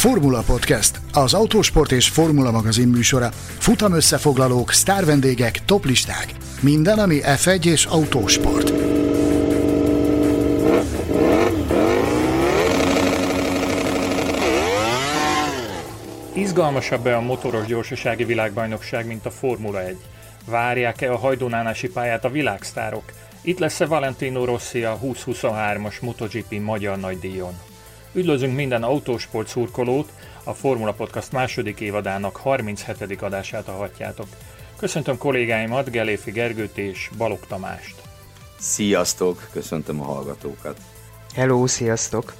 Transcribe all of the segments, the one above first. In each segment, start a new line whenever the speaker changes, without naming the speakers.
Formula Podcast, az autósport és formula magazin műsora. Futam összefoglalók, sztárvendégek, toplisták. Minden, ami F1 és autósport.
Izgalmasabb-e a motoros gyorsasági világbajnokság, mint a Formula 1? Várják-e a hajdónánási pályát a világsztárok? Itt lesz-e Valentino Rossi a 2023-as MotoGP magyar nagydíjon? Üdvözlünk minden autósport szurkolót, a Formula Podcast második évadának 37. adását hallhatjátok. Köszöntöm kollégáimat, Geléfi Gergőt és Balog Tamást.
Sziasztok, köszöntöm a hallgatókat.
Hello, sziasztok!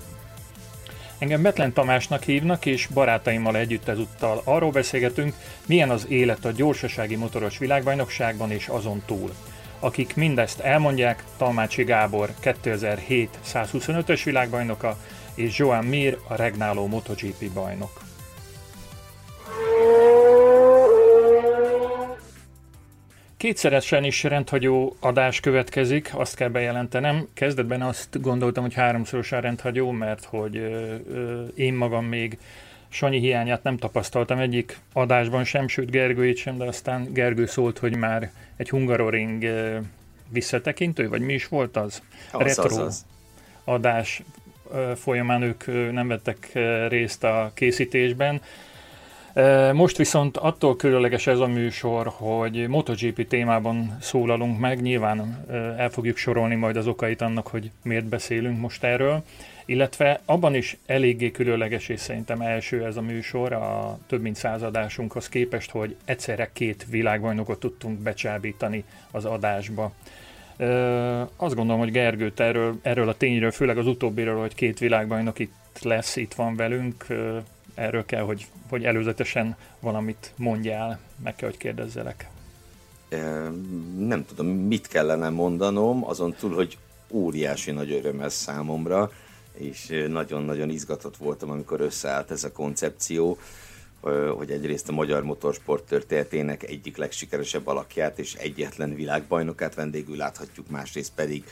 Engem Betlen Tamásnak hívnak, és barátaimmal együtt ezúttal arról beszélgetünk, milyen az élet a gyorsasági motoros világbajnokságban és azon túl. Akik mindezt elmondják, Talmácsi Gábor 2007 125-ös világbajnoka, és Joan Mir a regnáló MotoGP bajnok. Kétszeresen is rendhagyó adás következik, azt kell bejelentenem. Kezdetben azt gondoltam, hogy háromszorosan rendhagyó, mert hogy ö, ö, én magam még Sanyi hiányát nem tapasztaltam egyik adásban sem, sőt Gergőjét sem, de aztán Gergő szólt, hogy már egy Hungaroring visszatekintő, vagy mi is volt az?
Az, Retro az, az.
adás folyamán ők nem vettek részt a készítésben. Most viszont attól különleges ez a műsor, hogy MotoGP témában szólalunk meg, nyilván el fogjuk sorolni majd az okait annak, hogy miért beszélünk most erről, illetve abban is eléggé különleges, és szerintem első ez a műsor a több mint századásunkhoz képest, hogy egyszerre két világbajnokot tudtunk becsábítani az adásba. Azt gondolom, hogy Gergőt erről, erről a tényről, főleg az utóbbiről, hogy két világbajnok itt lesz, itt van velünk, erről kell, hogy, hogy előzetesen valamit mondjál, meg kell, hogy kérdezzelek.
Nem tudom, mit kellene mondanom, azon túl, hogy óriási nagy öröm ez számomra, és nagyon-nagyon izgatott voltam, amikor összeállt ez a koncepció hogy egyrészt a magyar motorsport történetének egyik legsikeresebb alakját és egyetlen világbajnokát vendégül láthatjuk, másrészt pedig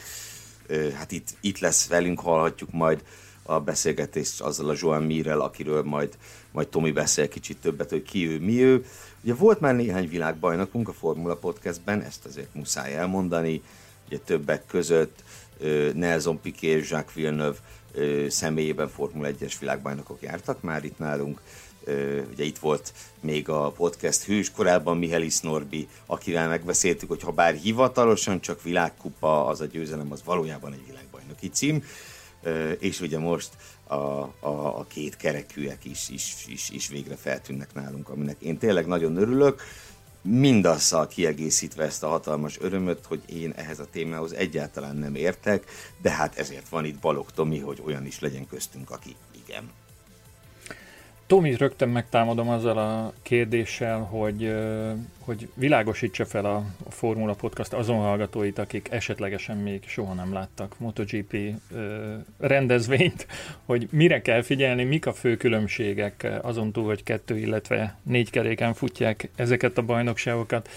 hát itt, itt lesz velünk, hallhatjuk majd a beszélgetést azzal a Joan Mirrel, akiről majd, majd Tomi beszél kicsit többet, hogy ki ő, mi ő. Ugye volt már néhány világbajnokunk a Formula Podcastben, ezt azért muszáj elmondani, ugye többek között Nelson Piquet Jacques Villeneuve személyében Formula 1-es világbajnokok jártak már itt nálunk, ugye itt volt még a podcast hős, korábban Mihelis Norbi, akivel megbeszéltük, hogy ha bár hivatalosan csak világkupa, az a győzelem, az valójában egy világbajnoki cím, és ugye most a, a, a két kerekűek is, is, is, is végre feltűnnek nálunk, aminek én tényleg nagyon örülök, mindazzal kiegészítve ezt a hatalmas örömöt, hogy én ehhez a témához egyáltalán nem értek, de hát ezért van itt Balog Tomi, hogy olyan is legyen köztünk, aki igen.
Tomi, rögtön megtámadom azzal a kérdéssel, hogy, hogy világosítsa fel a, Formula Podcast azon hallgatóit, akik esetlegesen még soha nem láttak MotoGP rendezvényt, hogy mire kell figyelni, mik a fő különbségek azon túl, hogy kettő, illetve négy keréken futják ezeket a bajnokságokat.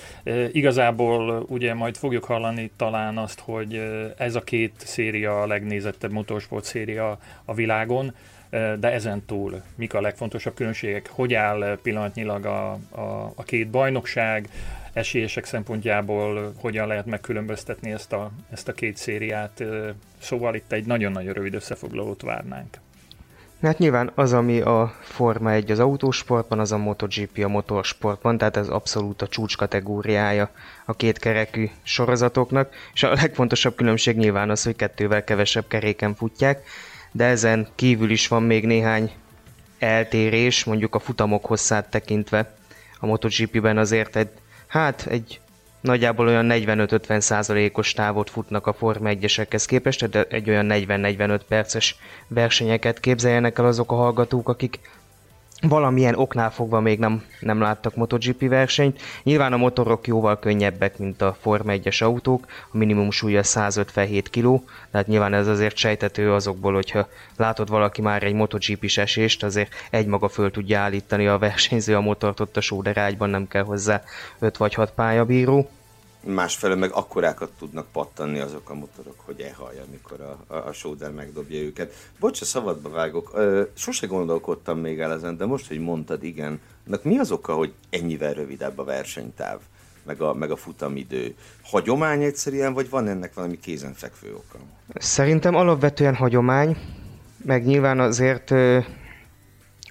Igazából ugye majd fogjuk hallani talán azt, hogy ez a két széria a legnézettebb motorsport széria a világon, de ezen túl mik a legfontosabb különbségek, hogy áll pillanatnyilag a, a, a két bajnokság, esélyesek szempontjából hogyan lehet megkülönböztetni ezt a, ezt a két szériát, szóval itt egy nagyon-nagyon rövid összefoglalót várnánk.
Hát nyilván az, ami a Forma 1 az autósportban, az a MotoGP a motorsportban, tehát ez abszolút a csúcs kategóriája a két kerekű sorozatoknak, és a legfontosabb különbség nyilván az, hogy kettővel kevesebb keréken futják, de ezen kívül is van még néhány eltérés, mondjuk a futamok hosszát tekintve. A MotoGP-ben azért egy, hát egy nagyjából olyan 45-50 százalékos távot futnak a Forma 1-esekhez képest, de egy olyan 40-45 perces versenyeket képzeljenek el azok a hallgatók, akik valamilyen oknál fogva még nem, nem láttak MotoGP versenyt. Nyilván a motorok jóval könnyebbek, mint a Forma 1-es autók, a minimum súlya 157 kg, tehát nyilván ez azért sejtető azokból, hogyha látod valaki már egy MotoGP-s esést, azért egymaga föl tudja állítani a versenyző a motort ott a sóderágyban, nem kell hozzá 5 vagy 6 pályabíró.
Másfelől meg akkorákat tudnak pattanni azok a motorok, hogy elhallja, amikor a, a, a Soder megdobja őket. Bocs, a szabadba vágok. Ö, sose gondolkodtam még el ezen, de most, hogy mondtad, igen. Annak mi az oka, hogy ennyivel rövidebb a versenytáv, meg a, meg a futamidő? Hagyomány egyszerűen, vagy van ennek valami kézenfekvő oka?
Szerintem alapvetően hagyomány, meg nyilván azért ö,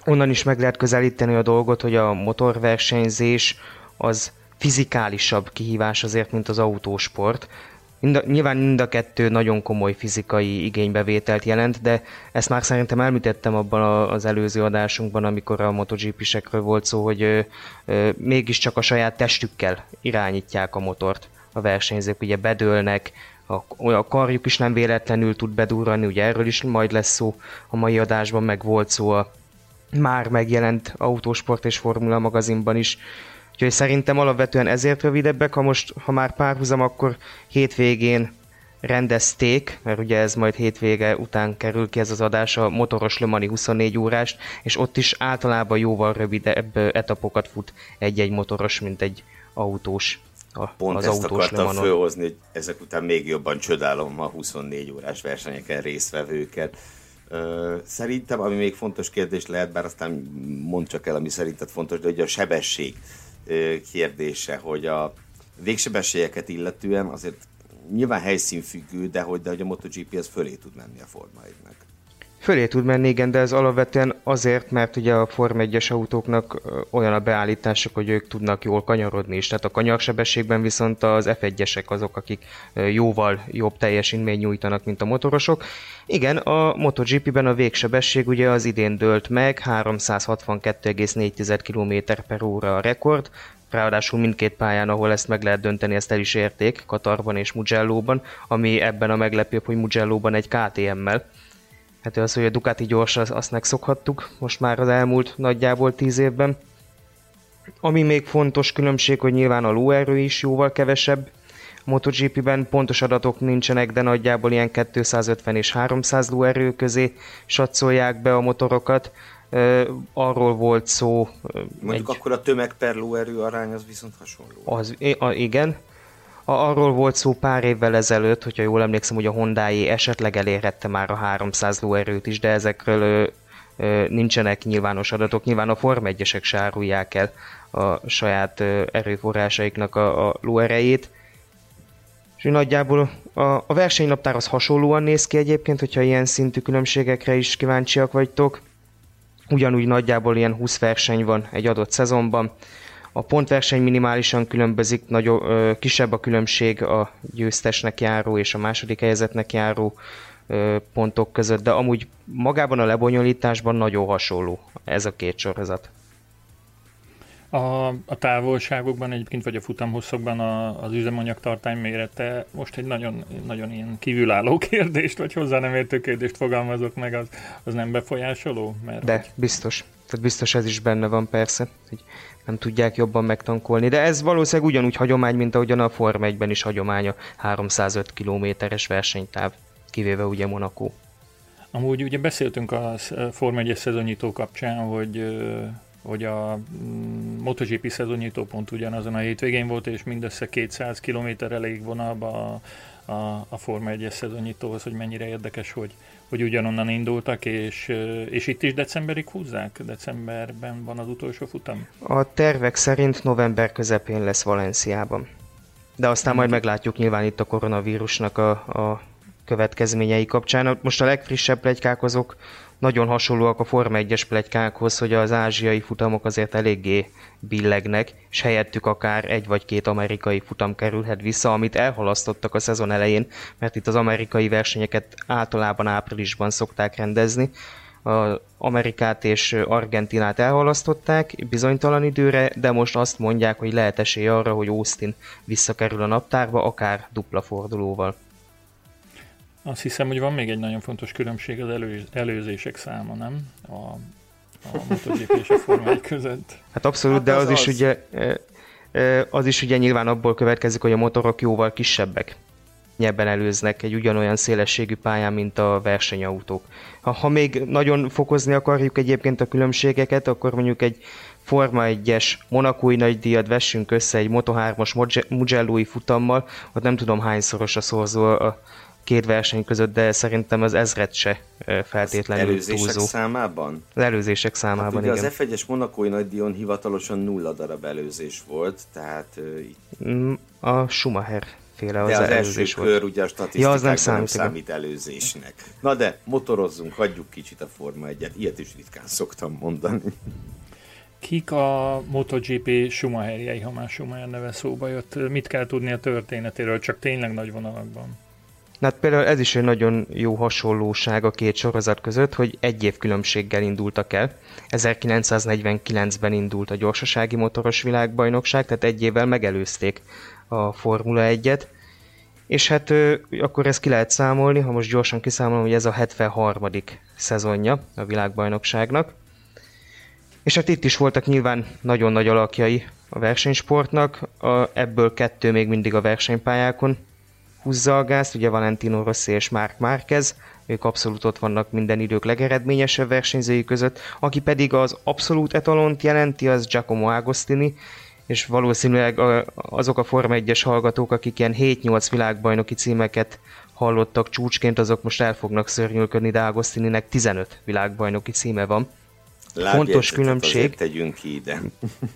onnan is meg lehet közelíteni a dolgot, hogy a motorversenyzés az fizikálisabb kihívás azért, mint az autósport. Mind a, nyilván mind a kettő nagyon komoly fizikai igénybevételt jelent, de ezt már szerintem elmítettem abban a, az előző adásunkban, amikor a MotoGP-sekről volt szó, hogy ö, ö, mégiscsak a saját testükkel irányítják a motort a versenyzők, ugye bedőlnek, a, a karjuk is nem véletlenül tud bedurrani, ugye erről is majd lesz szó a mai adásban, meg volt szó a már megjelent autósport és formula magazinban is, Úgyhogy szerintem alapvetően ezért rövidebbek, ha most, ha már párhuzam, akkor hétvégén rendezték, mert ugye ez majd hétvége után kerül ki ez az adás, a motoros Lömani 24 órást, és ott is általában jóval rövidebb etapokat fut egy-egy motoros, mint egy autós.
A, Pont az ezt autós akartam fölhozni, hogy ezek után még jobban csodálom a 24 órás versenyeken résztvevőket. Szerintem, ami még fontos kérdés lehet, bár aztán mond csak el, ami szerinted fontos, de hogy a sebesség kérdése, hogy a végsebességeket illetően azért nyilván helyszínfüggő, de hogy, de hogy a MotoGP az fölé tud menni a Forma 1-nek.
Fölé tud menni, igen, de ez alapvetően azért, mert ugye a Form 1-es autóknak olyan a beállítások, hogy ők tudnak jól kanyarodni is. Tehát a kanyarsebességben viszont az F1-esek azok, akik jóval jobb teljesítmény nyújtanak, mint a motorosok. Igen, a MotoGP-ben a végsebesség ugye az idén dőlt meg, 362,4 km per óra a rekord, Ráadásul mindkét pályán, ahol ezt meg lehet dönteni, ezt el is érték, Katarban és Mugello-ban, ami ebben a meglepőbb, hogy Mugello-ban egy KTM-mel, Hát az, hogy a Ducati gyors, azt megszokhattuk most már az elmúlt nagyjából tíz évben. Ami még fontos különbség, hogy nyilván a lóerő is jóval kevesebb. A MotoGP-ben pontos adatok nincsenek, de nagyjából ilyen 250 és 300 lóerő közé satszolják be a motorokat. arról volt szó...
Mondjuk egy... akkor a tömeg per lóerő arány az viszont hasonló.
Az, igen, Arról volt szó pár évvel ezelőtt, hogyha jól emlékszem, hogy a Hyundai esetleg elérhette már a 300 lóerőt is, de ezekről nincsenek nyilvános adatok. Nyilván a Form 1 se árulják el a saját erőforrásaiknak a, a lóerejét. És nagyjából a, a versenynaptár az hasonlóan néz ki egyébként, hogyha ilyen szintű különbségekre is kíváncsiak vagytok. Ugyanúgy nagyjából ilyen 20 verseny van egy adott szezonban. A pontverseny minimálisan különbözik, nagyobb, kisebb a különbség a győztesnek járó és a második helyezetnek járó pontok között, de amúgy magában a lebonyolításban nagyon hasonló ez a két sorozat.
A, a távolságokban egyébként, vagy a futamhosszokban a, az üzemanyagtartály mérete most egy nagyon, nagyon ilyen kívülálló kérdést, vagy hozzá nem értő kérdést fogalmazok meg, az, az nem befolyásoló?
Mert De, hogy... biztos. Tehát biztos ez is benne van persze, hogy nem tudják jobban megtankolni. De ez valószínűleg ugyanúgy hagyomány, mint ahogyan a Form 1-ben is hagyomány a 305 kilométeres versenytáv, kivéve ugye Monaco.
Amúgy ugye beszéltünk a Form 1-es szezonnyitó kapcsán, hogy hogy a mm, MotoGP szezonnyitó pont ugyanazon a hétvégén volt, és mindössze 200 km elég vonalba a, a, a Forma 1-es szezonnyitóhoz, hogy mennyire érdekes, hogy, hogy ugyanonnan indultak, és, és itt is decemberig húzzák? Decemberben van az utolsó futam?
A tervek szerint november közepén lesz Valenciában. De aztán majd meglátjuk nyilván itt a koronavírusnak a, a következményei kapcsán. Most a legfrissebb plegykák azok nagyon hasonlóak a Forma 1-es plegykákhoz, hogy az ázsiai futamok azért eléggé billegnek, és helyettük akár egy vagy két amerikai futam kerülhet vissza, amit elhalasztottak a szezon elején, mert itt az amerikai versenyeket általában áprilisban szokták rendezni. A Amerikát és Argentinát elhalasztották bizonytalan időre, de most azt mondják, hogy lehet esély arra, hogy Austin visszakerül a naptárba, akár dupla fordulóval.
Azt hiszem, hogy van még egy nagyon fontos különbség az elő, előzések száma, nem? A, a MotoGP és a Forma 1 között.
Hát abszolút, hát de az, az, is ugye az is ugye nyilván abból következik, hogy a motorok jóval kisebbek. könnyebben előznek egy ugyanolyan szélességű pályán, mint a versenyautók. Ha, ha még nagyon fokozni akarjuk egyébként a különbségeket, akkor mondjuk egy Forma 1-es Monakói nagydíjat vessünk össze egy Moto3-as Mugello-i futammal, ott nem tudom hányszoros a szorzó a két verseny között, de szerintem az ezret se feltétlenül
az előzések
túlzó.
számában?
Az előzések számában, hát
ugye
igen.
az F1-es Monakói nagydíjon hivatalosan nulla darab előzés volt, tehát uh.
Mm, a Schumacher féle az,
de az
előzés
első
volt.
ugye a statisztikákban
Ja, az nem
nem
számít, igen.
számít előzésnek. Na de, motorozzunk, hagyjuk kicsit a Forma 1-et, ilyet is ritkán szoktam mondani.
Kik a MotoGP Schumacherjei, ha már Schumacher neve szóba jött? Mit kell tudni a történetéről, csak tényleg nagy vonalakban?
Na, hát például ez is egy nagyon jó hasonlóság a két sorozat között, hogy egy év különbséggel indultak el. 1949-ben indult a gyorsasági motoros világbajnokság, tehát egy évvel megelőzték a Formula 1-et. És hát akkor ezt ki lehet számolni, ha most gyorsan kiszámolom, hogy ez a 73. szezonja a világbajnokságnak. És hát itt is voltak nyilván nagyon nagy alakjai a versenysportnak, a, ebből kettő még mindig a versenypályákon húzza a gázt, ugye Valentino Rossi és Marc Márquez, ők abszolút ott vannak minden idők legeredményesebb versenyzői között, aki pedig az abszolút etalont jelenti, az Giacomo Agostini, és valószínűleg azok a Forma 1-es hallgatók, akik ilyen 7-8 világbajnoki címeket hallottak csúcsként, azok most el fognak szörnyülködni, de Agostininek 15 világbajnoki címe van.
Lábjegyzetet
különbség.
tegyünk ki ide.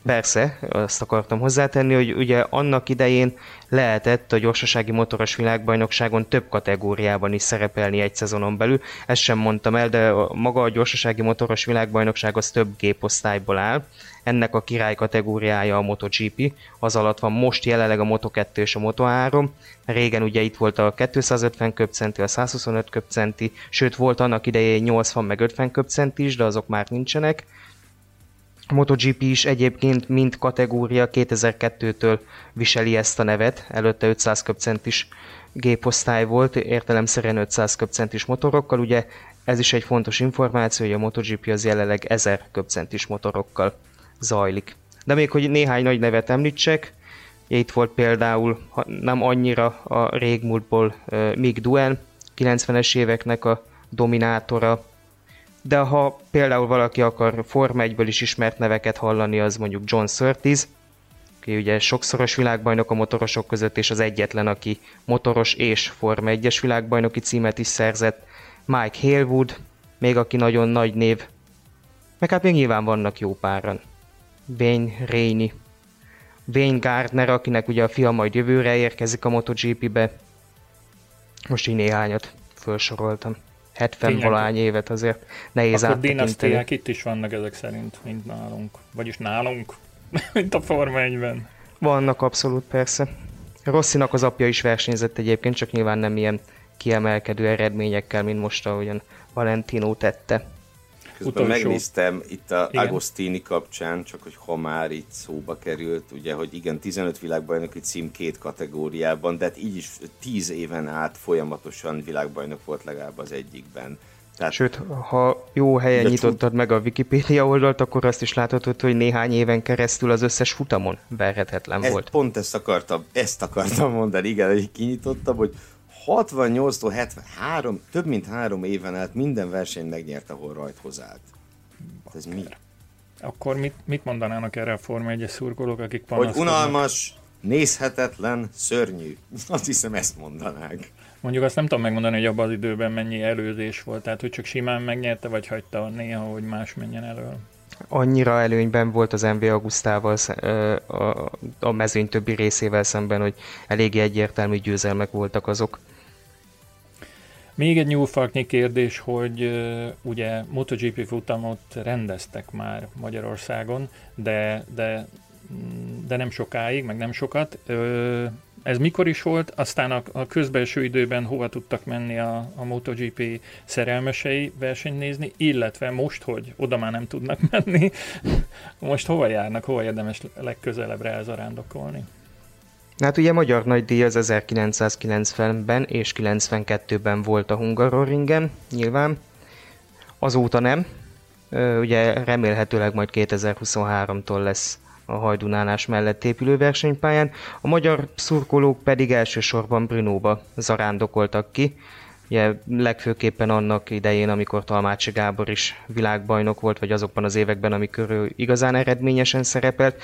Persze, azt akartam hozzátenni, hogy ugye annak idején lehetett a gyorsasági motoros világbajnokságon több kategóriában is szerepelni egy szezonon belül. Ezt sem mondtam el, de maga a gyorsasági motoros világbajnokság az több géposztályból áll. Ennek a király kategóriája a MotoGP, az alatt van most jelenleg a Moto2 és a Moto3. Régen ugye itt volt a 250 köbcenti, a 125 köbcenti, sőt volt annak idején 80 meg 50 köbcenti is, de azok már nincsenek. A MotoGP is egyébként mind kategória 2002-től viseli ezt a nevet, előtte 500 köbcentis géposztály volt, értelemszerűen 500 köbcentis motorokkal, ugye ez is egy fontos információ, hogy a MotoGP az jelenleg 1000 köbcentis motorokkal zajlik. De még hogy néhány nagy nevet említsek, itt volt például nem annyira a régmúltból Mick Duen, 90-es éveknek a dominátora, de ha például valaki akar Forma 1-ből is ismert neveket hallani, az mondjuk John Surtees, aki ugye sokszoros világbajnok a motorosok között, és az egyetlen, aki motoros és Forma 1-es világbajnoki címet is szerzett, Mike Halewood, még aki nagyon nagy név, meg hát még nyilván vannak jó páran. Wayne Rainey, Wayne Gardner, akinek ugye a fia majd jövőre érkezik a MotoGP-be. Most így néhányat felsoroltam. 70
Tényleg?
valahány évet azért nehéz
Akkor dinasztiák itt is vannak ezek szerint, mint nálunk. Vagyis nálunk, mint a Forma 1-ben.
Vannak abszolút persze. Rosszinak az apja is versenyzett egyébként, csak nyilván nem ilyen kiemelkedő eredményekkel, mint most, ahogyan Valentino tette.
Közben
Utolsó.
megnéztem itt a
Igen.
Agostini kapcsán, csak hogy ha már itt szóba került, ugye, hogy igen, 15 világbajnoki cím két kategóriában, de hát így is 10 éven át folyamatosan világbajnok volt legalább az egyikben. Tehát
Sőt, ha jó helyen
De
nyitottad meg a Wikipédia oldalt, akkor azt is láthatod, hogy néhány éven keresztül az összes futamon verhetetlen
ez,
volt.
pont ezt akartam, ezt akartam mondani, igen, hogy kinyitottam, hogy 68-tól 73, több mint három éven át minden versenyt megnyert, ahol rajthoz állt. Hát Ez mi?
Akkor mit, mit mondanának erre a Forma 1-es szurkolók, akik
Hogy
panaszkodnak?
unalmas, nézhetetlen, szörnyű. Azt hiszem ezt mondanák.
Mondjuk azt nem tudom megmondani, hogy abban az időben mennyi előzés volt, tehát hogy csak simán megnyerte, vagy hagyta néha, hogy más menjen elől.
Annyira előnyben volt az MV Augustával a mezőny többi részével szemben, hogy eléggé egyértelmű győzelmek voltak azok.
Még egy nyúlfarknyi kérdés, hogy ugye MotoGP futamot rendeztek már Magyarországon, de, de, de nem sokáig, meg nem sokat. Ez mikor is volt? Aztán a, a közbelső időben hova tudtak menni a, a MotoGP szerelmesei versenyt nézni, illetve most, hogy oda már nem tudnak menni, most hova járnak, hova érdemes legközelebbre elzarándokolni?
Hát ugye magyar nagydíj az 1990-ben és 92-ben volt a Hungaroringen, nyilván. Azóta nem. Ugye remélhetőleg majd 2023-tól lesz a hajdunálás mellett épülő versenypályán, a magyar szurkolók pedig elsősorban Brunóba zarándokoltak ki, Ugye legfőképpen annak idején, amikor Talmácsi Gábor is világbajnok volt, vagy azokban az években, amikor ő igazán eredményesen szerepelt.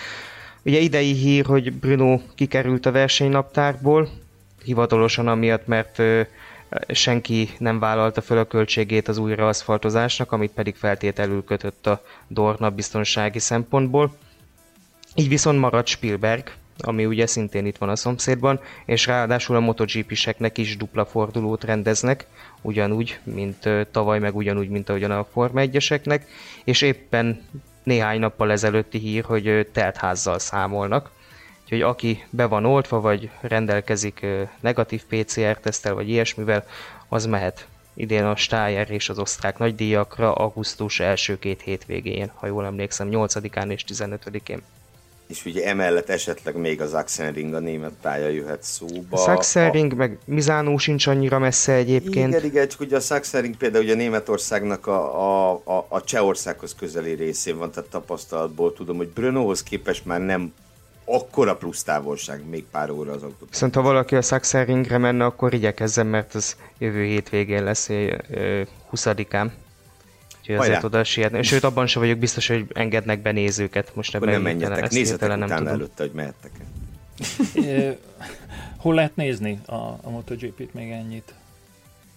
Ugye idei hír, hogy Bruno kikerült a versenynaptárból, hivatalosan amiatt, mert senki nem vállalta föl a költségét az újraaszfaltozásnak, amit pedig feltételül kötött a Dorna biztonsági szempontból. Így viszont maradt Spielberg, ami ugye szintén itt van a szomszédban, és ráadásul a MotoGP-seknek is dupla fordulót rendeznek, ugyanúgy, mint tavaly, meg ugyanúgy, mint ahogyan a Forma 1 és éppen néhány nappal ezelőtti hír, hogy teltházzal számolnak. Úgyhogy aki be van oltva, vagy rendelkezik negatív PCR-tesztel, vagy ilyesmivel, az mehet idén a Steyer és az osztrák nagydíjakra augusztus első két hétvégén, ha jól emlékszem, 8-án és 15-én
és ugye emellett esetleg még az Axenring a német pálya jöhet szóba.
Sachsenring, a... meg Mizánó sincs annyira messze egyébként.
Igen, igen, csak ugye a Sachsenring például ugye Németországnak a, a, a, a Csehországhoz közeli részén van, tehát tapasztalatból tudom, hogy Brnóhoz képest már nem akkora plusz távolság, még pár óra az autó.
Viszont ha valaki a Sachsenringre menne, akkor igyekezzen, mert az jövő hétvégén lesz, 20-án. Úgyhogy azért oda sietni. Sőt, abban sem vagyok biztos, hogy engednek be nézőket. Most ebben
nem menjetek, nézzetek nem utána tudom. előtte, hogy mehettek
Hol lehet nézni a, a MotoGP-t még ennyit?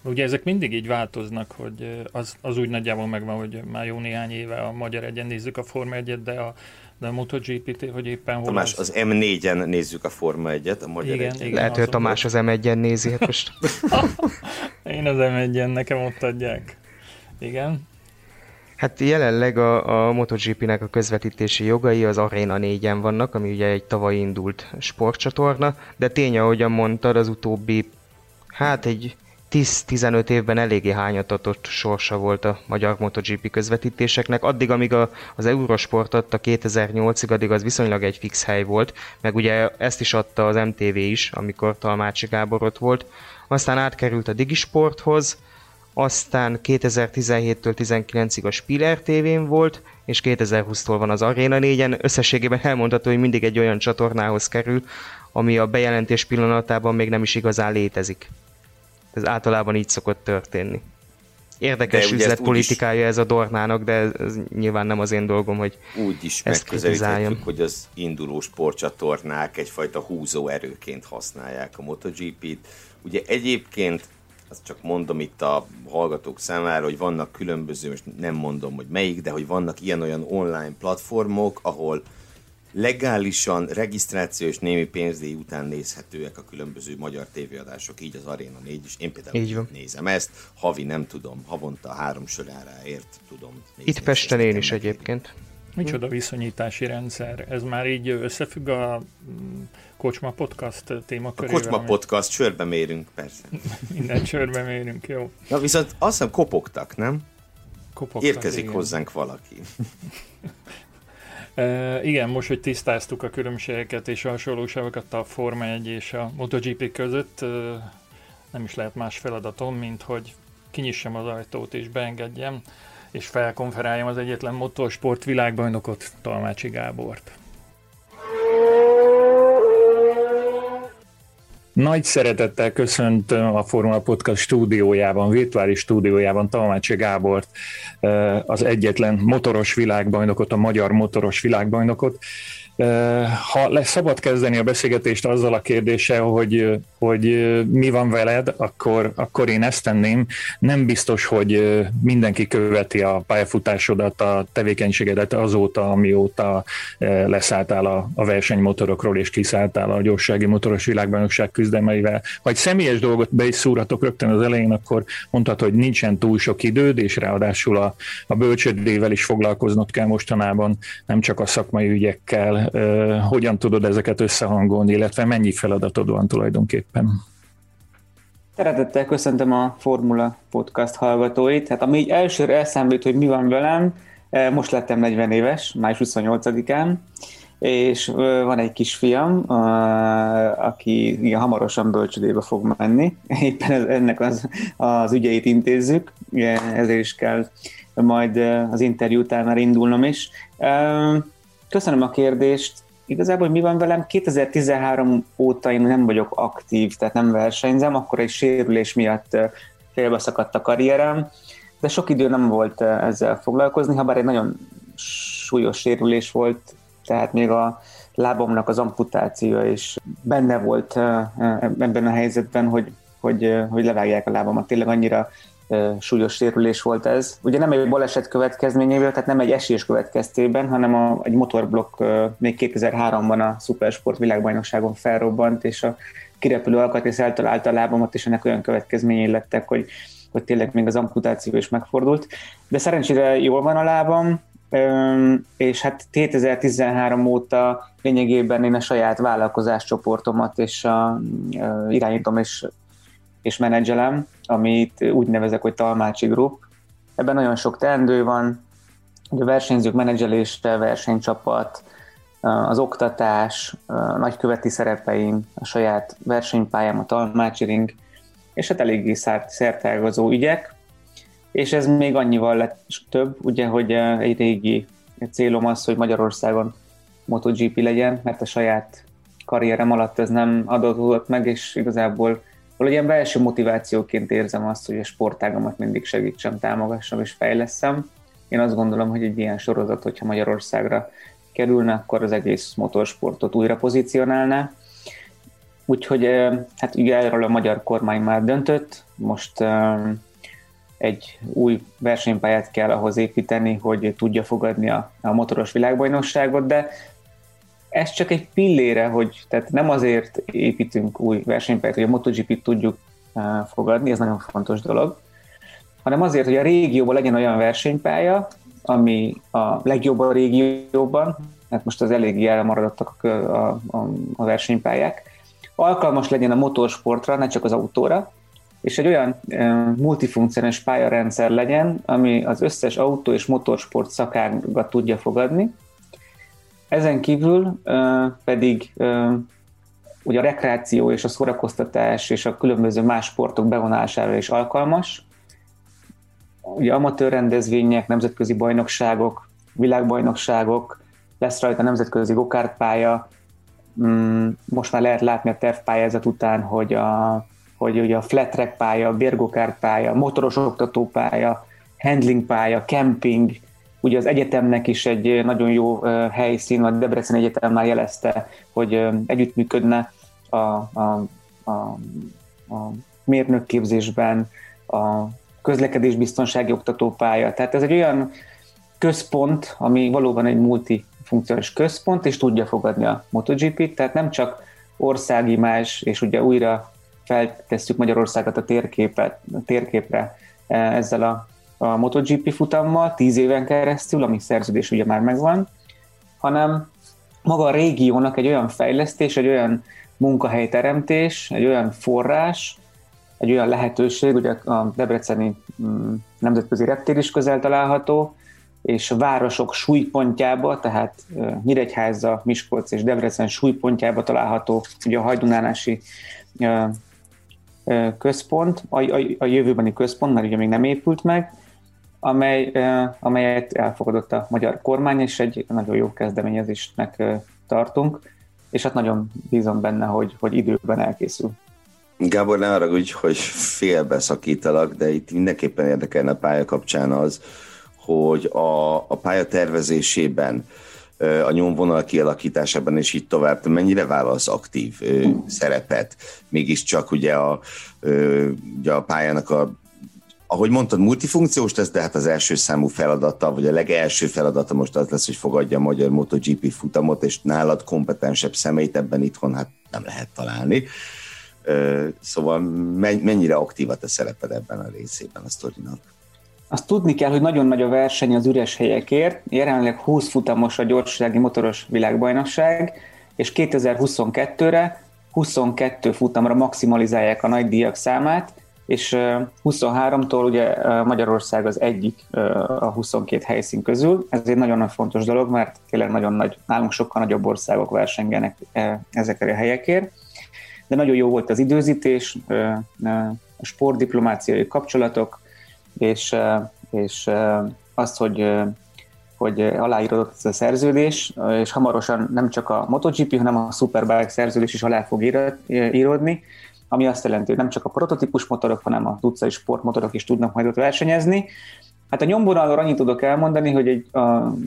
Ugye ezek mindig így változnak, hogy az, az úgy nagyjából megvan, hogy már jó néhány éve a magyar egyen nézzük a Forma 1 de a, de a MotoGP-t, hogy éppen hol
Tamás, az, az M4-en nézzük a Forma 1-et, a magyar
igen, egyen. igen, Lehet, hogy Tamás az M1-en nézi, hát most.
Én az M1-en, nekem ott adják. Igen.
Hát jelenleg a, a MotoGP-nek a közvetítési jogai az Arena 4-en vannak, ami ugye egy tavaly indult sportcsatorna, de tény, ahogyan mondtad, az utóbbi, hát egy 10-15 évben eléggé hányatatott sorsa volt a magyar MotoGP közvetítéseknek. Addig, amíg a, az Eurosport adta 2008-ig, addig az viszonylag egy fix hely volt, meg ugye ezt is adta az MTV is, amikor Talmácsi Gábor ott volt. Aztán átkerült a Digisporthoz, aztán 2017-től 19-ig a Spiller TV-n volt, és 2020-tól van az Arena 4-en. Összességében elmondható, hogy mindig egy olyan csatornához kerül, ami a bejelentés pillanatában még nem is igazán létezik. Ez általában így szokott történni. Érdekes üzletpolitikája ez a Dornának, de ez nyilván nem az én dolgom, hogy
Úgy is megközelíthetjük, hogy az induló sportcsatornák egyfajta húzóerőként használják a MotoGP-t. Ugye egyébként azt csak mondom itt a hallgatók számára, hogy vannak különböző, most nem mondom, hogy melyik, de hogy vannak ilyen-olyan online platformok, ahol legálisan regisztráció és némi pénzdíj után nézhetőek a különböző magyar tévéadások, így az Arena 4 is. Én például így van. nézem ezt, havi nem tudom, havonta három soráráért tudom
nézni. Itt Pesten én is egyébként.
Micsoda viszonyítási rendszer? Ez már így összefügg a mm, Kocsma Podcast témakörével?
A Kocsma vagy? Podcast, csörbe mérünk, persze.
Minden csörbe mérünk, jó.
Na viszont azt hiszem kopogtak, nem? Kopogtak, Érkezik igen. hozzánk valaki.
e, igen, most, hogy tisztáztuk a különbségeket és a hasonlóságokat a Forma 1 és a MotoGP között, nem is lehet más feladatom, mint hogy kinyissam az ajtót és beengedjem, és felkonferáljam az egyetlen motorsport világbajnokot, Talmácsi Gábort. Nagy szeretettel köszöntöm a Formula Podcast stúdiójában, virtuális stúdiójában Talmácsi Gábort, az egyetlen motoros világbajnokot, a magyar motoros világbajnokot. Ha lesz szabad kezdeni a beszélgetést azzal a kérdéssel, hogy, hogy mi van veled, akkor, akkor én ezt tenném. Nem biztos, hogy mindenki követi a pályafutásodat, a tevékenységedet azóta, amióta leszálltál a, a versenymotorokról és kiszálltál a gyorsági motoros világbajnokság küzdemeivel. Vagy személyes dolgot be is szúratok rögtön az elején, akkor mondhatod, hogy nincsen túl sok időd, és ráadásul a, a bölcsödével is foglalkoznod kell mostanában, nem csak a szakmai ügyekkel, hogyan tudod ezeket összehangolni, illetve mennyi feladatod van tulajdonképpen?
Szeretettel köszöntöm a Formula Podcast hallgatóit. Hát ami így elsőre elszámít, hogy mi van velem, most lettem 40 éves, május 28-án, és van egy kisfiam, aki igen, hamarosan bölcsödébe fog menni. Éppen ennek az, az ügyeit intézzük, ezért is kell majd az interjú után már indulnom is. Köszönöm a kérdést. Igazából mi van velem? 2013 óta én nem vagyok aktív, tehát nem versenyzem, akkor egy sérülés miatt félbeszakadt a karrierem, de sok idő nem volt ezzel foglalkozni, ha bár egy nagyon súlyos sérülés volt, tehát még a lábomnak az amputációja is benne volt ebben a helyzetben, hogy, hogy, hogy levágják a lábamat. Tényleg annyira súlyos sérülés volt ez. Ugye nem egy baleset következményével, tehát nem egy esés következtében, hanem a, egy motorblokk még 2003-ban a Supersport világbajnokságon felrobbant, és a kirepülő alkatrész eltalálta a lábamat, és ennek olyan következményei lettek, hogy, hogy tényleg még az amputáció is megfordult. De szerencsére jól van a lábam, és hát 2013 óta lényegében én a saját vállalkozáscsoportomat és a, irányítom és, és menedzselem, amit úgy nevezek, hogy Talmácsi Group. Ebben nagyon sok teendő van, a versenyzők menedzselése, versenycsapat, az oktatás, a nagyköveti szerepeim, a saját versenypályám, a Talmácsi Ring, és hát eléggé szertágazó ügyek, és ez még annyival lett több, ugye, hogy egy régi célom az, hogy Magyarországon MotoGP legyen, mert a saját karrierem alatt ez nem adódott meg, és igazából valahogy ilyen belső motivációként érzem azt, hogy a sportágamat mindig segítsem, támogassam és fejleszem. Én azt gondolom, hogy egy ilyen sorozat, hogyha Magyarországra kerülne, akkor az egész motorsportot újra pozícionálná. Úgyhogy hát ugye erről a magyar kormány már döntött, most egy új versenypályát kell ahhoz építeni, hogy tudja fogadni a, a motoros világbajnokságot, de ez csak egy pillére, hogy tehát nem azért építünk új versenypályát, hogy a MotoGP-t tudjuk fogadni, ez nagyon fontos dolog, hanem azért, hogy a régióban legyen olyan versenypálya, ami a legjobb a régióban, hát most az eléggé elmaradottak a, a, a, versenypályák, alkalmas legyen a motorsportra, ne csak az autóra, és egy olyan multifunkcionális pályarendszer legyen, ami az összes autó és motorsport szakágat tudja fogadni. Ezen kívül pedig ugye a rekreáció és a szórakoztatás és a különböző más sportok bevonására is alkalmas. Ugye amatőr rendezvények, nemzetközi bajnokságok, világbajnokságok, lesz rajta nemzetközi gokártpálya, mm, most már lehet látni a tervpályázat után, hogy a hogy ugye a flat track pálya, bérgokárt pálya, motoros oktatópálya, handling pálya, camping, ugye az egyetemnek is egy nagyon jó helyszín, a Debrecen Egyetem már jelezte, hogy együttműködne a, a, a, a mérnökképzésben, a közlekedésbiztonsági oktatópálya. Tehát ez egy olyan központ, ami valóban egy multifunkcionális központ, és tudja fogadni a MotoGP-t, tehát nem csak országi más, és ugye újra feltesszük Magyarországot a, térképet, a térképre ezzel a, a MotoGP futammal, tíz éven keresztül, ami szerződés ugye már megvan, hanem maga a régiónak egy olyan fejlesztés, egy olyan munkahelyteremtés, egy olyan forrás, egy olyan lehetőség, ugye a Debreceni mm, nemzetközi reptér is közel található, és a városok súlypontjába, tehát Nyíregyháza, Miskolc és Debrecen súlypontjába található ugye a hajdunánási központ, a, a, a jövőbeni központ, mert ugye még nem épült meg, amely, amelyet elfogadott a magyar kormány, és egy nagyon jó kezdeményezésnek tartunk, és hát nagyon bízom benne, hogy, hogy időben elkészül.
Gábor, ne arra úgy, hogy félbeszakítalak, de itt mindenképpen érdekelne a pálya kapcsán az, hogy a, a pálya tervezésében a nyomvonal kialakításában, és így tovább, te mennyire válasz aktív ö, szerepet? Mégiscsak ugye a, ö, ugye a pályának a ahogy mondtad, multifunkciós lesz, de hát az első számú feladata, vagy a legelső feladata most az lesz, hogy fogadja a magyar MotoGP futamot, és nálad kompetensebb személyt ebben itthon hát nem lehet találni. Szóval mennyire aktív a te szereped ebben a részében a sztorinak?
Azt tudni kell, hogy nagyon nagy a verseny az üres helyekért. Jelenleg 20 futamos a gyorsasági motoros világbajnokság, és 2022-re 22 futamra maximalizálják a nagy díjak számát, és 23-tól ugye Magyarország az egyik a 22 helyszín közül. Ez egy nagyon nagy fontos dolog, mert tényleg nagyon nagy, nálunk sokkal nagyobb országok versengenek ezekre a helyekért. De nagyon jó volt az időzítés, a sportdiplomáciai kapcsolatok, és, és azt, hogy hogy aláírodott ez a szerződés, és hamarosan nem csak a MotoGP, hanem a Superbike szerződés is alá fog írodni, ami azt jelenti, hogy nem csak a prototípus motorok, hanem a utcai sportmotorok is tudnak majd ott versenyezni. Hát a nyomvonalról annyit tudok elmondani, hogy egy, a,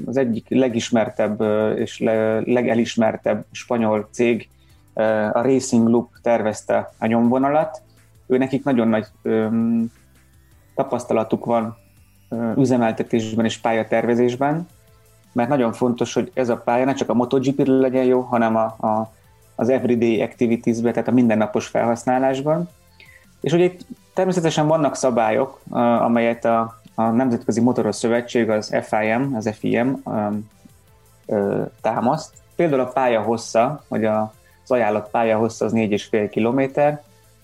az egyik legismertebb és le, legelismertebb spanyol cég, a Racing Loop tervezte a nyomvonalat. Ő nekik nagyon nagy öm, tapasztalatuk van üzemeltetésben és pályatervezésben, mert nagyon fontos, hogy ez a pálya ne csak a MotoGP legyen jó, hanem a, a, az everyday activities-be, tehát a mindennapos felhasználásban. És ugye itt természetesen vannak szabályok, amelyet a, a Nemzetközi Motoros Szövetség, az FIM, az FIM támaszt. Például a pálya hossza, vagy a, az ajánlott pálya hossza az 4,5 km,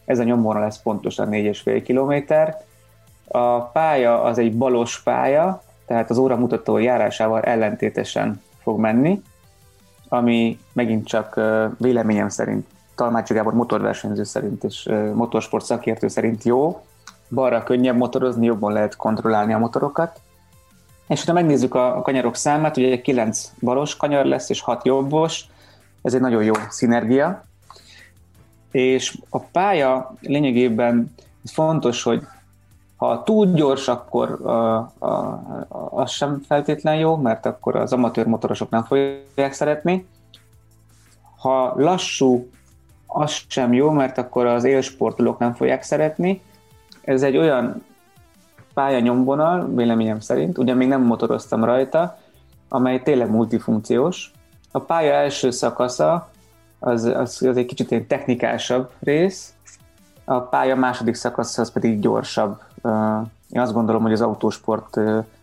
ez a nyomvonal lesz pontosan 4,5 km, a pálya az egy balos pálya, tehát az óramutató járásával ellentétesen fog menni, ami megint csak véleményem szerint, Talmácsi Gábor motorversenyző szerint és motorsport szakértő szerint jó, balra könnyebb motorozni, jobban lehet kontrollálni a motorokat. És ha megnézzük a kanyarok számát, ugye 9 balos kanyar lesz és 6 jobbos, ez egy nagyon jó szinergia. És a pálya lényegében fontos, hogy ha túl gyors, akkor a, a, az sem feltétlen jó, mert akkor az amatőr motorosok nem fogják szeretni. Ha lassú, az sem jó, mert akkor az élsportolók nem fogják szeretni. Ez egy olyan pályanyomvonal, véleményem szerint, ugye még nem motoroztam rajta, amely tényleg multifunkciós. A pálya első szakasza az, az, az egy kicsit egy technikásabb rész, a pálya második szakasz az pedig gyorsabb. Én azt gondolom, hogy az autósport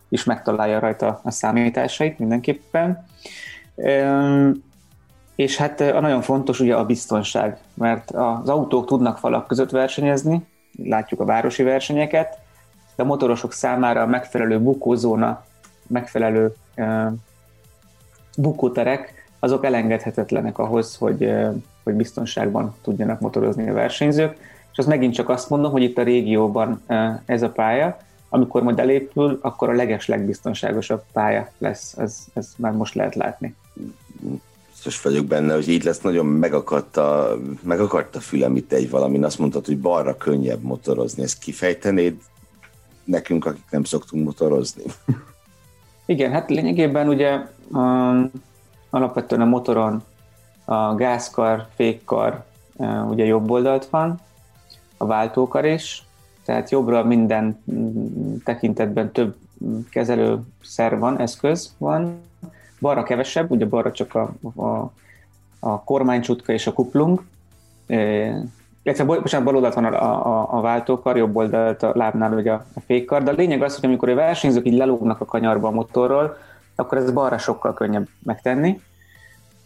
is megtalálja rajta a számításait mindenképpen. És hát a nagyon fontos ugye a biztonság, mert az autók tudnak falak között versenyezni, látjuk a városi versenyeket, de a motorosok számára a megfelelő bukózóna, megfelelő bukóterek, azok elengedhetetlenek ahhoz, hogy, hogy biztonságban tudjanak motorozni a versenyzők és az megint csak azt mondom, hogy itt a régióban ez a pálya, amikor majd elépül, akkor a leges legbiztonságosabb pálya lesz, ez, ez már most lehet látni.
Biztos vagyok benne, hogy így lesz, nagyon megakadt a, megakadt a fülem itt egy valamin, azt mondtad, hogy balra könnyebb motorozni, ezt kifejtenéd nekünk, akik nem szoktunk motorozni?
Igen, hát lényegében ugye um, alapvetően a motoron a gázkar, fékkar uh, ugye jobb oldalt van, a váltókar is, tehát jobbra minden tekintetben több kezelőszer van, eszköz van, balra kevesebb, ugye balra csak a, a, a kormánycsutka és a kuplung, illetve bocsánat, bal oldalt van a, a, a váltókar, jobb oldalt a lábnál ugye a fékkar, de a lényeg az, hogy amikor a versenyzők így lelógnak a kanyarba a motorról, akkor ez balra sokkal könnyebb megtenni,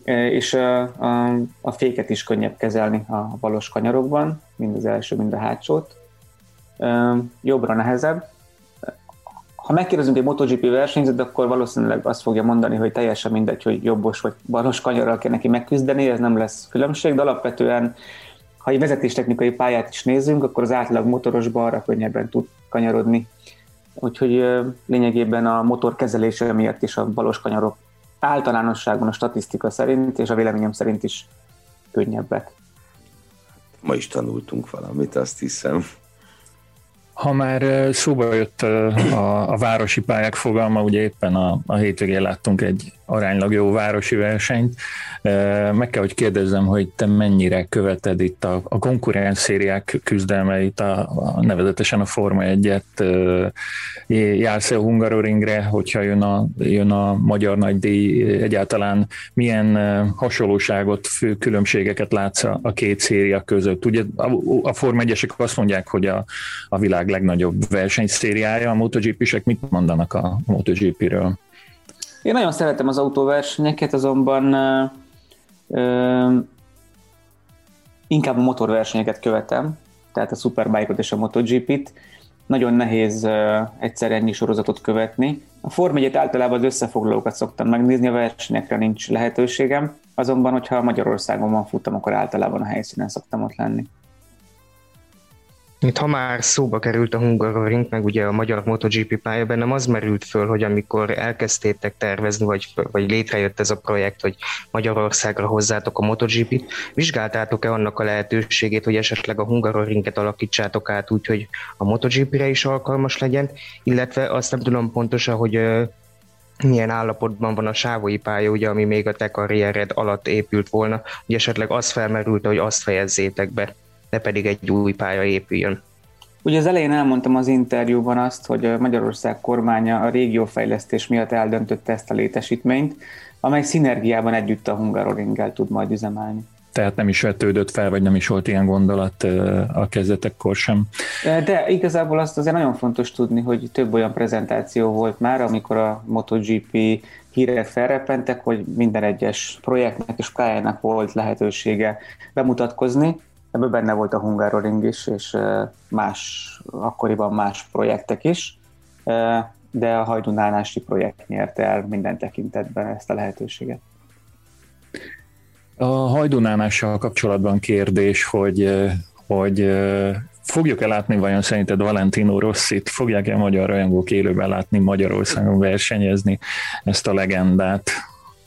és a, a, a féket is könnyebb kezelni a valós kanyarokban, mind az első, mind a hátsót. Jobbra nehezebb. Ha megkérdezünk egy MotoGP versenyzőt, akkor valószínűleg azt fogja mondani, hogy teljesen mindegy, hogy jobbos vagy balos kanyarral kell neki megküzdeni, ez nem lesz különbség, de alapvetően ha egy vezetéstechnikai pályát is nézzünk, akkor az átlag motoros balra könnyebben tud kanyarodni. Úgyhogy lényegében a motor kezelése miatt is a balos kanyarok általánosságban a statisztika szerint, és a véleményem szerint is könnyebbek.
Ma is tanultunk valamit, azt hiszem.
Ha már szóba jött a, a városi pályák fogalma, ugye éppen a, a hétvégén láttunk egy aránylag jó városi versenyt. Meg kell, hogy kérdezzem, hogy te mennyire követed itt a, a konkurenszériák küzdelmeit, a, a nevezetesen a Forma 1-et, jársz-e a Hungaroringre, hogyha jön a, jön a magyar nagydíj, egyáltalán milyen hasonlóságot, fő különbségeket látsz a, a két széria között? Ugye a, a Forma 1 azt mondják, hogy a, a világ legnagyobb versenyszériája, a MotoGP-sek mit mondanak a MotoGP-ről?
Én nagyon szeretem az autóversenyeket, azonban ö, ö, inkább a motorversenyeket követem, tehát a Superbike-ot és a MotoGP-t. Nagyon nehéz ö, egyszer ennyi sorozatot követni. A Form 1 általában az összefoglalókat szoktam megnézni, a versenyekre nincs lehetőségem, azonban, hogyha Magyarországon van futam, akkor általában a helyszínen szoktam ott lenni.
Itt ha már szóba került a Hungaroring, meg ugye a magyar MotoGP pálya, bennem az merült föl, hogy amikor elkezdtétek tervezni, vagy, vagy létrejött ez a projekt, hogy Magyarországra hozzátok a MotoGP-t, vizsgáltátok-e annak a lehetőségét, hogy esetleg a Hungaroringet alakítsátok át úgy, hogy a MotoGP-re is alkalmas legyen, illetve azt nem tudom pontosan, hogy milyen állapotban van a sávoi pálya, ugye, ami még a te karriered alatt épült volna, hogy esetleg az felmerült, hogy azt fejezzétek be ne pedig egy új pálya épüljön.
Ugye az elején elmondtam az interjúban azt, hogy Magyarország kormánya a régiófejlesztés miatt eldöntötte ezt a létesítményt, amely szinergiában együtt a Hungaroringgel tud majd üzemelni.
Tehát nem is vetődött fel, vagy nem is volt ilyen gondolat a kezdetekkor sem.
De igazából azt azért nagyon fontos tudni, hogy több olyan prezentáció volt már, amikor a MotoGP hírek felrepentek, hogy minden egyes projektnek és pályának volt lehetősége bemutatkozni, Ebből benne volt a Hungaroring is, és más, akkoriban más projektek is, de a Hajdunánási projekt nyerte el minden tekintetben ezt a lehetőséget.
A hajdunánással kapcsolatban kérdés, hogy, hogy fogjuk-e látni vajon szerinted Valentino Rossit, fogják-e a magyar rajongók élőben látni Magyarországon versenyezni ezt a legendát?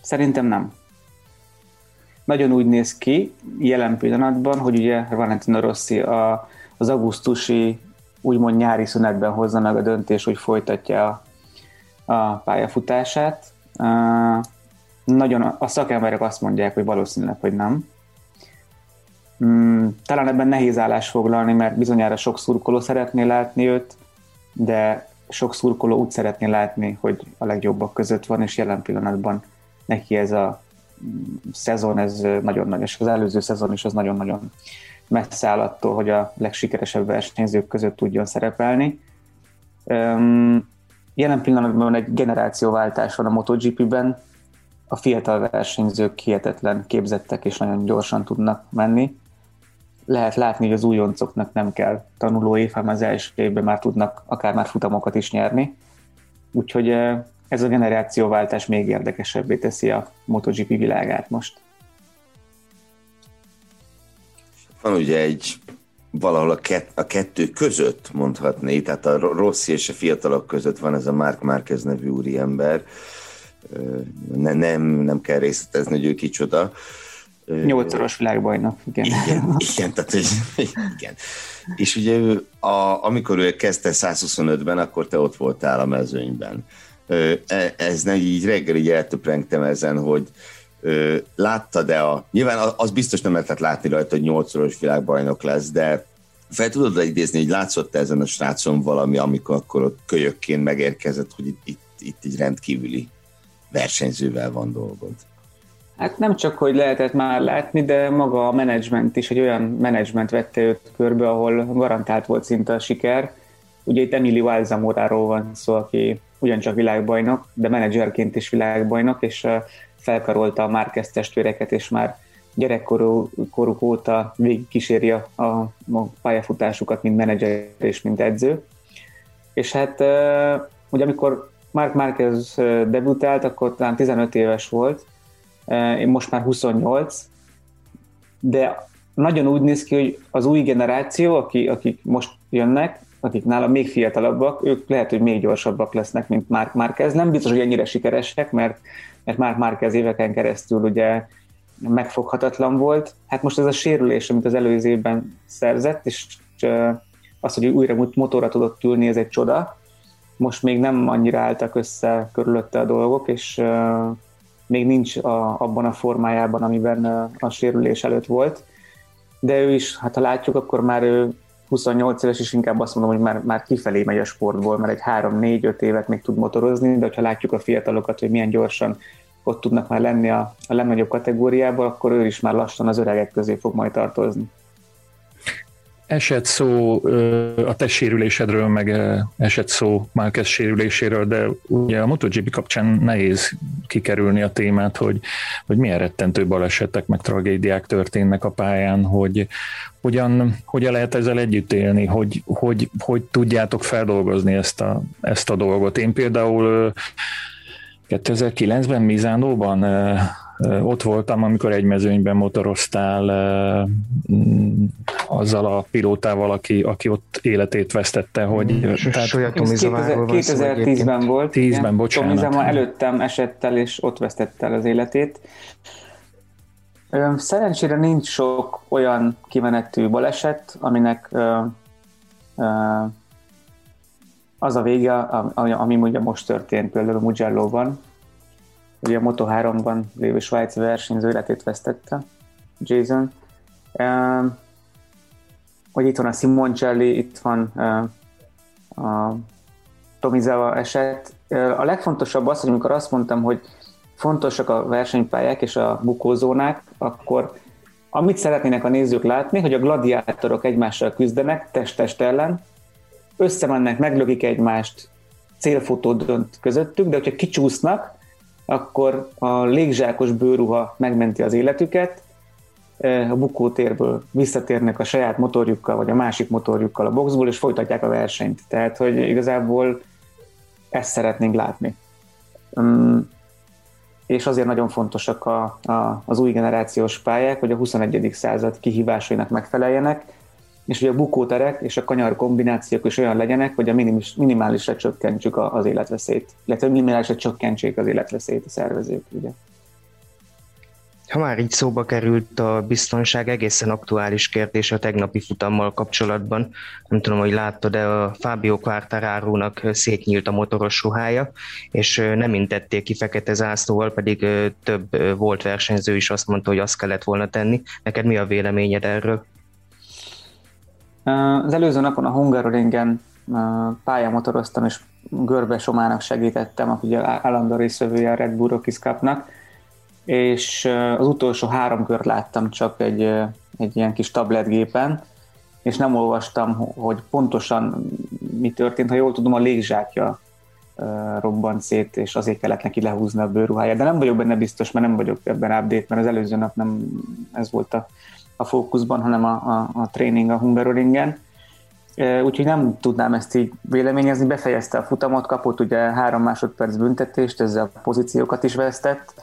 Szerintem nem nagyon úgy néz ki jelen pillanatban, hogy ugye Valentino Rossi a, az augusztusi úgymond nyári szünetben hozza meg a döntés, hogy folytatja a, a pályafutását. Uh, nagyon a szakemberek azt mondják, hogy valószínűleg, hogy nem. Um, talán ebben nehéz állás foglalni, mert bizonyára sok szurkoló szeretné látni őt, de sok szurkoló úgy szeretné látni, hogy a legjobbak között van, és jelen pillanatban neki ez a szezon, ez nagyon nagy, és az előző szezon is az nagyon-nagyon messze áll attól, hogy a legsikeresebb versenyzők között tudjon szerepelni. Jelen pillanatban egy generációváltás van a MotoGP-ben, a fiatal versenyzők hihetetlen képzettek és nagyon gyorsan tudnak menni. Lehet látni, hogy az újoncoknak nem kell tanuló év, hanem az első évben már tudnak akár már futamokat is nyerni. Úgyhogy ez a generációváltás még érdekesebbé teszi a MotoGP világát most.
Van ugye egy valahol a, kett, a kettő között mondhatni, tehát a rossz és a fiatalok között van ez a Mark Marquez nevű úriember. Ne, nem, nem kell részletezni, hogy ő kicsoda.
Nyolcszoros világbajnok, igen.
Igen, igen, tehát, hogy, igen. És ugye ő, a, amikor ő kezdte 125-ben, akkor te ott voltál a mezőnyben. E, ez nem így reggel így eltöprengtem ezen, hogy láttad-e a... Nyilván az biztos nem lehetett látni rajta, hogy nyolcszoros világbajnok lesz, de fel tudod idézni, hogy látszott ezen a srácon valami, amikor akkor ott kölyökként megérkezett, hogy itt, itt, itt egy rendkívüli versenyzővel van dolgod?
Hát nem csak, hogy lehetett már látni, de maga a menedzsment is, egy olyan menedzsment vette őt körbe, ahol garantált volt szinte a siker. Ugye itt Emily Walzamoráról van szó, aki ugyancsak világbajnok, de menedzserként is világbajnok, és felkarolta a Márquez testvéreket, és már gyerekkoruk óta végig kíséri a, a pályafutásukat, mint menedzser és mint edző. És hát ugye amikor Mark Márquez debütált, akkor talán 15 éves volt, én most már 28, de nagyon úgy néz ki, hogy az új generáció, aki, akik most jönnek, akik nála még fiatalabbak, ők lehet, hogy még gyorsabbak lesznek, mint Mark Marquez. Nem biztos, hogy ennyire sikeresek, mert, mert Mark Marquez éveken keresztül ugye megfoghatatlan volt. Hát most ez a sérülés, amit az előző évben szerzett, és az, hogy újra motorra tudott ülni, ez egy csoda. Most még nem annyira álltak össze körülötte a dolgok, és még nincs a, abban a formájában, amiben a sérülés előtt volt. De ő is, hát ha látjuk, akkor már ő 28 éves, és inkább azt mondom, hogy már, már kifelé megy a sportból, mert egy 3-4-5 évet még tud motorozni, de ha látjuk a fiatalokat, hogy milyen gyorsan ott tudnak már lenni a, a legnagyobb kategóriában, akkor ő is már lassan az öregek közé fog majd tartozni.
Esett szó a te sérülésedről, meg esett szó Márquez sérüléséről, de ugye a MotoGP kapcsán nehéz kikerülni a témát, hogy, hogy milyen rettentő balesetek, meg tragédiák történnek a pályán, hogy hogyan, hogyan lehet ezzel együtt élni, hogy, hogy, hogy tudjátok feldolgozni ezt a, ezt a dolgot. Én például 2009-ben Mizánóban ott voltam, amikor egy mezőnyben motoroztál mm, azzal a pilótával, aki, aki ott életét vesztette, hogy...
Mm. Tehát, 2010-ben volt.
10-ben, bocsánat.
Tomizama előttem esett el, és ott vesztette el az életét. Szerencsére nincs sok olyan kimenetű baleset, aminek az a vége, ami ugye most történt például Mugello-ban, ugye a Moto3-ban lévő svájci versenyző életét vesztette, Jason. Hogy itt van a Simoncelli, itt van a Tomizawa eset. A legfontosabb az, hogy amikor azt mondtam, hogy fontosak a versenypályák és a bukózónák, akkor amit szeretnének a nézők látni, hogy a gladiátorok egymással küzdenek test-test ellen, összemennek, meglökik egymást, célfotó dönt közöttük, de hogyha kicsúsznak, akkor a légzsákos bőruha megmenti az életüket, a bukótérből visszatérnek a saját motorjukkal, vagy a másik motorjukkal a boxból, és folytatják a versenyt. Tehát, hogy igazából ezt szeretnénk látni. Um, és azért nagyon fontosak a, a, az új generációs pályák, hogy a 21. század kihívásainak megfeleljenek, és hogy a bukóterek és a kanyar kombinációk is olyan legyenek, hogy a minimis, minimálisra csökkentsük az életveszélyt, illetve minimálisra csökkentsék az életveszélyt a szervezők. Ugye.
Ha már így szóba került a biztonság, egészen aktuális kérdés a tegnapi futammal kapcsolatban. Nem tudom, hogy láttad, de a Fábio Quartararo-nak szétnyílt a motoros ruhája, és nem intették ki fekete zászlóval, pedig több volt versenyző is azt mondta, hogy azt kellett volna tenni. Neked mi a véleményed erről?
Az előző napon a Hungaroringen pályamotoroztam, és Görbe Somának segítettem, aki ugye állandó részvevője a Red Bull Rockies Cup-nak, és az utolsó három kört láttam csak egy, egy ilyen kis tabletgépen, és nem olvastam, hogy pontosan mi történt. Ha jól tudom, a légzsákja robbant szét, és azért kellett neki lehúzni a bőrruháját. De nem vagyok benne biztos, mert nem vagyok ebben update, mert az előző nap nem ez volt a, a fókuszban, hanem a, a, a tréning a Hungaroringen. Úgyhogy nem tudnám ezt így véleményezni. Befejezte a futamot, kapott ugye három másodperc büntetést, ezzel pozíciókat is vesztett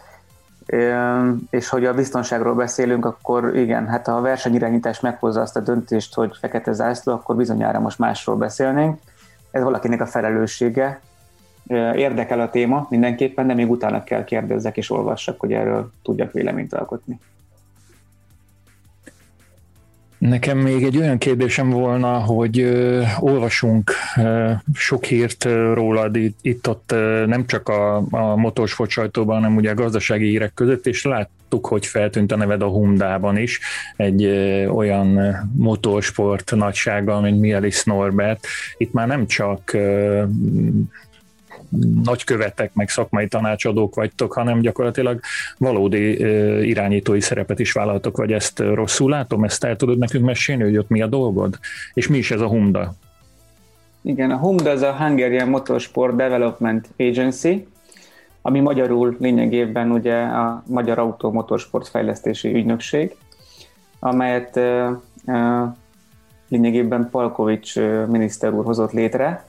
és hogy a biztonságról beszélünk, akkor igen, hát ha a versenyirányítás meghozza azt a döntést, hogy fekete zászló, akkor bizonyára most másról beszélnénk. Ez valakinek a felelőssége. Érdekel a téma mindenképpen, de még utána kell kérdezzek és olvassak, hogy erről tudjak véleményt alkotni.
Nekem még egy olyan kérdésem volna, hogy ö, olvasunk ö, sok hírt rólad itt-ott nem csak a, a motorsport sajtóban, hanem ugye a gazdasági hírek között, és láttuk, hogy feltűnt a neved a Hundában is, egy ö, olyan motorsport nagysággal, mint Mielis Norbert. Itt már nem csak ö, nagykövetek, meg szakmai tanácsadók vagytok, hanem gyakorlatilag valódi irányítói szerepet is vállaltok, vagy ezt rosszul látom? Ezt el tudod nekünk mesélni, hogy ott mi a dolgod? És mi is ez a HUMDA?
Igen, a HUMDA az a Hungarian Motorsport Development Agency, ami magyarul lényegében ugye a Magyar Autó Motorsport Fejlesztési Ügynökség, amelyet lényegében Palkovics miniszter úr hozott létre,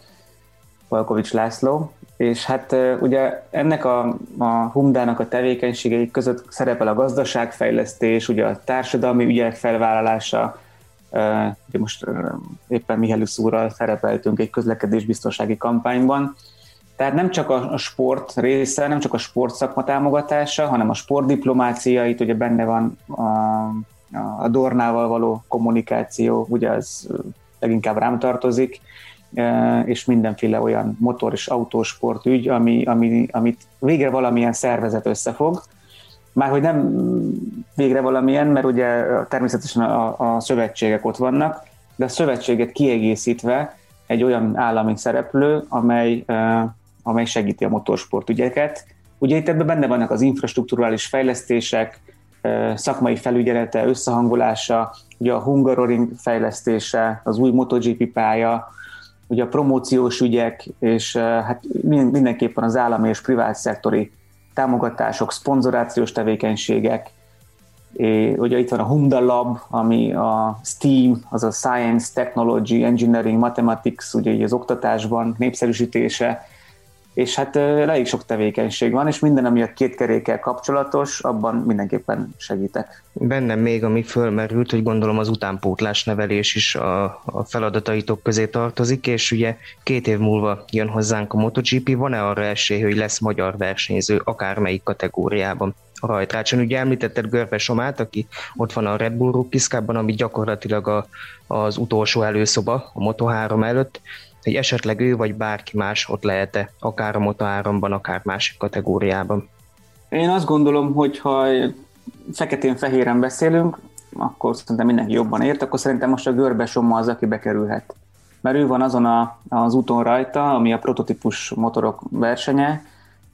Palkovics László, és hát ugye ennek a, a Humdának a tevékenységei között szerepel a gazdaságfejlesztés, ugye a társadalmi ügyek felvállalása, ugye most éppen Mihályusz úrral szerepeltünk egy közlekedésbiztonsági kampányban, tehát nem csak a, sport része, nem csak a sportszakma támogatása, hanem a sportdiplomácia, itt ugye benne van a, a Dornával való kommunikáció, ugye az leginkább rám tartozik, és mindenféle olyan motor- és autósport ügy, ami, ami, amit végre valamilyen szervezet összefog. Már hogy nem végre valamilyen, mert ugye természetesen a, a szövetségek ott vannak, de a szövetséget kiegészítve egy olyan állami szereplő, amely, amely segíti a motorsport ügyeket. Ugye itt ebben benne vannak az infrastruktúrális fejlesztések, szakmai felügyelete, összehangolása, ugye a Hungaroring fejlesztése, az új MotoGP pálya, ugye a promóciós ügyek, és eh, hát mindenképpen az állami és privát szektori támogatások, szponzorációs tevékenységek, ugye itt van a Humda Lab, ami a STEAM, az a Science, Technology, Engineering, Mathematics, ugye az oktatásban népszerűsítése, és hát elég sok tevékenység van, és minden, ami a két kerékkel kapcsolatos, abban mindenképpen segítek.
Bennem még, ami fölmerült, hogy gondolom az utánpótlás nevelés is a, a feladataitok közé tartozik, és ugye két év múlva jön hozzánk a MotoGP, van-e arra esély, hogy lesz magyar versenyző akármelyik kategóriában? a rajtrácson. Ugye említetted Görbe Somát, aki ott van a Red Bull Rookieskában, ami gyakorlatilag a, az utolsó előszoba a Moto3 előtt hogy esetleg ő vagy bárki más ott lehet-e, akár a Moto3-ban, akár másik kategóriában?
Én azt gondolom, hogy ha feketén-fehéren beszélünk, akkor szerintem mindenki jobban ért, akkor szerintem most a Görbe Soma az, aki bekerülhet. Mert ő van azon a, az úton rajta, ami a prototípus motorok versenye.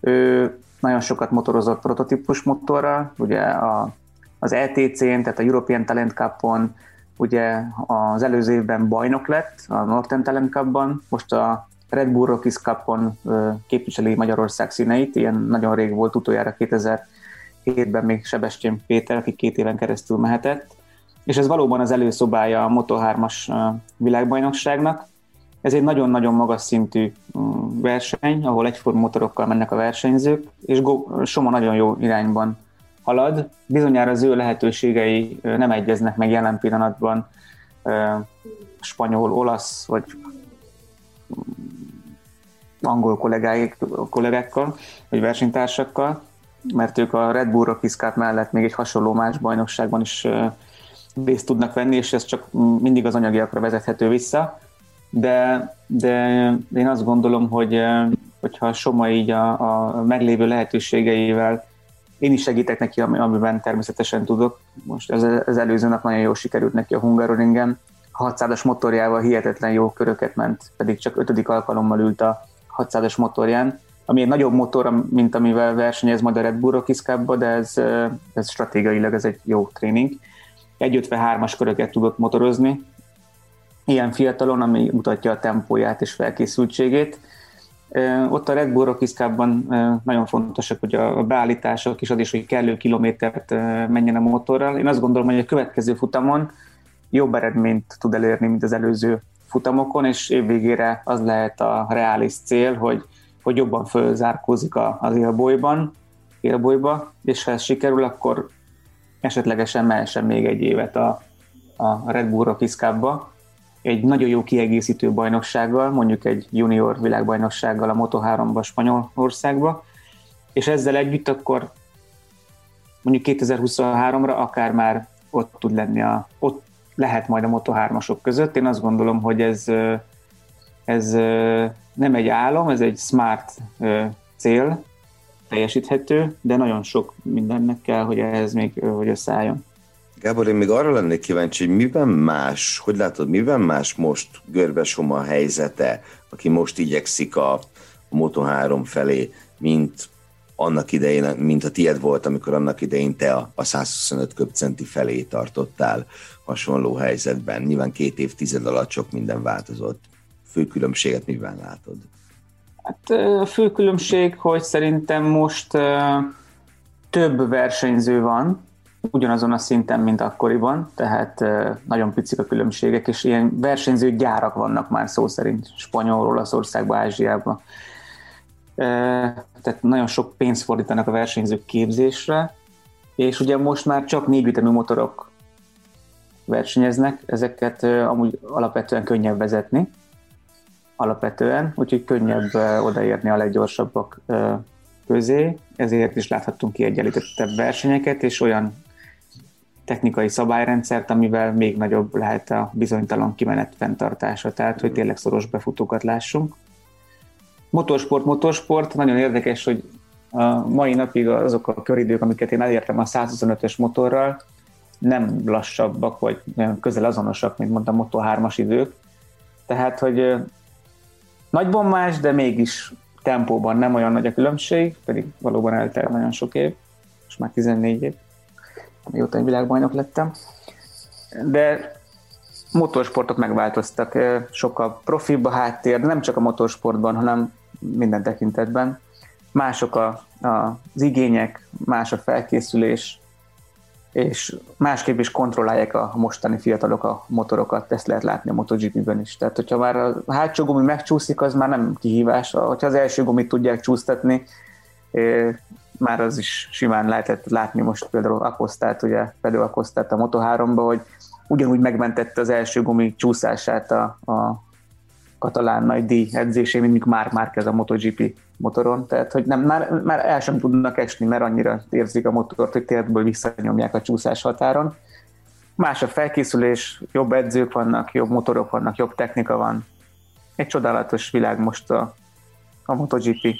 Ő nagyon sokat motorozott prototípus motorral, ugye a, az ETC-n, tehát a European Talent Cup-on, ugye az előző évben bajnok lett a Northern Cup-ban, most a Red Bull Rockies Cup-on képviseli Magyarország színeit, ilyen nagyon rég volt, utoljára 2007-ben még Sebestyén Péter, aki két éven keresztül mehetett, és ez valóban az előszobája a Moto3-as világbajnokságnak. Ez egy nagyon-nagyon magas szintű verseny, ahol egyforma motorokkal mennek a versenyzők, és Soma nagyon jó irányban halad. Bizonyára az ő lehetőségei nem egyeznek meg jelen pillanatban spanyol, olasz vagy angol kollégáik, kollégákkal, vagy versenytársakkal, mert ők a Red Bull Rockies mellett még egy hasonló más bajnokságban is részt tudnak venni, és ez csak mindig az anyagiakra vezethető vissza. De, de én azt gondolom, hogy hogyha Soma így a, a meglévő lehetőségeivel én is segítek neki, amiben természetesen tudok. Most ez, az előző nap nagyon jól sikerült neki a Hungaroringen. A 600-as motorjával hihetetlen jó köröket ment, pedig csak ötödik alkalommal ült a 600-as motorján, ami egy nagyobb motor, mint amivel versenyez majd a Red Bull Rockies de ez, ez stratégiailag ez egy jó tréning. 1.53-as köröket tudott motorozni, ilyen fiatalon, ami mutatja a tempóját és felkészültségét ott a Red Bull Rockies nagyon fontosak, hogy a beállítások és az is, hogy kellő kilométert menjen a motorral. Én azt gondolom, hogy a következő futamon jobb eredményt tud elérni, mint az előző futamokon, és évvégére az lehet a reális cél, hogy, hogy jobban fölzárkózik az élbolyban, élbolyba, és ha ez sikerül, akkor esetlegesen mehessen még egy évet a, a Red Bull Rockies egy nagyon jó kiegészítő bajnoksággal, mondjuk egy junior világbajnoksággal a Moto3-ba Spanyolországba, és ezzel együtt akkor mondjuk 2023-ra akár már ott tud lenni, a, ott lehet majd a Moto3-asok között. Én azt gondolom, hogy ez, ez nem egy álom, ez egy smart cél, teljesíthető, de nagyon sok mindennek kell, hogy ehhez még hogy összeálljon.
Gábor, én még arra lennék kíváncsi, hogy miben más, hogy látod, miben más most Görbe Soma helyzete, aki most igyekszik a Moto3 felé, mint annak idején, mint a tied volt, amikor annak idején te a, a 125 köbcenti felé tartottál hasonló helyzetben. Nyilván két évtized alatt sok minden változott. Fő különbséget miben látod?
Hát a fő különbség, hogy szerintem most több versenyző van, ugyanazon a szinten, mint akkoriban, tehát nagyon picik a különbségek, és ilyen versenyző gyárak vannak már szó szerint Spanyol, Olaszországban, Ázsiában. Tehát nagyon sok pénzt fordítanak a versenyzők képzésre, és ugye most már csak négyütemű motorok versenyeznek, ezeket amúgy alapvetően könnyebb vezetni, alapvetően, úgyhogy könnyebb odaérni a leggyorsabbak közé, ezért is láthattunk kiegyenlítettebb versenyeket, és olyan technikai szabályrendszert, amivel még nagyobb lehet a bizonytalan kimenet fenntartása, tehát hogy tényleg szoros befutókat lássunk. Motorsport, motorsport, nagyon érdekes, hogy a mai napig azok a köridők, amiket én elértem a 125-ös motorral, nem lassabbak, vagy közel azonosak, mint mondtam, Moto 3-as idők. Tehát, hogy nagyban más, de mégis tempóban nem olyan nagy a különbség, pedig valóban eltelt nagyon sok év, és már 14 év mióta én világbajnok lettem. De motorsportok megváltoztak, sokkal profibb a háttér, nem csak a motorsportban, hanem minden tekintetben. Mások a, a, az igények, más a felkészülés, és másképp is kontrollálják a mostani fiatalok a motorokat, ezt lehet látni a MotoGP-ben is. Tehát, hogyha már a hátsó gumi megcsúszik, az már nem kihívás. Hogyha az első gumit tudják csúsztatni, már az is simán lehetett látni most például Akosztát, ugye Pedro Akosztát a Moto3-ba, hogy ugyanúgy megmentette az első gumi csúszását a, a katalán nagy díj edzésé, mint már már ez a MotoGP motoron, tehát hogy nem, már, már el sem tudnak esni, mert annyira érzik a motort, hogy tértből visszanyomják a csúszás határon. Más a felkészülés, jobb edzők vannak, jobb motorok vannak, jobb technika van. Egy csodálatos világ most a, a MotoGP.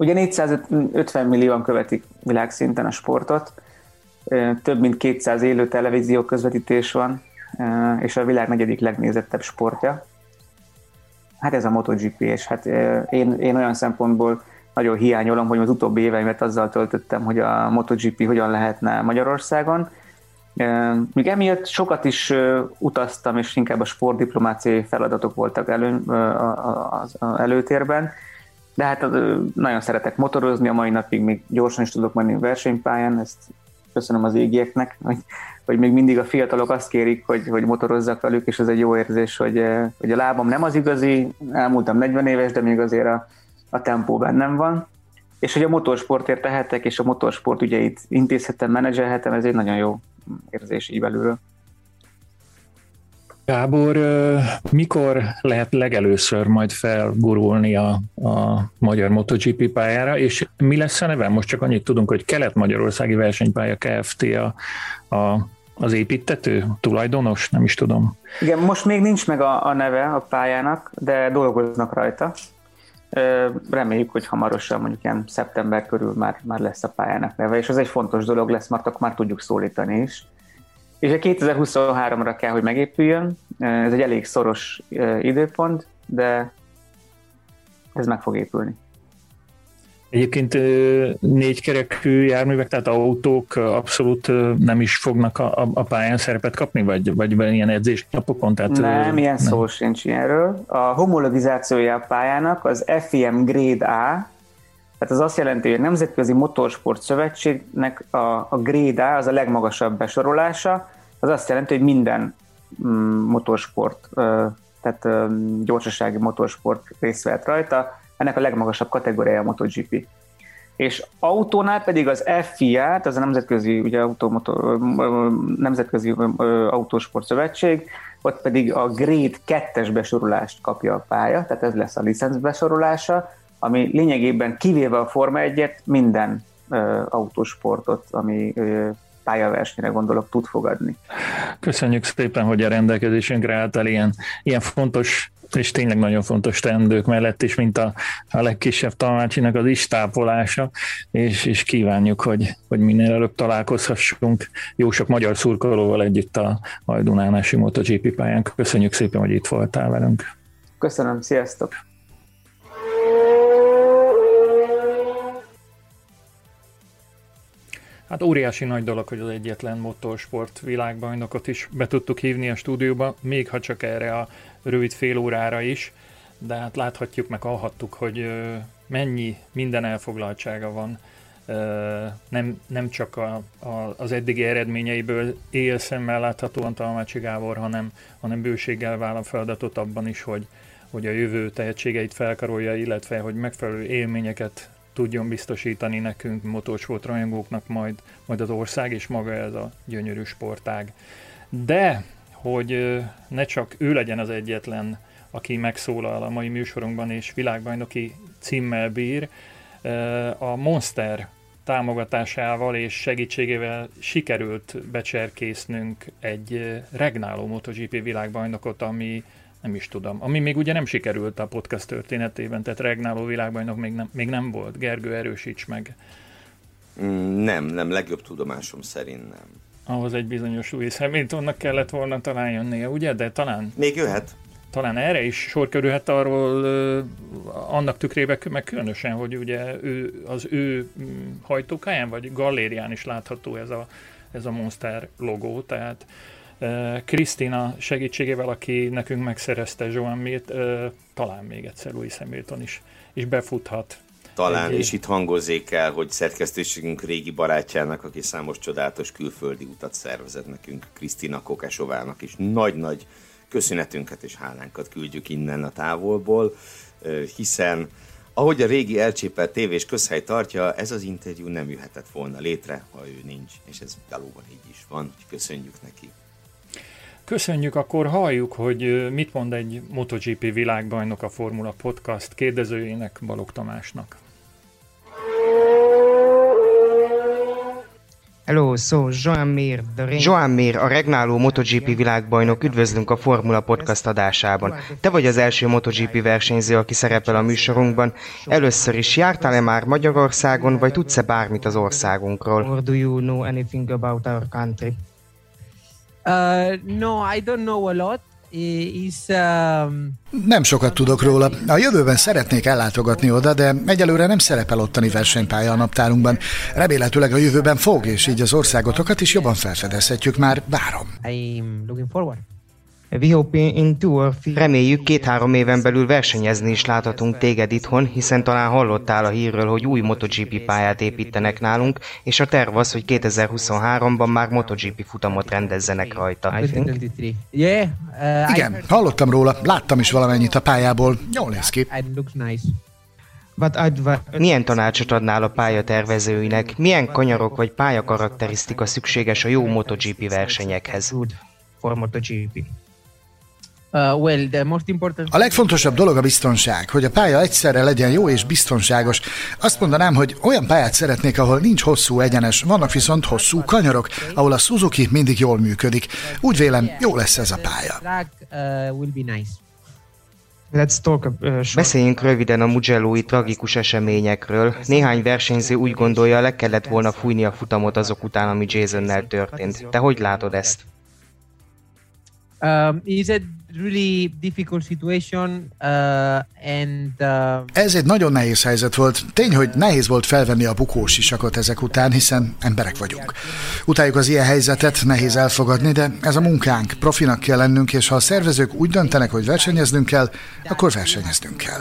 Ugye 450 millióan követik világszinten a sportot, több mint 200 élő televízió közvetítés van, és a világ negyedik legnézettebb sportja. Hát ez a MotoGP, és hát én, én olyan szempontból nagyon hiányolom, hogy az utóbbi éveimet azzal töltöttem, hogy a MotoGP hogyan lehetne Magyarországon. Még emiatt sokat is utaztam, és inkább a sportdiplomáciai feladatok voltak elő, az előtérben, de hát nagyon szeretek motorozni, a mai napig még gyorsan is tudok menni versenypályán, ezt köszönöm az égieknek, hogy, hogy még mindig a fiatalok azt kérik, hogy, hogy motorozzak velük, és ez egy jó érzés, hogy, hogy a lábam nem az igazi, elmúltam 40 éves, de még azért a, a tempó bennem van, és hogy a motorsportért tehetek, és a motorsport ügyeit intézhetem, menedzselhetem, ez egy nagyon jó érzés így belülről.
Gábor, mikor lehet legelőször majd felgurulni a, a magyar MotoGP pályára, és mi lesz a neve? Most csak annyit tudunk, hogy Kelet-Magyarországi Versenypálya Kft. A, a, az építető, tulajdonos, nem is tudom.
Igen, most még nincs meg a, a neve a pályának, de dolgoznak rajta. Reméljük, hogy hamarosan, mondjuk ilyen szeptember körül már, már lesz a pályának neve, és az egy fontos dolog lesz, mert akkor már tudjuk szólítani is és a 2023-ra kell, hogy megépüljön. Ez egy elég szoros időpont, de ez meg fog épülni.
Egyébként négykerekű járművek, tehát autók abszolút nem is fognak a, a pályán szerepet kapni, vagy, vagy ilyen edzésnapokon? Tehát,
nem, ilyen nem. szó sincs ilyenről. A homologizációja a pályának az FIM Grade A, tehát az azt jelenti, hogy a Nemzetközi Motorsport Szövetségnek a, a Grade A, az a legmagasabb besorolása, az azt jelenti, hogy minden mm, motorsport, tehát gyorsasági motorsport részt vett rajta, ennek a legmagasabb kategóriája a MotoGP. És autónál pedig az FIA, az a Nemzetközi, ugye, automotor, Nemzetközi Autósport Szövetség, ott pedig a Grade 2-es besorolást kapja a pálya, tehát ez lesz a licenc besorolása, ami lényegében kivéve a Forma 1-et minden ö, autósportot, ami ö, pályaversenyre gondolok tud fogadni.
Köszönjük szépen, hogy a rendelkezésünkre álltál ilyen, ilyen fontos és tényleg nagyon fontos teendők mellett is, mint a, a legkisebb tanácsinak az istápolása, és, és kívánjuk, hogy, hogy minél előbb találkozhassunk jó sok magyar szurkolóval együtt a Hajdunánási MotoGP pályán. Köszönjük szépen, hogy itt voltál velünk.
Köszönöm, sziasztok!
Hát óriási nagy dolog, hogy az egyetlen motorsport világbajnokot is be tudtuk hívni a stúdióba, még ha csak erre a rövid fél órára is, de hát láthatjuk, meg hallhattuk, hogy mennyi minden elfoglaltsága van, nem, nem csak a, a, az eddigi eredményeiből él szemmel láthatóan Talmácsi Gábor, hanem, hanem bőséggel vállal feladatot abban is, hogy, hogy a jövő tehetségeit felkarolja, illetve hogy megfelelő élményeket tudjon biztosítani nekünk, motorsport rajongóknak majd, majd az ország és maga ez a gyönyörű sportág. De, hogy ne csak ő legyen az egyetlen, aki megszólal a mai műsorunkban és világbajnoki címmel bír, a Monster támogatásával és segítségével sikerült becserkésznünk egy regnáló MotoGP világbajnokot, ami nem is tudom. Ami még ugye nem sikerült a podcast történetében, tehát regnáló világbajnok még nem, még nem volt. Gergő, erősíts meg.
Mm, nem, nem, legjobb tudomásom szerint nem.
Ahhoz egy bizonyos Louis Hamiltonnak kellett volna talán jönnie, ugye? De talán...
Még jöhet.
Talán erre is sor kerülhet arról annak tükrében, meg különösen, hogy ugye ő, az ő mm, hajtókáján vagy galérián is látható ez a, ez a Monster logó, tehát Krisztina segítségével, aki nekünk megszerezte Mirt, talán még egyszer Louis Hamilton is, és befuthat
talán, és itt hangozzék el, hogy szerkesztőségünk régi barátjának, aki számos csodálatos külföldi utat szervezett nekünk, Krisztina Kokesovának is nagy-nagy köszönetünket és hálánkat küldjük innen a távolból, hiszen ahogy a régi elcsépelt tévés közhely tartja, ez az interjú nem jöhetett volna létre, ha ő nincs, és ez valóban így is van, hogy köszönjük neki.
Köszönjük, akkor halljuk, hogy mit mond egy MotoGP világbajnok a Formula Podcast kérdezőjének Balog Tamásnak.
Hello, so Joan Mir, the. Joan Mir, a regnáló MotoGP világbajnok, üdvözlünk a Formula Podcast adásában. Te vagy az első MotoGP versenyző, aki szerepel a műsorunkban. Először is jártál-e már Magyarországon, vagy tudsz-e bármit az országunkról? Or do you know anything about our country?
Uh, no, I don't know a lot. Is, um...
Nem sokat tudok róla. A jövőben szeretnék ellátogatni oda, de egyelőre nem szerepel ottani versenypálya a naptárunkban. Remélhetőleg a jövőben fog, és így az országotokat is jobban felfedezhetjük. Már várom.
I'm looking forward.
Reméljük két-három éven belül versenyezni is láthatunk téged itthon, hiszen talán hallottál a hírről, hogy új MotoGP pályát építenek nálunk, és a terv az, hogy 2023-ban már MotoGP futamot rendezzenek rajta.
Uh,
Igen, hallottam róla, láttam is valamennyit a pályából, jól néz ki.
Milyen tanácsot adnál a pályatervezőinek? Milyen kanyarok vagy pályakarakterisztika szükséges a jó MotoGP versenyekhez?
For MotoGP. Uh,
a legfontosabb dolog a biztonság, hogy a pálya egyszerre legyen jó és biztonságos. Azt mondanám, hogy olyan pályát szeretnék, ahol nincs hosszú egyenes, vannak viszont hosszú kanyarok, ahol a Suzuki mindig jól működik. Úgy vélem, jó lesz ez a pálya.
Uh, Let's talk, uh, Beszéljünk röviden a Mugello-i tragikus eseményekről. Néhány versenyző úgy gondolja, le kellett volna fújni a futamot azok után, ami Jasonnel történt. Te hogy látod ezt?
Um, is a really difficult situation, uh, and, uh...
Ez egy nagyon nehéz helyzet volt. Tény, hogy nehéz volt felvenni a bukós isakot ezek után, hiszen emberek vagyunk. Utáljuk az ilyen helyzetet, nehéz elfogadni, de ez a munkánk. Profinak kell lennünk, és ha a szervezők úgy döntenek, hogy versenyeznünk kell, akkor versenyeznünk kell.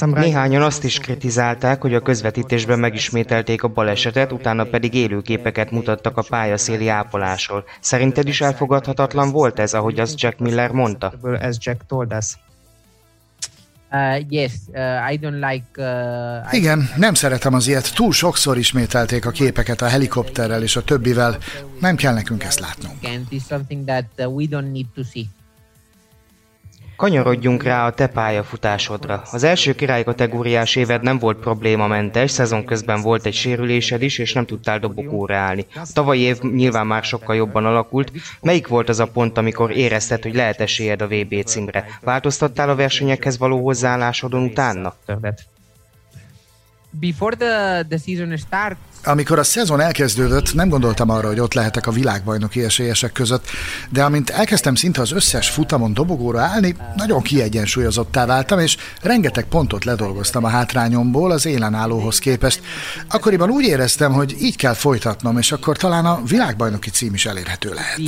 Néhányan azt is kritizálták, hogy a közvetítésben megismételték a balesetet, utána pedig élőképeket mutattak a pályaszéli ápolásról. Szerinted is elfogadhatatlan volt ez, ahogy az Jack Miller mondta?
Uh, uh,
uh, Igen, nem szeretem az ilyet. Túl sokszor ismételték a képeket a helikopterrel és a többivel. Nem kell nekünk ezt látnunk.
Kanyarodjunk rá a te pályafutásodra. Az első király kategóriás éved nem volt problémamentes, szezon közben volt egy sérülésed is, és nem tudtál dobogóra állni. A tavalyi év nyilván már sokkal jobban alakult. Melyik volt az a pont, amikor érezted, hogy lehet esélyed a VB címre? Változtattál a versenyekhez való hozzáállásodon utána?
Before the, the season start,
amikor a szezon elkezdődött, nem gondoltam arra, hogy ott lehetek a világbajnoki esélyesek között, de amint elkezdtem szinte az összes futamon dobogóra állni, nagyon kiegyensúlyozottá váltam, és rengeteg pontot ledolgoztam a hátrányomból az élenállóhoz képest. Akkoriban úgy éreztem, hogy így kell folytatnom, és akkor talán a világbajnoki cím is elérhető lehet.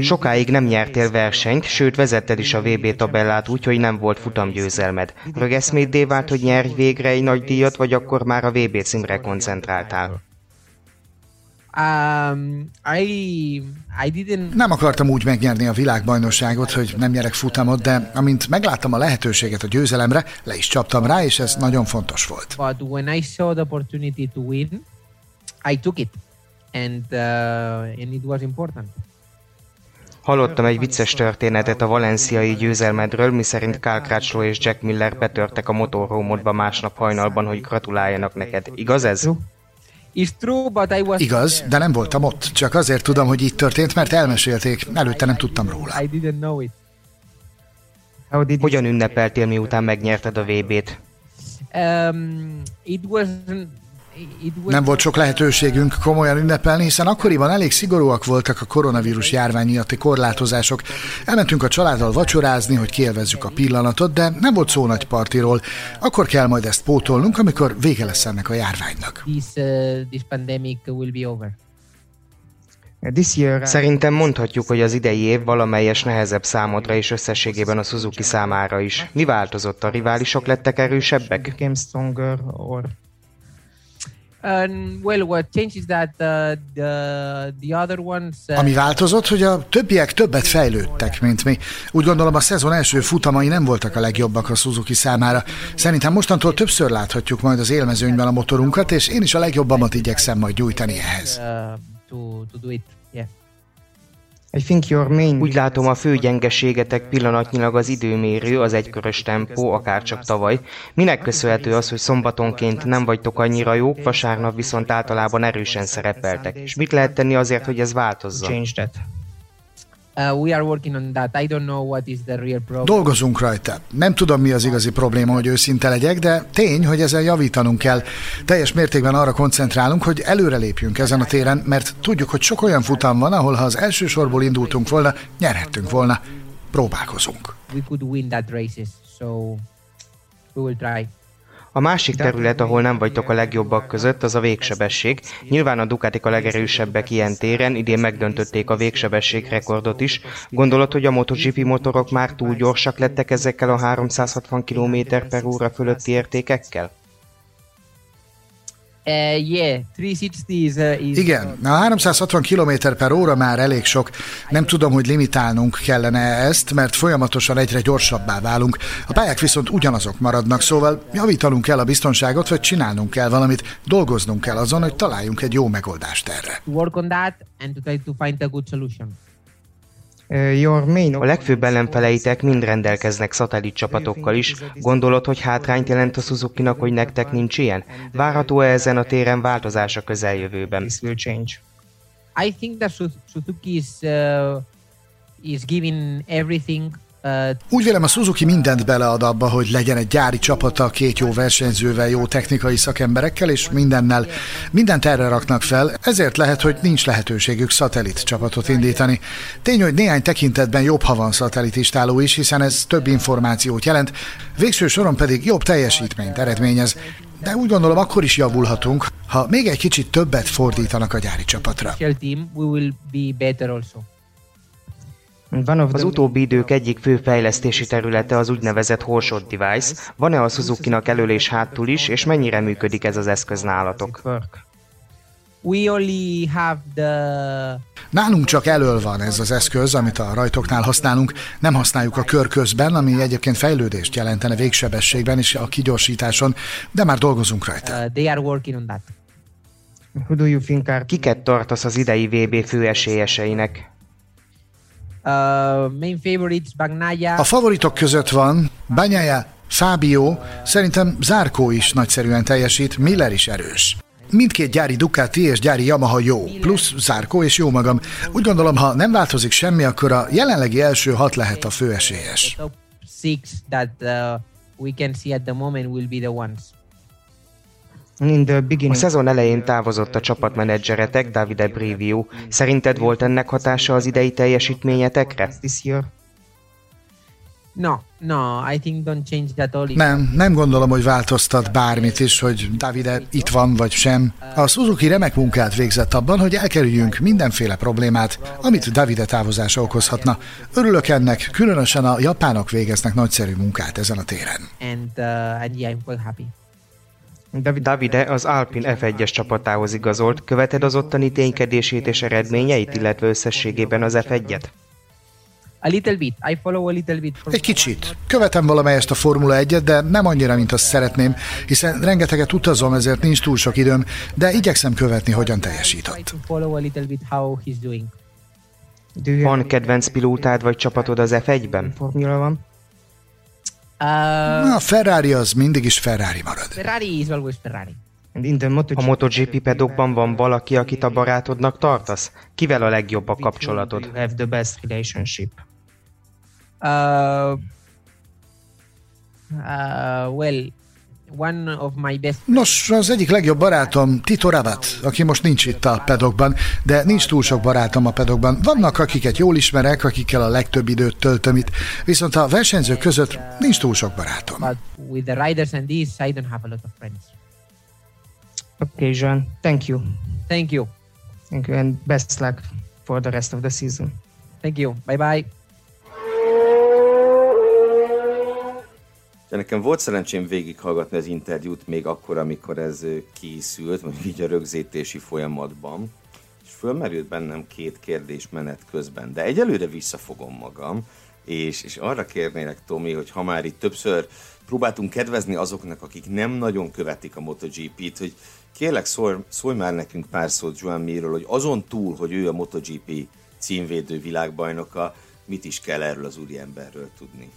Sokáig nem nyertél versenyt, sőt vezetted is a VB tabellát úgy, hogy nem volt futamgyőzelmed. Rögeszméddé vált, hogy nyerj végre egy nagy díjat, vagy akkor már a VB címre koncentráltál?
Um, I, I didn't...
Nem akartam úgy megnyerni a világbajnokságot, hogy nem nyerek futamot, de amint megláttam a lehetőséget a győzelemre, le is csaptam rá, és ez nagyon fontos volt.
But when I saw the opportunity to win, I took it. And, uh, and it was important.
Hallottam egy vicces történetet a valenciai győzelmedről, miszerint Carl Crutchlow és Jack Miller betörtek a motorhómodba másnap hajnalban, hogy gratuláljanak neked. Igaz ez?
Igaz, de nem voltam ott. Csak azért tudom, hogy így történt, mert elmesélték. Előtte nem tudtam róla.
Hogyan ünnepeltél, miután megnyerted a VB-t?
Nem volt sok lehetőségünk komolyan ünnepelni, hiszen akkoriban elég szigorúak voltak a koronavírus járvány miatti korlátozások. Elmentünk a családdal vacsorázni, hogy kielvezzük a pillanatot, de nem volt szó nagy partiról. Akkor kell majd ezt pótolnunk, amikor vége lesz ennek a járványnak.
Uh, over.
Szerintem mondhatjuk, hogy az idei év valamelyes nehezebb számodra és összességében a Suzuki számára is. Mi változott? A riválisok lettek erősebbek?
Um, well, what changed is that uh, the, the other ones... Uh,
Ami változott, hogy a többiek többet fejlődtek, mint mi. Úgy gondolom a szezon első futamai nem voltak a legjobbak a Suzuki számára. Szerintem mostantól többször láthatjuk majd az élmezőnyben a motorunkat, és én is a legjobbamat igyekszem majd nyújtani ehhez.
uh, to, to do it, yeah.
Úgy látom, a fő gyengeségetek pillanatnyilag az időmérő, az egykörös tempó, akárcsak tavaly. Minek köszönhető az, hogy szombatonként nem vagytok annyira jók, vasárnap viszont általában erősen szerepeltek? És mit lehet tenni azért, hogy ez változzon?
Uh, we are working on that. I don't know what is the real problem.
Dolgozunk rajta. Nem tudom, mi az igazi probléma, hogy őszinte legyek, de tény, hogy ezen javítanunk kell. Teljes mértékben arra koncentrálunk, hogy előrelépjünk ezen a téren, mert tudjuk, hogy sok olyan futam van, ahol ha az első sorból indultunk volna, nyerhettünk volna. Próbálkozunk.
We could win that races, so we will try.
A másik terület, ahol nem vagytok a legjobbak között, az a végsebesség. Nyilván a Ducatik a legerősebbek ilyen téren, idén megdöntötték a végsebesség rekordot is. Gondolod, hogy a MotoGP motorok már túl gyorsak lettek ezekkel a 360 km per óra fölötti értékekkel?
Uh, yeah, 360 is, uh, is
Igen, a 360 km per óra már elég sok. Nem tudom, hogy limitálnunk kellene ezt, mert folyamatosan egyre gyorsabbá válunk. A pályák viszont ugyanazok maradnak, szóval javítanunk kell a biztonságot, vagy csinálnunk kell valamit, dolgoznunk kell azon, hogy találjunk egy jó megoldást erre.
to work on that and to try to find a good solution.
A legfőbb ellenfeleitek mind rendelkeznek szatellit csapatokkal is. Gondolod, hogy hátrányt jelent a Suzuki-nak, hogy nektek nincs ilyen? Várható-e ezen a téren változás a közeljövőben?
I think that Su- Suzuki is uh, is giving everything
Úgy vélem, a Suzuki mindent belead abba, hogy legyen egy gyári csapata két jó versenyzővel, jó technikai szakemberekkel, és mindennel. Mindent erre raknak fel, ezért lehet, hogy nincs lehetőségük szatellit csapatot indítani. Tény, hogy néhány tekintetben jobb, ha van szatellitistáló is, hiszen ez több információt jelent, végső soron pedig jobb teljesítményt eredményez. De úgy gondolom, akkor is javulhatunk, ha még egy kicsit többet fordítanak a gyári csapatra.
Az utóbbi idők egyik fő fejlesztési területe az úgynevezett Horshot Device. Van-e a Suzuki-nak elől és hátul is, és mennyire működik ez az eszköz nálatok?
We only have the
Nálunk csak elől van ez az eszköz, amit a rajtoknál használunk, nem használjuk a kör közben, ami egyébként fejlődést jelentene végsebességben és a kigyorsításon, de már dolgozunk rajta.
uh, they are working on that.
Kiket tartasz az idei VB fő esélyeseinek?
Uh, main favorites Bagnaia.
A favoritok között van Banyaya, Fábio, szerintem Zárkó is nagyszerűen teljesít, Miller is erős. Mindkét gyári Ducati és gyári Yamaha jó, plusz Zárkó és jó magam. Úgy gondolom, ha nem változik semmi, akkor a jelenlegi első hat lehet a főesélyes.
The top six that uh, we can see at the moment will be the ones.
A szezon elején távozott a csapatmenedzseretek, Davide Brivio. Szerinted volt ennek hatása az idei teljesítményetekre?
No, no, I think don't change that all.
Nem, nem gondolom, hogy változtat bármit is, hogy Davide itt van vagy sem. A Suzuki remek munkát végzett abban, hogy elkerüljünk mindenféle problémát, amit Davide távozása okozhatna. Örülök ennek, különösen a japánok végeznek nagyszerű munkát ezen a téren.
And, uh, and yeah, I'm quite happy.
Davide az Alpine F1-es csapatához igazolt. Követed az ottani ténykedését és eredményeit, illetve összességében az F1-et?
A little bit. I follow a little bit.
Egy kicsit. Követem valamelyest a Formula 1-et, de nem annyira, mint azt szeretném, hiszen rengeteget utazom, ezért nincs túl sok időm, de igyekszem követni, hogyan
doing.
Van kedvenc pilótád vagy csapatod az F1-ben?
Uh,
A Ferrari az mindig is Ferrari marad.
Ferrari is always Ferrari.
A MotoGP pedokban van valaki, akit a barátodnak tartasz? Kivel a legjobb a kapcsolatod?
Uh, uh, well, one of my best
Nos, az egyik legjobb barátom Tito Rabat, aki most nincs itt a pedokban, de nincs túl sok barátom a pedokban. Vannak, akiket jól ismerek, akikkel a legtöbb időt töltöm itt, viszont a versenyzők között nincs túl sok barátom.
but with the riders and this, I don't have a lot of friends.
Okay, Jean. Thank you.
Thank you.
Thank you and best luck.
for the rest of the season. Thank you. Bye bye.
De nekem volt szerencsém végighallgatni az interjút még akkor, amikor ez készült, mondjuk így a rögzítési folyamatban, és fölmerült bennem két kérdés menet közben, de egyelőre visszafogom magam, és, és arra kérnélek, Tomi, hogy ha már itt többször próbáltunk kedvezni azoknak, akik nem nagyon követik a MotoGP-t, hogy kérlek szólj, szólj már nekünk pár szót Joan Mirról, hogy azon túl, hogy ő a MotoGP címvédő világbajnoka, mit is kell erről az úriemberről tudni?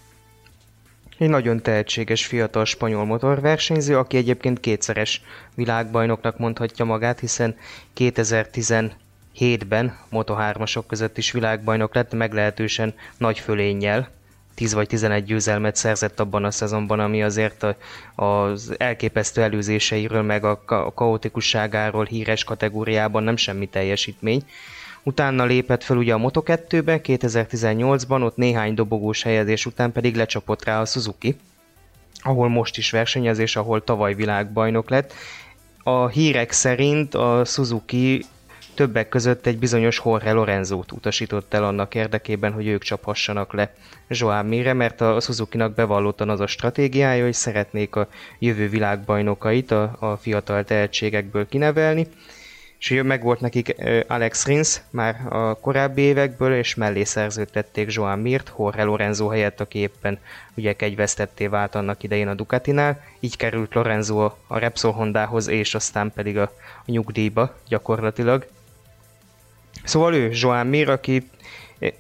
Egy nagyon tehetséges fiatal spanyol motorversenyző, aki egyébként kétszeres világbajnoknak mondhatja magát, hiszen 2017-ben Moto3-asok között is világbajnok lett, meglehetősen nagy fölénnyel, 10 vagy 11 győzelmet szerzett abban a szezonban, ami azért az elképesztő előzéseiről, meg a kaotikusságáról híres kategóriában nem semmi teljesítmény. Utána lépett fel ugye a Moto2-be 2018-ban, ott néhány dobogós helyezés után pedig lecsapott rá a Suzuki, ahol most is versenyez, és ahol tavaly világbajnok lett. A hírek szerint a Suzuki többek között egy bizonyos Jorge Lorenzót utasított el annak érdekében, hogy ők csaphassanak le Joan Mire, mert a Suzuki-nak bevallottan az a stratégiája, hogy szeretnék a jövő világbajnokait a, a fiatal tehetségekből kinevelni, és meg volt nekik Alex Rins már a korábbi évekből, és mellé szerződtették Joan Mirt, Jorge Lorenzo helyett, aki éppen ugye kegyvesztetté vált annak idején a Ducatinál, így került Lorenzo a Repsol Hondához, és aztán pedig a, a nyugdíjba gyakorlatilag. Szóval ő Joan Mir, aki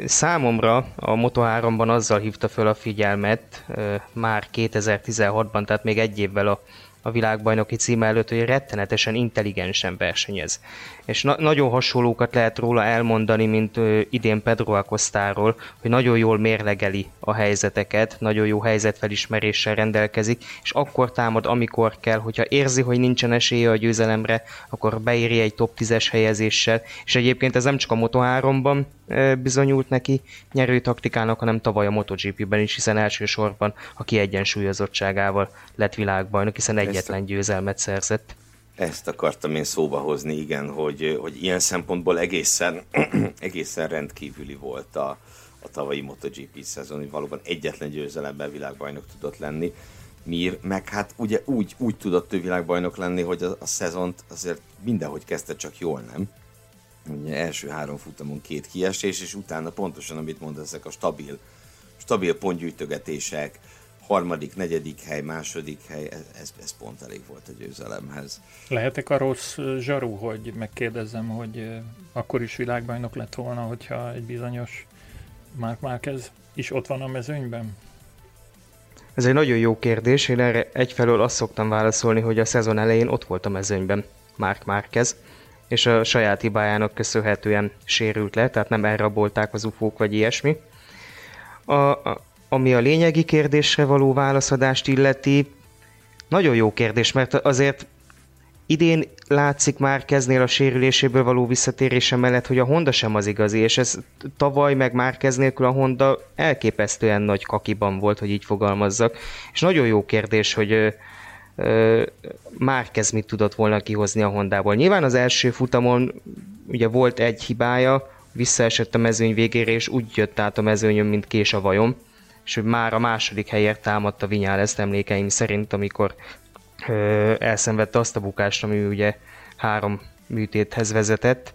számomra a Moto3-ban azzal hívta föl a figyelmet már 2016-ban, tehát még egy évvel a a világbajnoki címe előtt, hogy rettenetesen intelligensen versenyez. És na- nagyon hasonlókat lehet róla elmondani, mint ö, idén Pedro Acostáról, hogy nagyon jól mérlegeli a helyzeteket, nagyon jó helyzetfelismeréssel rendelkezik, és akkor támad, amikor kell, hogyha érzi, hogy nincsen esélye a győzelemre, akkor beéri egy top 10-es helyezéssel, és egyébként ez nem csak a Moto3-ban bizonyult neki nyerő taktikának, hanem tavaly a MotoGP-ben is, hiszen elsősorban a kiegyensúlyozottságával lett világbajnok, hiszen egyetlen győzelmet szerzett.
Ezt akartam én szóba hozni, igen, hogy, hogy ilyen szempontból egészen, egészen rendkívüli volt a, a tavalyi MotoGP szezon, hogy valóban egyetlen győzelemben világbajnok tudott lenni. Mir, meg hát ugye úgy, úgy tudott ő világbajnok lenni, hogy a, a szezont azért mindenhogy kezdte csak jól, nem? Ugye első három futamon két kiesés, és utána pontosan, amit mond, ezek a stabil, stabil pontgyűjtögetések, harmadik, negyedik hely, második hely, ez, ez pont elég volt a győzelemhez.
Lehetek a rossz zsaru, hogy megkérdezzem, hogy akkor is világbajnok lett volna, hogyha egy bizonyos Mark Márquez is ott van a mezőnyben?
Ez egy nagyon jó kérdés, én erre egyfelől azt szoktam válaszolni, hogy a szezon elején ott volt a mezőnyben Mark Márquez, és a saját hibájának köszönhetően sérült le, tehát nem elrabolták az ufók vagy ilyesmi. A, a, ami a lényegi kérdésre való válaszadást illeti, nagyon jó kérdés, mert azért idén látszik már kezdnél a sérüléséből való visszatérése mellett, hogy a Honda sem az igazi, és ez tavaly meg már nélkül a Honda elképesztően nagy kakiban volt, hogy így fogalmazzak. És nagyon jó kérdés, hogy már kezd mit tudott volna kihozni a Hondából. Nyilván az első futamon ugye volt egy hibája, visszaesett a mezőny végére, és úgy jött át a mezőnyön, mint kés a vajom, és hogy már a második helyért támadta Vinyál ezt emlékeim szerint, amikor ö, elszenvedte azt a bukást, ami ugye három műtéthez vezetett.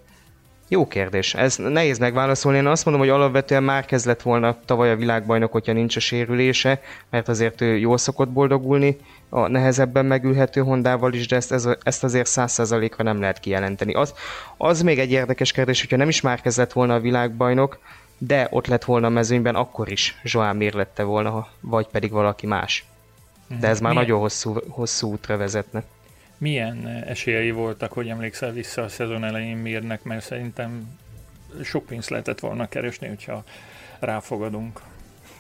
Jó kérdés. Ez nehéz megválaszolni. Én azt mondom, hogy alapvetően már kezdett volna tavaly a világbajnok, hogyha nincs a sérülése, mert azért ő jól szokott boldogulni a nehezebben megülhető Hondával is, de ezt, ez, ezt azért száz százalékra nem lehet kijelenteni. Az, az még egy érdekes kérdés, hogyha nem is már kezdett volna a világbajnok, de ott lett volna a mezőnyben, akkor is Joán Mir lette volna, vagy pedig valaki más. De ez már Milyen? nagyon hosszú, hosszú útra vezetne.
Milyen esélyei voltak, hogy emlékszel vissza a szezon elején Mirnek, mert szerintem sok pénzt lehetett volna keresni, hogyha ráfogadunk.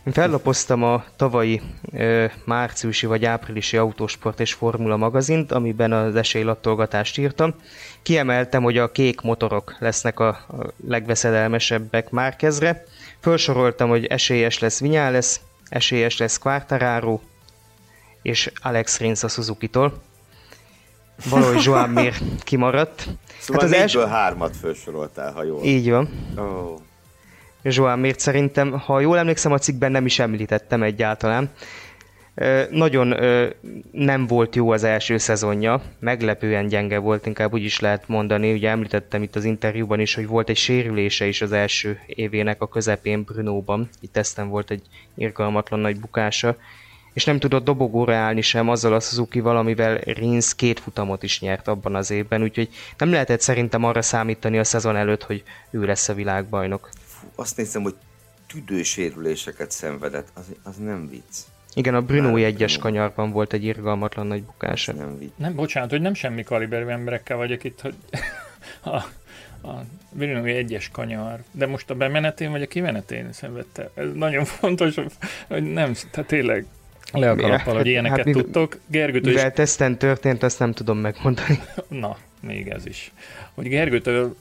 Én fellapoztam a tavalyi ö, márciusi vagy áprilisi autósport és formula magazint, amiben az esélylattolgatást írtam. Kiemeltem, hogy a kék motorok lesznek a, a legveszedelmesebbek Márkezre. Felsoroltam, hogy esélyes lesz Vinyales, esélyes lesz Quartararo és Alex Rins a Suzuki-tól. valahogy Joan Mir kimaradt.
Szóval hát az első... hármat felsoroltál, ha jól.
Így van. Oh. Mirt szerintem, ha jól emlékszem, a cikkben nem is említettem egyáltalán. Nagyon nem volt jó az első szezonja, meglepően gyenge volt, inkább úgy is lehet mondani. Ugye említettem itt az interjúban is, hogy volt egy sérülése is az első évének a közepén Brunóban. Itt tesztem volt egy irgalmatlan nagy bukása és nem tudott dobogóra állni sem azzal a suzuki amivel Rins két futamot is nyert abban az évben, úgyhogy nem lehetett szerintem arra számítani a szezon előtt, hogy ő lesz a világbajnok.
Azt nézem, hogy tüdősérüléseket szenvedett, az, az nem vicc.
Igen, a Bruno egyes kanyarban volt egy irgalmatlan nagy bukása.
Nem, vicc. nem, bocsánat, hogy nem semmi kaliberű emberekkel vagyok itt, hogy a, a Bruno egyes kanyar, de most a bemenetén vagy a kimenetén szenvedte. Ez nagyon fontos, hogy nem, tehát tényleg le a kalappal, hogy ilyeneket hát, tudtok.
Gergőt mivel is... teszten történt, azt nem tudom megmondani.
Na, még ez is. Hogy Gergőtől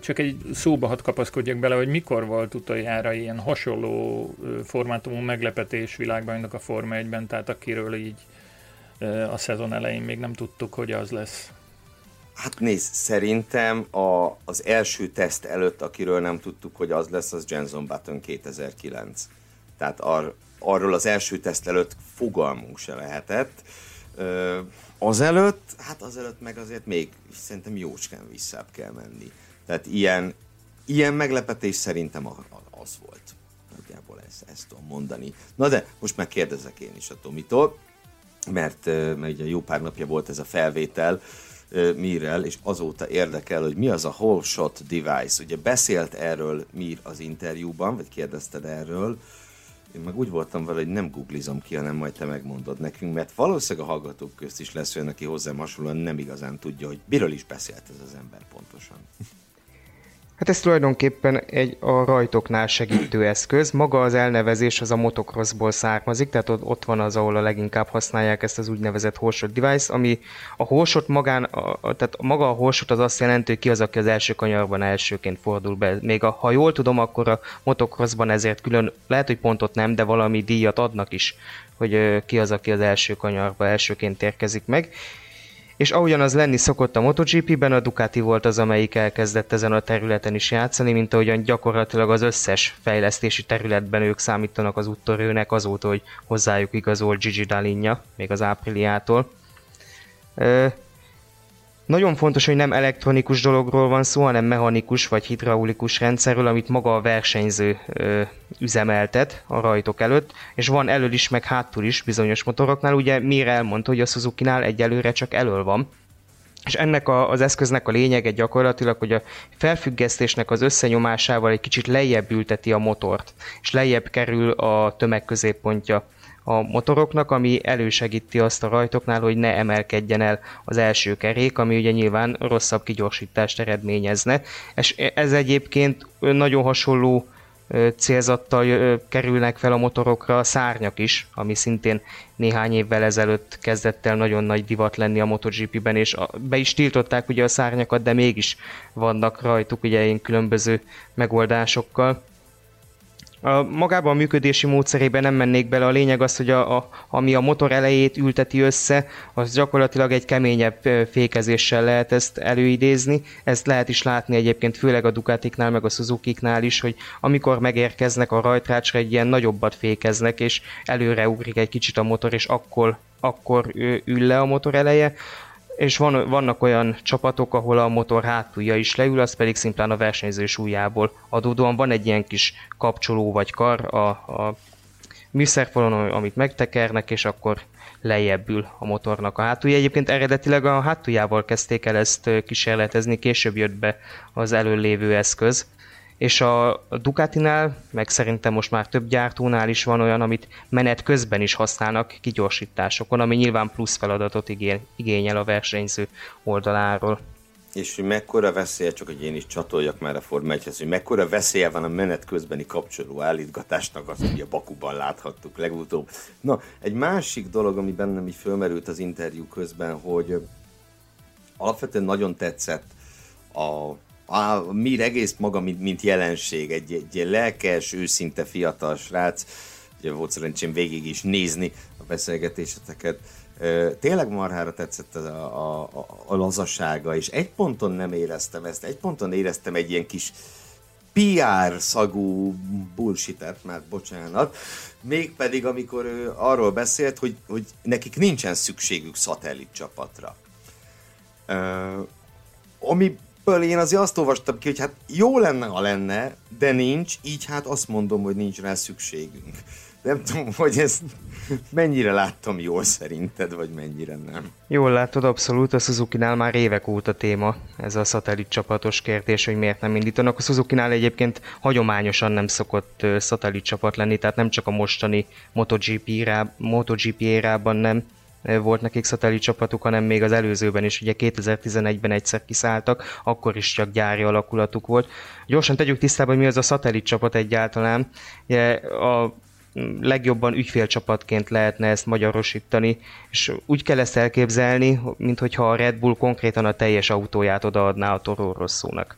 csak egy szóba hadd kapaszkodjak bele, hogy mikor volt utoljára ilyen hasonló formátumú meglepetés világbajnok a Forma 1-ben, tehát akiről így a szezon elején még nem tudtuk, hogy az lesz.
Hát nézd, szerintem a, az első teszt előtt, akiről nem tudtuk, hogy az lesz, az Jenson Button 2009. Tehát ar, arról az első teszt előtt fogalmunk se lehetett. Azelőtt, hát azelőtt meg azért még szerintem jócskán visszább kell menni. Tehát ilyen, ilyen meglepetés szerintem az volt. Nagyjából ezt, ezt tudom mondani. Na de, most már kérdezek én is a Tomitól, mert, mert ugye jó pár napja volt ez a felvétel, Mirrel, és azóta érdekel, hogy mi az a whole shot device. Ugye beszélt erről Mir az interjúban, vagy kérdezted erről, én meg úgy voltam vele, hogy nem googlizom ki, hanem majd te megmondod nekünk, mert valószínűleg a hallgatók közt is lesz olyan, aki hozzám hasonlóan nem igazán tudja, hogy miről is beszélt ez az ember pontosan.
Hát ez tulajdonképpen egy a rajtoknál segítő eszköz. Maga az elnevezés az a motocrossból származik, tehát ott, ott van az, ahol a leginkább használják ezt az úgynevezett horsot device, ami a horsot magán, a, tehát maga a horsot az azt jelenti, hogy ki az, aki az első kanyarban elsőként fordul be. Még a, ha jól tudom, akkor a motocrossban ezért külön, lehet, hogy pontot nem, de valami díjat adnak is, hogy ki az, aki az első kanyarba elsőként érkezik meg és ahogyan az lenni szokott a MotoGP-ben, a Ducati volt az, amelyik elkezdett ezen a területen is játszani, mint ahogyan gyakorlatilag az összes fejlesztési területben ők számítanak az úttörőnek azóta, hogy hozzájuk igazolt Gigi Dalinja, még az ápriliától. Nagyon fontos, hogy nem elektronikus dologról van szó, hanem mechanikus vagy hidraulikus rendszerről, amit maga a versenyző ö, üzemeltet a rajtok előtt, és van elől is, meg hátul is bizonyos motoroknál. Ugye Mir elmondta, hogy a Suzuki-nál egyelőre csak elől van, és ennek a, az eszköznek a lényege gyakorlatilag, hogy a felfüggesztésnek az összenyomásával egy kicsit lejjebb ülteti a motort, és lejjebb kerül a tömegközéppontja a motoroknak, ami elősegíti azt a rajtoknál, hogy ne emelkedjen el az első kerék, ami ugye nyilván rosszabb kigyorsítást eredményezne. És ez egyébként nagyon hasonló célzattal kerülnek fel a motorokra a szárnyak is, ami szintén néhány évvel ezelőtt kezdett el nagyon nagy divat lenni a MotoGP-ben, és be is tiltották ugye a szárnyakat, de mégis vannak rajtuk ugye ilyen különböző megoldásokkal. A magában a működési módszerében nem mennék bele, a lényeg az, hogy a, a, ami a motor elejét ülteti össze, az gyakorlatilag egy keményebb fékezéssel lehet ezt előidézni. Ezt lehet is látni egyébként főleg a Ducatiknál, meg a Suzuki-knál is, hogy amikor megérkeznek a rajtrácsra, egy ilyen nagyobbat fékeznek, és előre ugrik egy kicsit a motor, és akkor, akkor ül le a motor eleje és van, vannak olyan csapatok, ahol a motor hátulja is leül, az pedig szimplán a versenyző súlyából adódóan van egy ilyen kis kapcsoló vagy kar a, a műszerfalon, amit megtekernek, és akkor lejjebb ül a motornak a hátulja. Egyébként eredetileg a hátuljával kezdték el ezt kísérletezni, később jött be az előlévő eszköz, és a Ducatinál, meg szerintem most már több gyártónál is van olyan, amit menet közben is használnak kigyorsításokon, ami nyilván plusz feladatot igényel a versenyző oldaláról.
És hogy mekkora veszélye, csak hogy én is csatoljak már a Forma 1 hogy mekkora veszélye van a menet közbeni kapcsoló állítgatásnak, azt ugye Bakuban láthattuk legutóbb. Na, egy másik dolog, ami bennem így fölmerült az interjú közben, hogy alapvetően nagyon tetszett a a Mir egész maga, mint, mint jelenség, egy, egy lelkes, őszinte fiatal srác, ugye volt szerencsém végig is nézni a beszélgetéseteket, Tényleg marhára tetszett a, a, a, a lazassága, és egy ponton nem éreztem ezt, egy ponton éreztem egy ilyen kis PR szagú bullshitet, már bocsánat, mégpedig amikor ő arról beszélt, hogy, hogy nekik nincsen szükségük szatellit csapatra. Uh, amiből én azért azt olvastam ki, hogy hát jó lenne, ha lenne, de nincs, így hát azt mondom, hogy nincs rá szükségünk. Nem tudom, hogy ezt mennyire láttam jól szerinted, vagy mennyire nem.
Jól látod, abszolút. A Suzuki-nál már évek óta téma ez a szatellit csapatos kérdés, hogy miért nem indítanak. A Suzuki-nál egyébként hagyományosan nem szokott szatellit csapat lenni, tehát nem csak a mostani MotoGP, érá, MotoGP érában nem volt nekik szatellit csapatuk, hanem még az előzőben is, ugye 2011-ben egyszer kiszálltak, akkor is csak gyári alakulatuk volt. Gyorsan tegyük tisztába, hogy mi az a szatellit csapat egyáltalán. Ugye a legjobban ügyfélcsapatként lehetne ezt magyarosítani, és úgy kell ezt elképzelni, mint hogyha a Red Bull konkrétan a teljes autóját odaadná a Toro Rosszónak.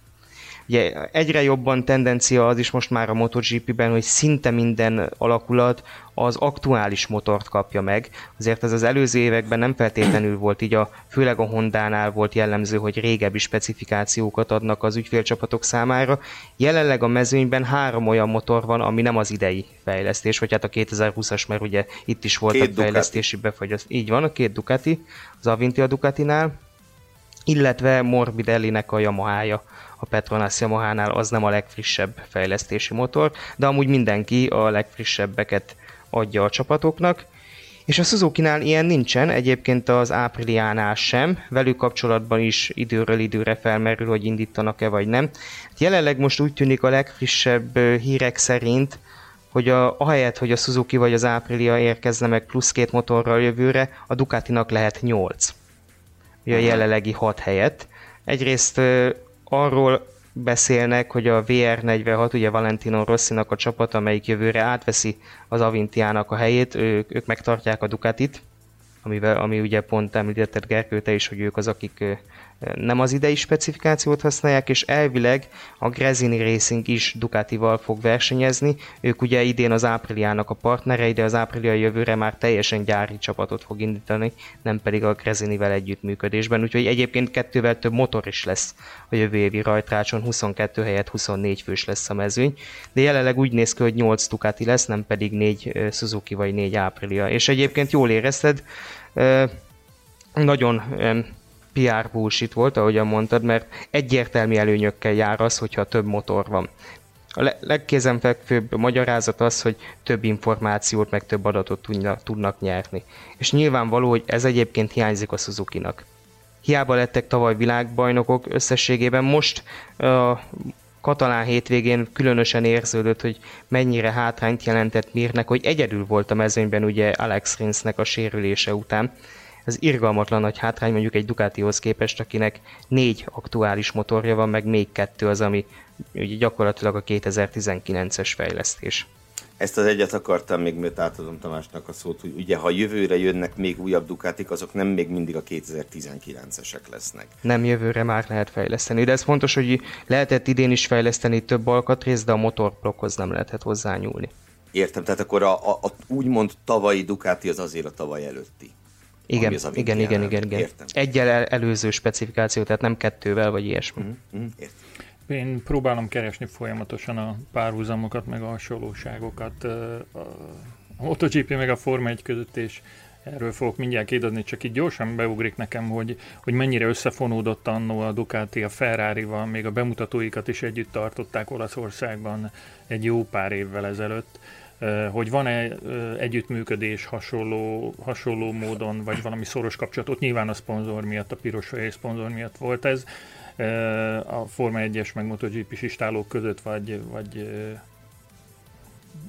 Ugye egyre jobban tendencia az is most már a MotoGP-ben, hogy szinte minden alakulat az aktuális motort kapja meg. Azért ez az előző években nem feltétlenül volt így, a, főleg a Honda-nál volt jellemző, hogy régebbi specifikációkat adnak az ügyfélcsapatok számára. Jelenleg a mezőnyben három olyan motor van, ami nem az idei fejlesztés, vagy hát a 2020-as, mert ugye itt is voltak két fejlesztési befagyasztás. Így van, a két Ducati, az Avinti a Ducatinál, illetve Morbidelli-nek a Yamaha-ja a Petronas Yamaha-nál az nem a legfrissebb fejlesztési motor, de amúgy mindenki a legfrissebbeket adja a csapatoknak. És a Suzuki-nál ilyen nincsen, egyébként az Apriliánál sem, velük kapcsolatban is időről időre felmerül, hogy indítanak-e vagy nem. Jelenleg most úgy tűnik a legfrissebb hírek szerint, hogy a, ahelyett, hogy a Suzuki vagy az Aprilia érkezne meg plusz két motorral jövőre, a Ducatinak lehet 8. Ugye a jelenlegi 6 helyett. Egyrészt arról beszélnek, hogy a VR46, ugye Valentino Rossinak a csapat, amelyik jövőre átveszi az Avintiának a helyét, ők, ők megtartják a Ducatit, amivel, ami ugye pont említetted Gerkő, te is, hogy ők az, akik nem az idei specifikációt használják, és elvileg a Grezini Racing is Ducatival fog versenyezni. Ők ugye idén az Apriliának a partnerei, de az Aprilia jövőre már teljesen gyári csapatot fog indítani, nem pedig a Grezinivel együttműködésben. Úgyhogy egyébként kettővel több motor is lesz a jövő évi rajtrácson, 22 helyett 24 fős lesz a mezőny, de jelenleg úgy néz ki, hogy 8 Ducati lesz, nem pedig 4 Suzuki vagy 4 Aprilia. És egyébként jól érezted, nagyon PR bullshit volt, ahogyan mondtad, mert egyértelmű előnyökkel jár az, hogyha több motor van. A legkézenfekvőbb magyarázat az, hogy több információt, meg több adatot tudnak, tudnak nyerni. És nyilvánvaló, hogy ez egyébként hiányzik a Suzuki-nak. Hiába lettek tavaly világbajnokok összességében, most a katalán hétvégén különösen érződött, hogy mennyire hátrányt jelentett Mirnek, hogy egyedül volt a mezőnyben ugye Alex Rinsnek a sérülése után ez irgalmatlan nagy hátrány mondjuk egy Ducatihoz képest, akinek négy aktuális motorja van, meg még kettő az, ami ugye gyakorlatilag a 2019-es fejlesztés.
Ezt az egyet akartam még, mert átadom Tamásnak a szót, hogy ugye ha jövőre jönnek még újabb Ducatik, azok nem még mindig a 2019-esek lesznek.
Nem jövőre már lehet fejleszteni, de ez fontos, hogy lehetett idén is fejleszteni több alkatrészt, de a motorblokkhoz nem lehetett hozzányúlni.
Értem, tehát akkor a, a, a úgymond tavalyi Ducati az azért a tavaly előtti.
Igen, az, igen, igen, igen, igen. Értem. Egyel el, előző specifikáció, tehát nem kettővel, vagy ilyesmi. Mm-hmm.
Én próbálom keresni folyamatosan a párhuzamokat, meg a hasonlóságokat a MotoGP meg a Forma 1 között, és erről fogok mindjárt kérdezni, csak így gyorsan beugrik nekem, hogy, hogy mennyire összefonódott annó a Ducati a Ferrari-val, még a bemutatóikat is együtt tartották Olaszországban egy jó pár évvel ezelőtt hogy van-e együttműködés hasonló, hasonló módon, vagy valami szoros kapcsolat. Ott nyilván a szponzor miatt, a piros fehér szponzor miatt volt ez, a Forma 1-es meg MotoGP-s istálók között, vagy, vagy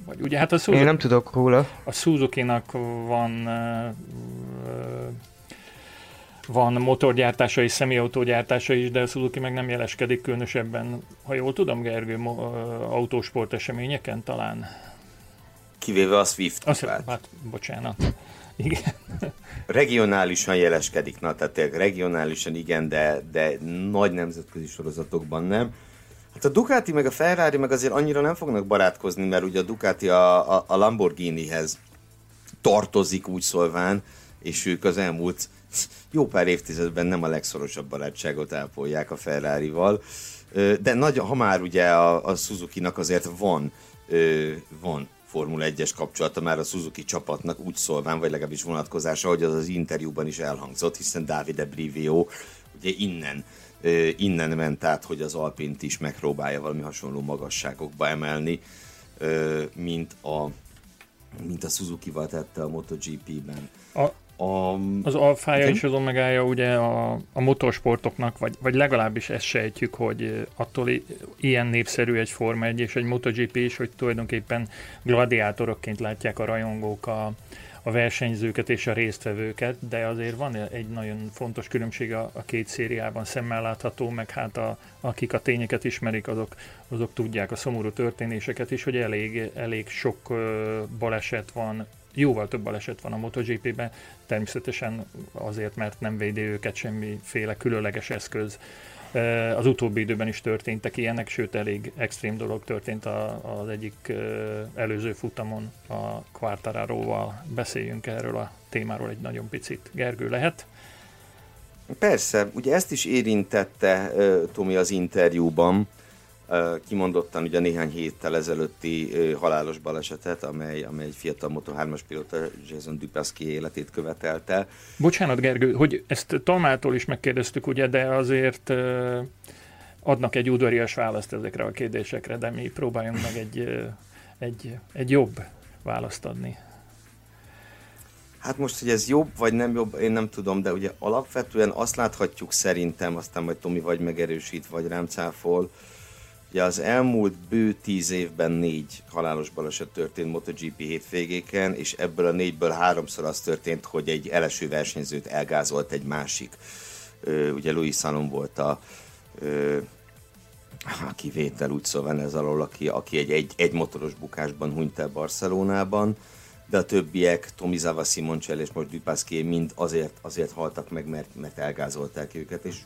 vagy ugye hát a
Suzuki, Én nem tudok róla.
A Suzuki-nak van van motorgyártása és személyautógyártása is, de a Suzuki meg nem jeleskedik különösebben, ha jól tudom, Gergő, autósport eseményeken talán.
Kivéve a Swift.
Azt, hát, bocsánat. Igen.
Regionálisan jeleskedik, na, tehát regionálisan igen, de, de nagy nemzetközi sorozatokban nem. Hát a Ducati meg a Ferrari meg azért annyira nem fognak barátkozni, mert ugye a Ducati a, a, a Lamborghinihez tartozik úgy szólván, és ők az elmúlt jó pár évtizedben nem a legszorosabb barátságot ápolják a Ferrari-val, de nagy, ha már ugye a, a Suzuki-nak azért van, van Formula 1-es kapcsolata már a Suzuki csapatnak úgy szólván, vagy legalábbis vonatkozása, hogy az az interjúban is elhangzott, hiszen Davide Brivio ugye innen innen ment át, hogy az Alpint is megpróbálja valami hasonló magasságokba emelni, mint a, mint a Suzuki-val tette a MotoGP-ben.
A, a, az alfája és az omegája ugye a, a motorsportoknak, vagy, vagy legalábbis ezt sejtjük, hogy attól ilyen népszerű egy Forma 1 és egy MotoGP is, hogy tulajdonképpen gladiátorokként látják a rajongók a, a versenyzőket és a résztvevőket, de azért van egy nagyon fontos különbség a, a két szériában szemmel látható, meg hát a, akik a tényeket ismerik, azok, azok tudják a szomorú történéseket is, hogy elég, elég sok baleset van, jóval több baleset van a MotoGP-ben, természetesen azért, mert nem védi őket semmiféle különleges eszköz. Az utóbbi időben is történtek ilyenek, sőt elég extrém dolog történt az egyik előző futamon a Quartararóval. Beszéljünk erről a témáról egy nagyon picit. Gergő, lehet?
Persze, ugye ezt is érintette Tomi az interjúban, kimondottan ugye néhány héttel ezelőtti halálos balesetet, amely, amely egy fiatal Moto3-as pilóta Jason Dupasky életét követelte.
Bocsánat Gergő, hogy ezt Talmától is megkérdeztük, ugye, de azért adnak egy udvarias választ ezekre a kérdésekre, de mi próbáljunk meg egy, egy, egy jobb választ adni.
Hát most, hogy ez jobb vagy nem jobb, én nem tudom, de ugye alapvetően azt láthatjuk szerintem, aztán majd Tomi vagy megerősít, vagy rám cáfol, Ugye az elmúlt bő tíz évben négy halálos baleset történt MotoGP hétvégéken, és ebből a négyből háromszor az történt, hogy egy eleső versenyzőt elgázolt egy másik. ugye Louis Salom volt a, a kivétel úgy szóval ez alól, aki, aki egy, egy, egy motoros bukásban hunyt el Barcelonában, de a többiek, Tomizava, Simoncelli és most Dupasquier mind azért, azért haltak meg, mert, mert elgázolták őket, és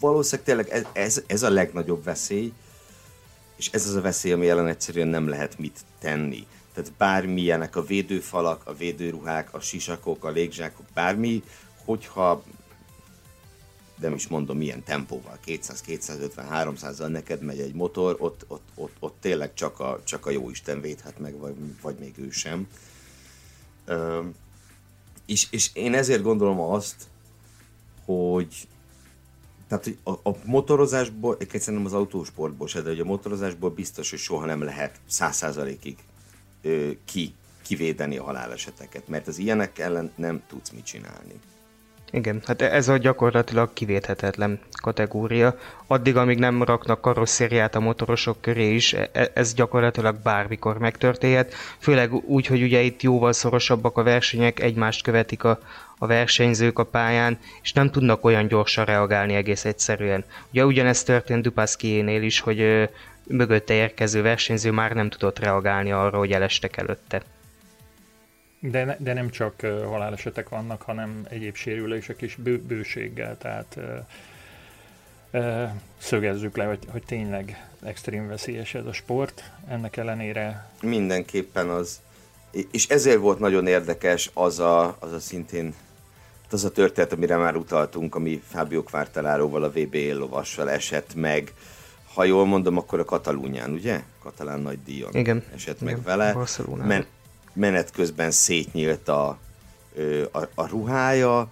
valószínűleg tényleg ez, ez, ez a legnagyobb veszély, és ez az a veszély, ami ellen egyszerűen nem lehet mit tenni. Tehát bármilyenek a védőfalak, a védőruhák, a sisakok, a légzsákok, bármi, hogyha nem is mondom milyen tempóval, 200, 250, 300-zal neked megy egy motor, ott, ott, ott, ott tényleg csak a, csak a jó Isten védhet meg, vagy, vagy még ő sem. Ö, és, és én ezért gondolom azt, hogy tehát hogy a, a motorozásból, nem az autósportból se, de hogy a motorozásból biztos, hogy soha nem lehet száz százalékig ki, kivédeni a haláleseteket, mert az ilyenek ellen nem tudsz mit csinálni.
Igen, hát ez a gyakorlatilag kivéthetetlen kategória. Addig, amíg nem raknak karosszériát a motorosok köré is, e, e, ez gyakorlatilag bármikor megtörténhet. Főleg úgy, hogy ugye itt jóval szorosabbak a versenyek, egymást követik a, a versenyzők a pályán, és nem tudnak olyan gyorsan reagálni egész egyszerűen. Ugye ugyanezt történt Dupaszkiénél is, hogy ö, mögötte érkező versenyző már nem tudott reagálni arra, hogy elestek előtte.
De, ne, de nem csak halálesetek vannak, hanem egyéb sérülések is bő, bőséggel, tehát uh, uh, szögezzük le, hogy, hogy tényleg extrém veszélyes ez a sport. Ennek ellenére...
Mindenképpen az. És ezért volt nagyon érdekes az a, az a szintén az a történet, amire már utaltunk, ami Fábio Quartalaróval, a VB lovassal esett meg, ha jól mondom, akkor a Katalúnyán, ugye? Katalán nagy díjon
Igen.
esett
Igen.
meg vele.
Men-
menet közben szétnyílt a, a, a ruhája,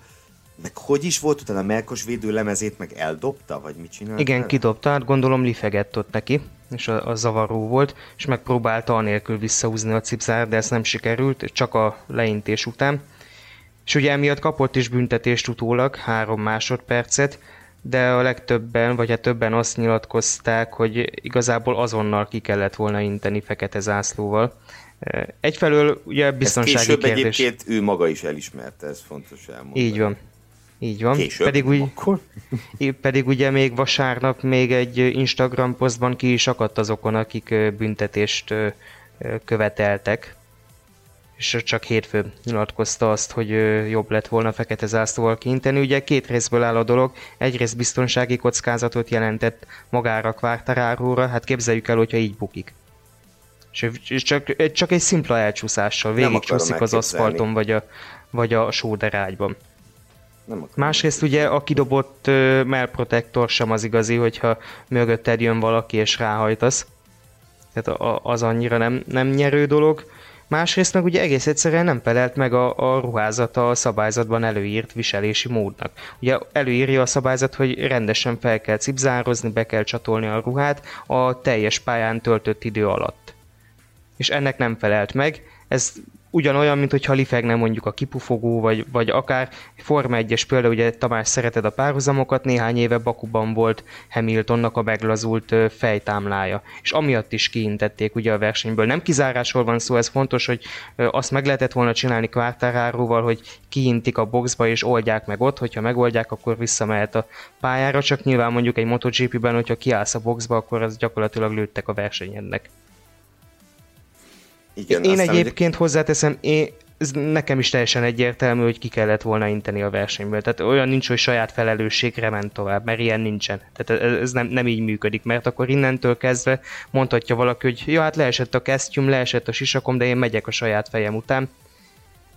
meg hogy is volt, utána a melkos védő lemezét meg eldobta, vagy mit csinált?
Igen, kidobta, hát gondolom lifegett ott neki, és a, a zavaró volt, és megpróbálta anélkül visszahúzni a cipzár, de ez nem sikerült, csak a leintés után. És ugye emiatt kapott is büntetést utólag, három másodpercet, de a legtöbben, vagy hát többen azt nyilatkozták, hogy igazából azonnal ki kellett volna inteni fekete zászlóval. Egyfelől ugye biztonsági
később
kérdés.
egyébként ő maga is elismerte, ez fontos elmondani.
Így van. Így van.
Később?
Pedig, úgy,
Akkor?
pedig ugye még vasárnap még egy Instagram posztban ki is akadt azokon, akik büntetést követeltek. És csak hétfőn nyilatkozta azt, hogy jobb lett volna fekete zászlóval kiinteni. Ugye két részből áll a dolog. Egyrészt biztonsági kockázatot jelentett magára Quartararóra, hát képzeljük el, hogyha így bukik. És- csak, csak egy szimpla elcsúszással végigcsúszik az aszfalton vagy a, vagy a sóderágyban. Másrészt ugye a kidobott uh, melprotektor sem az igazi, hogyha mögötted jön valaki és ráhajtasz. Tehát a, az annyira nem, nem nyerő dolog. Másrészt meg ugye egész egyszerűen nem felelt meg a, a ruházata a szabályzatban előírt viselési módnak. Ugye előírja a szabályzat, hogy rendesen fel kell cipzározni, be kell csatolni a ruhát a teljes pályán töltött idő alatt. És ennek nem felelt meg, ez ugyanolyan, mint hogyha lifegne mondjuk a kipufogó, vagy, vagy akár Forma 1-es például, ugye Tamás szereted a párhuzamokat, néhány éve Bakuban volt Hamiltonnak a meglazult fejtámlája, és amiatt is kiintették ugye a versenyből. Nem kizárásról van szó, ez fontos, hogy azt meg lehetett volna csinálni kvártáráróval, hogy kiintik a boxba és oldják meg ott, hogyha megoldják, akkor visszamehet a pályára, csak nyilván mondjuk egy MotoGP-ben, hogyha kiállsz a boxba, akkor az gyakorlatilag lőttek a versenyednek. Igen, én egyébként ugye... hozzáteszem, én, ez nekem is teljesen egyértelmű, hogy ki kellett volna inteni a versenyből. Tehát olyan nincs, hogy saját felelősségre ment tovább, mert ilyen nincsen. Tehát ez nem, nem így működik, mert akkor innentől kezdve mondhatja valaki, hogy ja, hát leesett a kesztyüm, leesett a sisakom, de én megyek a saját fejem után.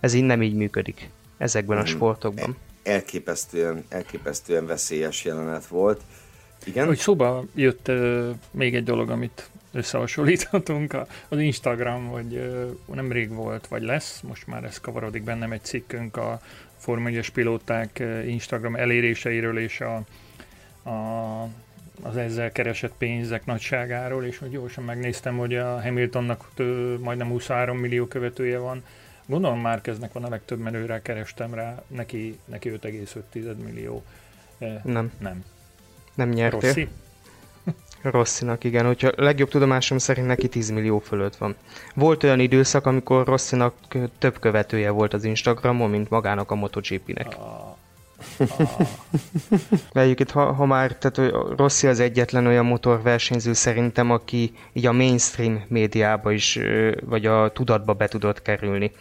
Ez így nem így működik ezekben a hmm. sportokban.
Elképesztően, elképesztően veszélyes jelenet volt. Igen?
Hogy szóba jött uh, még egy dolog, amit összehasonlíthatunk. Az Instagram, hogy nemrég volt, vagy lesz, most már ez kavarodik bennem egy cikkünk a Forma 1 pilóták Instagram eléréseiről és a, a, az ezzel keresett pénzek nagyságáról, és hogy gyorsan megnéztem, hogy a Hamiltonnak tő, majdnem 23 millió követője van. Gondolom már kezdnek van a legtöbb menőre, kerestem rá, neki, neki 5,5 millió.
Nem.
Nem.
Nem nyertél. Rossi? Rosszinak, igen. Hogyha legjobb tudomásom szerint neki 10 millió fölött van. Volt olyan időszak, amikor Rosszinak több követője volt az Instagramon, mint magának a MotoGP-nek. Ah. Ah. itt, ha, ha már, tehát Rossi az egyetlen olyan motorversenyző szerintem, aki így a mainstream médiába is, vagy a tudatba be tudott kerülni.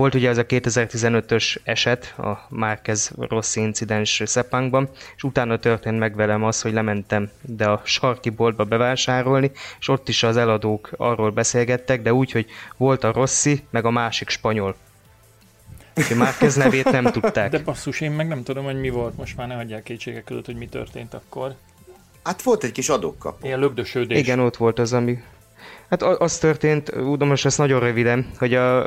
Volt ugye ez a 2015-ös eset, a Márquez Rossi incidens Szepánkban, és utána történt meg velem az, hogy lementem de a sarki boltba bevásárolni, és ott is az eladók arról beszélgettek, de úgy, hogy volt a Rossi, meg a másik spanyol. Úgyhogy Márquez nevét nem tudták.
De basszus, én meg nem tudom, hogy mi volt, most már ne hagyják kétségek között, hogy mi történt akkor.
Hát volt egy kis adókapu.
Ilyen lögdösödés.
Igen, ott volt az, ami Hát az történt, úgy most ezt nagyon röviden, hogy a,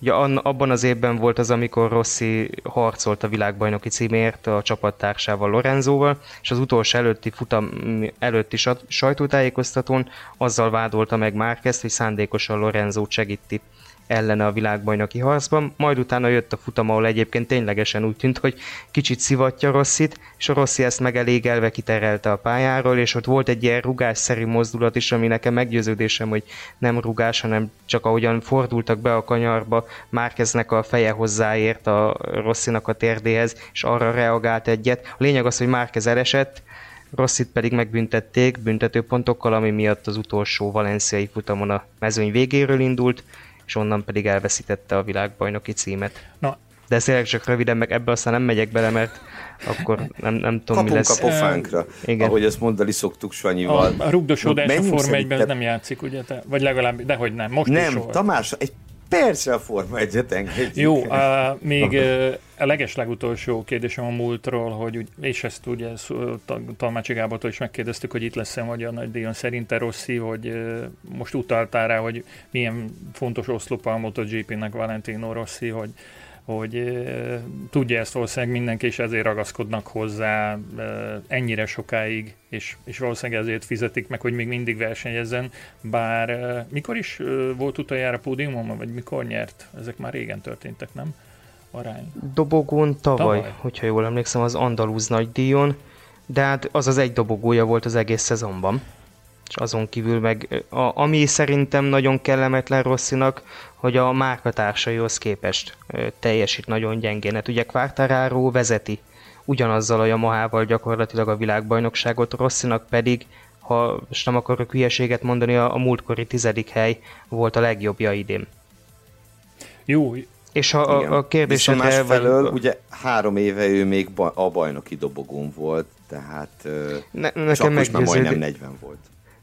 ugye abban az évben volt az, amikor Rossi harcolt a világbajnoki címért a csapattársával Lorenzóval, és az utolsó előtti futam előtti sajtótájékoztatón azzal vádolta meg Márquez, hogy szándékosan Lorenzót segíti ellene a világbajnoki harcban, majd utána jött a futam, ahol egyébként ténylegesen úgy tűnt, hogy kicsit szivatja Rosszit, és a Rossi ezt megelégelve kiterelte a pályáról, és ott volt egy ilyen rugásszerű mozdulat is, ami nekem meggyőződésem, hogy nem rugás, hanem csak ahogyan fordultak be a kanyarba, Márkeznek a feje hozzáért a Rosszinak a térdéhez, és arra reagált egyet. A lényeg az, hogy Márkez elesett, Rosszit pedig megbüntették büntetőpontokkal, ami miatt az utolsó valenciai futamon a mezőny végéről indult, és onnan pedig elveszítette a világbajnoki címet. Na, de ezt csak röviden, meg ebbe aztán nem megyek bele, mert akkor nem, nem tudom,
Kapunk
mi lesz.
a pofánkra, Igen. ahogy ezt mondani szoktuk Sanyival.
A, a rugdosódás a Forma 1 ez nem játszik, ugye? Te, vagy legalább, dehogy nem, most
Nem, is Tamás, egy percre a Forma 1-et engedjük.
Jó, a, még a leges legutolsó kérdésem a múltról, hogy, és ezt ugye Talmácsi Gábortól is megkérdeztük, hogy itt lesz-e vagy a nagy díjon. Szerinte Rossi, hogy most utaltál rá, hogy milyen fontos oszlopa a MotoGP-nek Valentino Rossi, hogy hogy tudja ezt valószínűleg mindenki, és ezért ragaszkodnak hozzá ennyire sokáig, és, és valószínűleg ezért fizetik meg, hogy még mindig versenyezzen, bár mikor is volt utoljára pódiumon, vagy mikor nyert? Ezek már régen történtek, nem? Arány.
Dobogón tavaly, tavaly, hogyha jól emlékszem, az Andalúz nagy díjon, de hát az az egy dobogója volt az egész szezonban és azon kívül meg, a, ami szerintem nagyon kellemetlen Rosszinak, hogy a márkatársaihoz képest teljesít nagyon gyengén. Hát ugye Quartararo vezeti ugyanazzal a Yamaha-val gyakorlatilag a világbajnokságot, Rosszinak pedig, ha most nem akarok hülyeséget mondani, a, a múltkori tizedik hely volt a legjobbja idén.
Jó,
és ha a, a kérdésedre...
másfelől, vagy... ugye három éve ő még a bajnoki dobogón volt, tehát
ne, nekem
most már majdnem 40 volt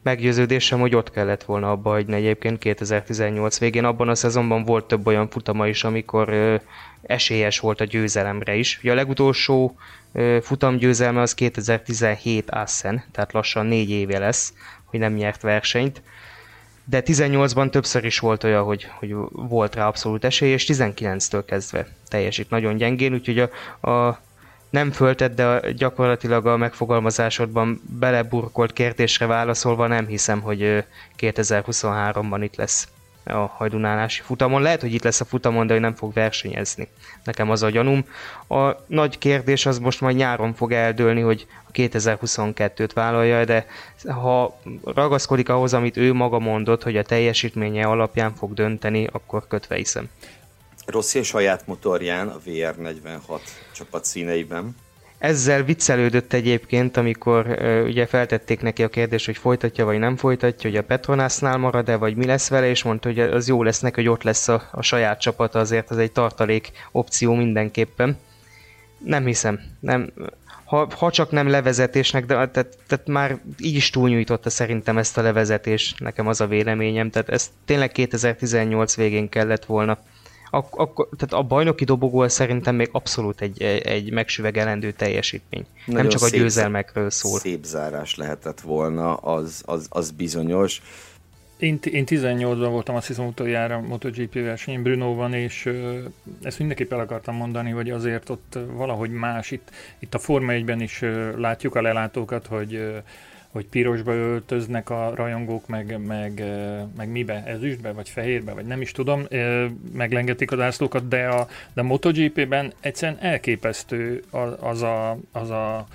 meggyőződésem, hogy ott kellett volna abba hagyni egyébként 2018 végén. Abban a szezonban volt több olyan futama is, amikor ö, esélyes volt a győzelemre is. Ugye a legutolsó ö, futamgyőzelme az 2017 Assen, tehát lassan négy éve lesz, hogy nem nyert versenyt. De 18-ban többször is volt olyan, hogy, hogy volt rá abszolút esély, és 19-től kezdve teljesít nagyon gyengén, úgyhogy a, a nem föltett, de gyakorlatilag a megfogalmazásodban beleburkolt kérdésre válaszolva nem hiszem, hogy 2023-ban itt lesz a hajdunálási futamon. Lehet, hogy itt lesz a futamon, de hogy nem fog versenyezni. Nekem az a gyanúm. A nagy kérdés az most majd nyáron fog eldőlni, hogy a 2022-t vállalja, de ha ragaszkodik ahhoz, amit ő maga mondott, hogy a teljesítménye alapján fog dönteni, akkor kötve hiszem.
Rossi saját motorján, a VR46 csapat színeiben.
Ezzel viccelődött egyébként, amikor uh, ugye feltették neki a kérdést, hogy folytatja vagy nem folytatja, hogy a Petronásnál marad-e, vagy mi lesz vele, és mondta, hogy az jó lesz neki, hogy ott lesz a, a saját csapata, azért az egy tartalék opció mindenképpen. Nem hiszem. Nem, ha, ha csak nem levezetésnek, de tehát, tehát már így is túlnyújtotta szerintem ezt a levezetést, nekem az a véleményem, tehát ez tényleg 2018 végén kellett volna ak- ak- tehát a bajnoki dobogó szerintem még abszolút egy, egy megsüvegelendő teljesítmény. Nagyon Nem csak a győzelmekről szól.
Szép zárás lehetett volna, az, az, az bizonyos.
Én, én 18-ban voltam azt hiszem utoljára MotoGP versenyen Brunóban, és ö, ezt mindenképp el akartam mondani, hogy azért ott valahogy más, itt, itt a Forma 1-ben is ö, látjuk a lelátókat, hogy ö, hogy pirosba öltöznek a rajongók, meg, meg, meg mibe, ezüstbe, vagy fehérbe, vagy nem is tudom, meglengetik a zászlókat, de a, de a MotoGP-ben egyszerűen elképesztő az a, az a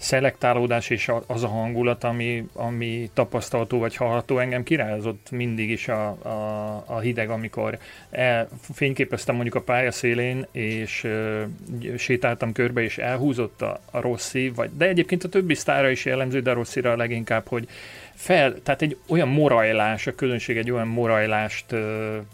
szelektálódás és az a hangulat, ami, ami tapasztalható vagy hallható, engem kirázott mindig is a, a, a hideg, amikor el, fényképeztem mondjuk a pálya szélén, és ö, sétáltam körbe, és elhúzott a, a Rossi, vagy, de egyébként a többi sztára is jellemző, de a Rosszira leginkább, hogy fel, tehát egy olyan morajlás, a közönség egy olyan morajlást uh,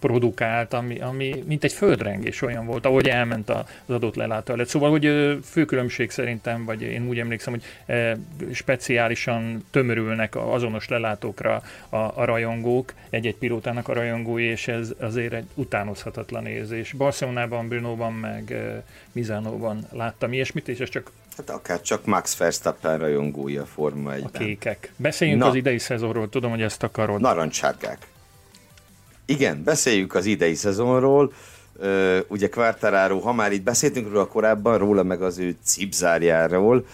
produkált, ami, ami mint egy földrengés olyan volt, ahogy elment az adott lelátó előtt. Szóval, hogy uh, fő különbség szerintem, vagy én úgy emlékszem, hogy uh, speciálisan tömörülnek a azonos lelátókra a, a rajongók, egy-egy pilótának a rajongói, és ez azért egy utánozhatatlan érzés. Barcelonában, Brunóban, meg uh, Mizánóban láttam ilyesmit, és ez csak
Hát akár csak Max Verstappen rajongója a Forma 1
A kékek. Beszéljünk Na, az idei szezonról, tudom, hogy ezt akarod.
Narancsárkák. Igen, beszéljük az idei szezonról. Uh, ugye Quartararo, ha már itt beszéltünk róla korábban, róla meg az ő cipzárjáról,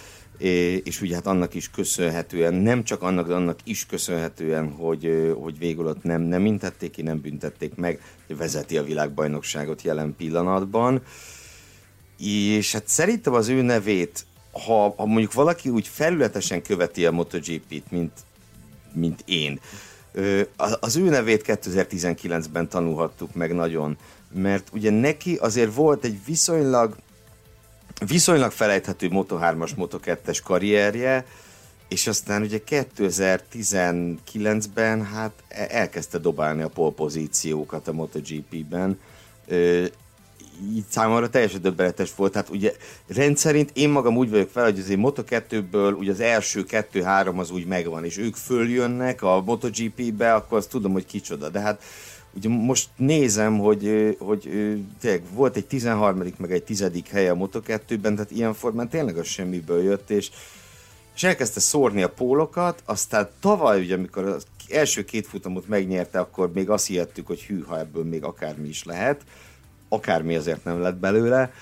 és ugye hát annak is köszönhetően, nem csak annak, de annak is köszönhetően, hogy, hogy végül ott nem, nem intették ki, nem büntették meg, vezeti a világbajnokságot jelen pillanatban. És hát szerintem az ő nevét ha, ha mondjuk valaki úgy felületesen követi a MotoGP-t, mint, mint én, az ő nevét 2019-ben tanulhattuk meg nagyon, mert ugye neki azért volt egy viszonylag viszonylag felejthető Moto3-as, Moto2-es karrierje, és aztán ugye 2019-ben hát e-, elkezdte dobálni a polpozíciókat a MotoGP-ben, így számomra teljesen döbbenetes volt. Tehát ugye rendszerint én magam úgy vagyok fel, hogy azért Moto2-ből ugye az első kettő-három az úgy megvan, és ők följönnek a MotoGP-be, akkor azt tudom, hogy kicsoda. De hát ugye most nézem, hogy, hogy tényleg volt egy 13. meg egy 10. hely a Moto2-ben, tehát ilyen formán tényleg az semmiből jött, és, és elkezdte szórni a pólokat, aztán tavaly, ugye, amikor az első két futamot megnyerte, akkor még azt hihettük, hogy hű, ha ebből még akármi is lehet akármi azért nem lett belőle.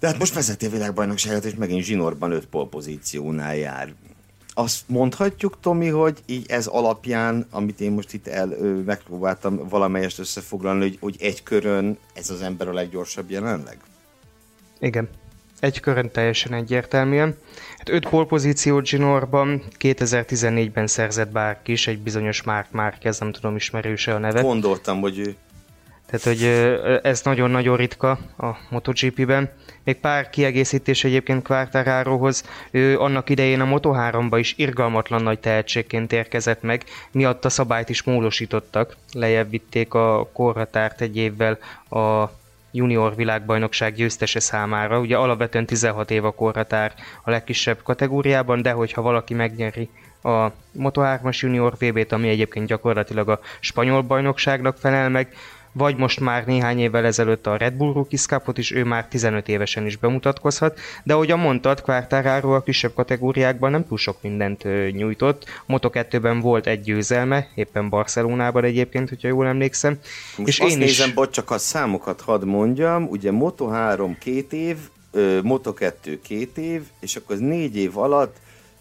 De hát most vezeti a világbajnokságot, és megint zsinórban öt polpozíciónál jár. Azt mondhatjuk, Tomi, hogy így ez alapján, amit én most itt el, ö, megpróbáltam valamelyest összefoglalni, hogy, hogy egy körön ez az ember a leggyorsabb jelenleg?
Igen. Egy körön teljesen egyértelműen. Hát öt polpozíciót Ginorban 2014-ben szerzett bárki is, egy bizonyos Mark Márquez, nem tudom ismerőse a neve.
Gondoltam, hogy ő
tehát, hogy ez nagyon-nagyon ritka a MotoGP-ben. Még pár kiegészítés egyébként Quartararohoz. Ő annak idején a Moto3-ba is irgalmatlan nagy tehetségként érkezett meg, miatt a szabályt is módosítottak. Lejjebb vitték a korhatárt egy évvel a junior világbajnokság győztese számára. Ugye alapvetően 16 év a korhatár a legkisebb kategóriában, de hogyha valaki megnyeri a Moto3-as junior VB-t, ami egyébként gyakorlatilag a spanyol bajnokságnak felel meg, vagy most már néhány évvel ezelőtt a Red Bull Rookies Cupot is ő már 15 évesen is bemutatkozhat, de ahogyan mondtad, Quartararo a kisebb kategóriákban nem túl sok mindent nyújtott. Moto2-ben volt egy győzelme, éppen Barcelonában egyébként, hogyha jól emlékszem.
Most és azt én nézem, is... bocs, csak a számokat hadd mondjam, ugye Moto3 két év, Moto2 két év, és akkor az négy év alatt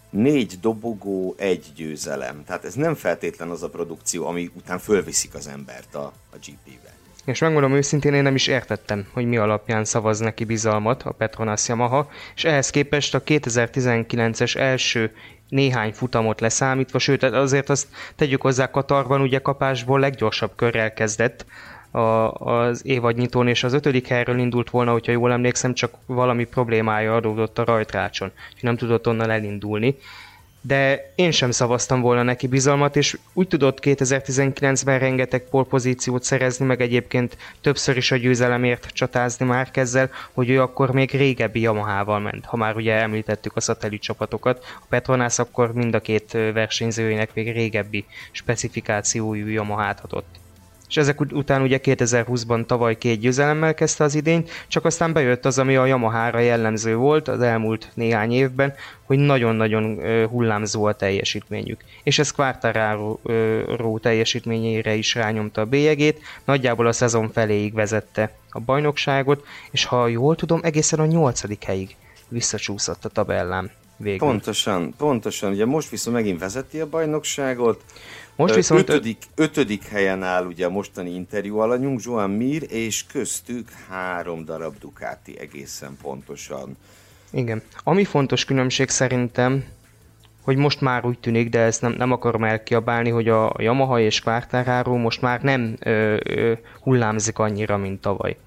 négy dobogó, egy győzelem. Tehát ez nem feltétlen az a produkció, ami után fölviszik az embert a, a GP-be.
És megmondom őszintén, én nem is értettem, hogy mi alapján szavaz neki bizalmat a Petronas Yamaha, és ehhez képest a 2019-es első néhány futamot leszámítva, sőt azért azt tegyük hozzá Katarban, ugye kapásból leggyorsabb körrel kezdett, a, az évadnyitón, és az ötödik helyről indult volna, hogyha jól emlékszem, csak valami problémája adódott a rajtrácson, és nem tudott onnan elindulni. De én sem szavaztam volna neki bizalmat, és úgy tudott 2019-ben rengeteg polpozíciót szerezni, meg egyébként többször is a győzelemért csatázni már kezzel, hogy ő akkor még régebbi Yamaha-val ment, ha már ugye említettük a szatellit csapatokat. A Petronász akkor mind a két versenyzőjének még régebbi specifikációjú Yamaha-t adott és ezek után ugye 2020-ban tavaly két győzelemmel kezdte az idényt, csak aztán bejött az, ami a Yamaha-ra jellemző volt az elmúlt néhány évben, hogy nagyon-nagyon hullámzó a teljesítményük. És ez Quartararo teljesítményére is rányomta a bélyegét, nagyjából a szezon feléig vezette a bajnokságot, és ha jól tudom, egészen a nyolcadik helyig visszacsúszott a tabellán végül.
Pontosan, pontosan. Ugye most viszont megint vezeti a bajnokságot,
most viszont...
Ötödik, ötödik helyen áll ugye a mostani interjú alanyunk, Joan Mir, és köztük három darab Ducati egészen pontosan.
Igen. Ami fontos különbség szerintem, hogy most már úgy tűnik, de ezt nem, nem akarom elkiabálni, hogy a Yamaha és Quartararo most már nem ö, ö, hullámzik annyira, mint tavaly.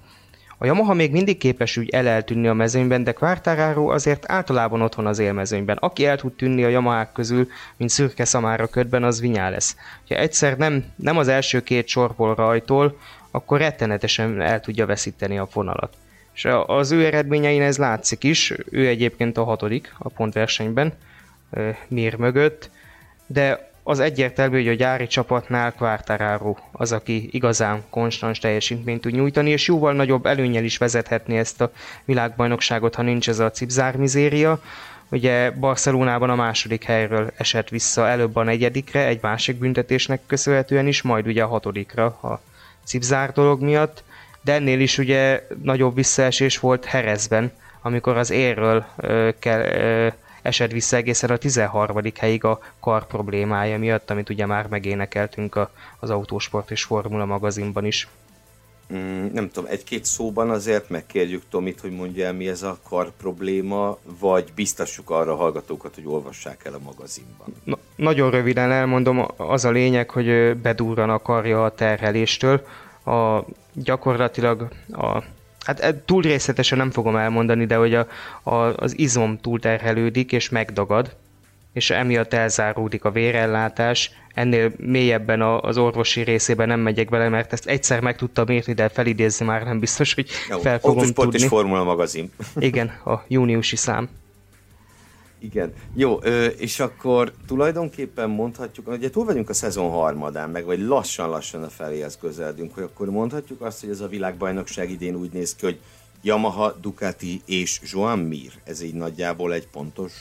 A Yamaha még mindig képes úgy eleltűnni a mezőnyben, de Quartararo azért általában otthon az élmezőnyben. Aki el tud tűnni a Yamaha közül, mint szürke szamára ködben, az vinyá lesz. Ha egyszer nem, nem az első két sorból rajtól, akkor rettenetesen el tudja veszíteni a fonalat. És az ő eredményein ez látszik is, ő egyébként a hatodik a pontversenyben, Mir mögött, de az egyértelmű, hogy a gyári csapatnál Quartararo az, aki igazán konstans teljesítményt tud nyújtani, és jóval nagyobb előnyel is vezethetni ezt a világbajnokságot, ha nincs ez a cipzár mizéria. Ugye Barcelonában a második helyről esett vissza előbb a negyedikre, egy másik büntetésnek köszönhetően is, majd ugye a hatodikra a cipzár dolog miatt, de ennél is ugye nagyobb visszaesés volt Herezben, amikor az érről ö, kell, ö, esett vissza egészen a 13. helyig a kar problémája miatt, amit ugye már megénekeltünk a, az Autósport és Formula magazinban is.
Mm, nem tudom, egy-két szóban azért megkérjük Tomit, hogy mondja el, mi ez a kar probléma, vagy biztassuk arra a hallgatókat, hogy olvassák el a magazinban.
Na, nagyon röviden elmondom, az a lényeg, hogy bedurran a karja a terheléstől. A, gyakorlatilag a hát e, túl részletesen nem fogom elmondani, de hogy a, a, az izom túlterhelődik és megdagad, és emiatt elzáródik a vérellátás. Ennél mélyebben az orvosi részében nem megyek bele, mert ezt egyszer meg tudtam érni, de felidézni már nem biztos, hogy fel fogom tudni.
és Formula magazin.
Igen, a júniusi szám.
Igen. Jó, és akkor tulajdonképpen mondhatjuk, ugye túl vagyunk a szezon harmadán, meg vagy lassan-lassan a feléhez közeledünk, hogy akkor mondhatjuk azt, hogy ez a világbajnokság idén úgy néz ki, hogy Yamaha, Ducati és Joan Mir. Ez így nagyjából egy pontos,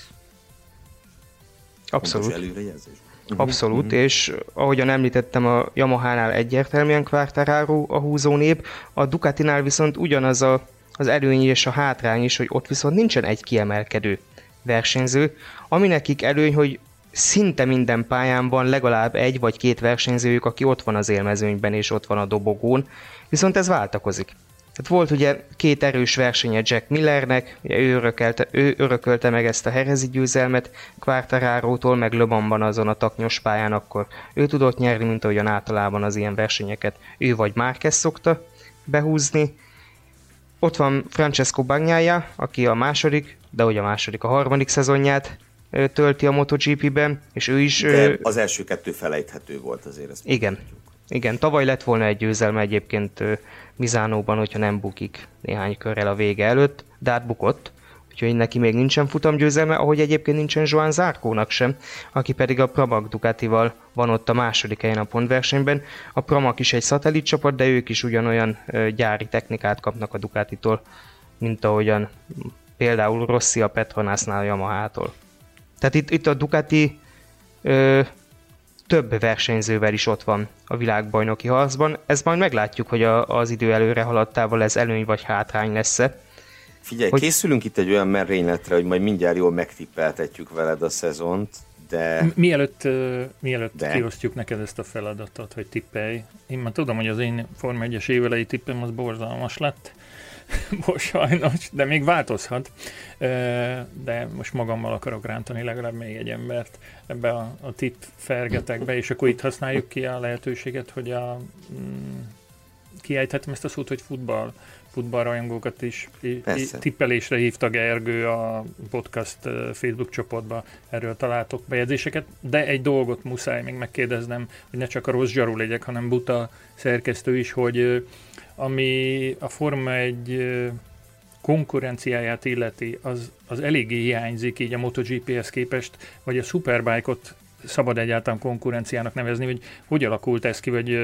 Abszolút.
pontos előrejelzés.
Mhm. Abszolút, uh-huh. és ahogyan említettem, a Yamaha-nál egyértelműen Quartararo a húzónép, a Ducatinál viszont ugyanaz a, az előny és a hátrány is, hogy ott viszont nincsen egy kiemelkedő versenyző, ami nekik előny, hogy szinte minden pályán van legalább egy vagy két versenyzőjük, aki ott van az élmezőnyben és ott van a dobogón, viszont ez váltakozik. Tehát volt ugye két erős versenye Jack Millernek, ugye ő, örökelte, ő örökölte meg ezt a herezi győzelmet Quartararo-tól, meg Le azon a taknyos pályán, akkor ő tudott nyerni, mint ahogyan általában az ilyen versenyeket ő vagy Márquez szokta behúzni. Ott van Francesco Bagnaia, aki a második de hogy a második, a harmadik szezonját tölti a MotoGP-ben, és ő is...
De az első kettő felejthető volt azért. Ezt
igen. Igen, tavaly lett volna egy győzelme egyébként Mizánóban, hogyha nem bukik néhány körrel a vége előtt, de hát bukott, úgyhogy neki még nincsen futamgyőzelme, ahogy egyébként nincsen Joan Zárkónak sem, aki pedig a Pramac Ducatival van ott a második helyen a pontversenyben. A Pramac is egy szatellit csapat, de ők is ugyanolyan gyári technikát kapnak a Ducatitól, mint ahogyan például Rossi a Petronasnál a Yamaha-tól. Tehát itt, itt a Ducati ö, több versenyzővel is ott van a világbajnoki harcban. Ez majd meglátjuk, hogy a, az idő előre haladtával ez előny vagy hátrány lesz-e.
Figyelj, hogy... készülünk itt egy olyan merényletre, hogy majd mindjárt jól megtippeltetjük veled a szezont, de...
Mi, mielőtt, uh, mielőtt de... kiosztjuk neked ezt a feladatot, hogy tippelj, én már tudom, hogy az én Forma 1-es évelei tippem az borzalmas lett, most sajnos, de még változhat. De most magammal akarok rántani legalább még egy embert ebbe a, a tip fergetekbe, és akkor itt használjuk ki a lehetőséget, hogy a, mm, kiejthetem ezt a szót, hogy futball, futballrajongókat is Persze. tippelésre hívta Gergő a podcast Facebook csoportba, erről találtok bejegyzéseket, de egy dolgot muszáj még megkérdeznem, hogy ne csak a rossz zsaru legyek, hanem buta szerkesztő is, hogy ami a Forma egy konkurenciáját illeti, az, az eléggé hiányzik így a MotoGP-hez képest, vagy a Superbike-ot szabad egyáltalán konkurenciának nevezni, hogy hogy alakult ez ki, vagy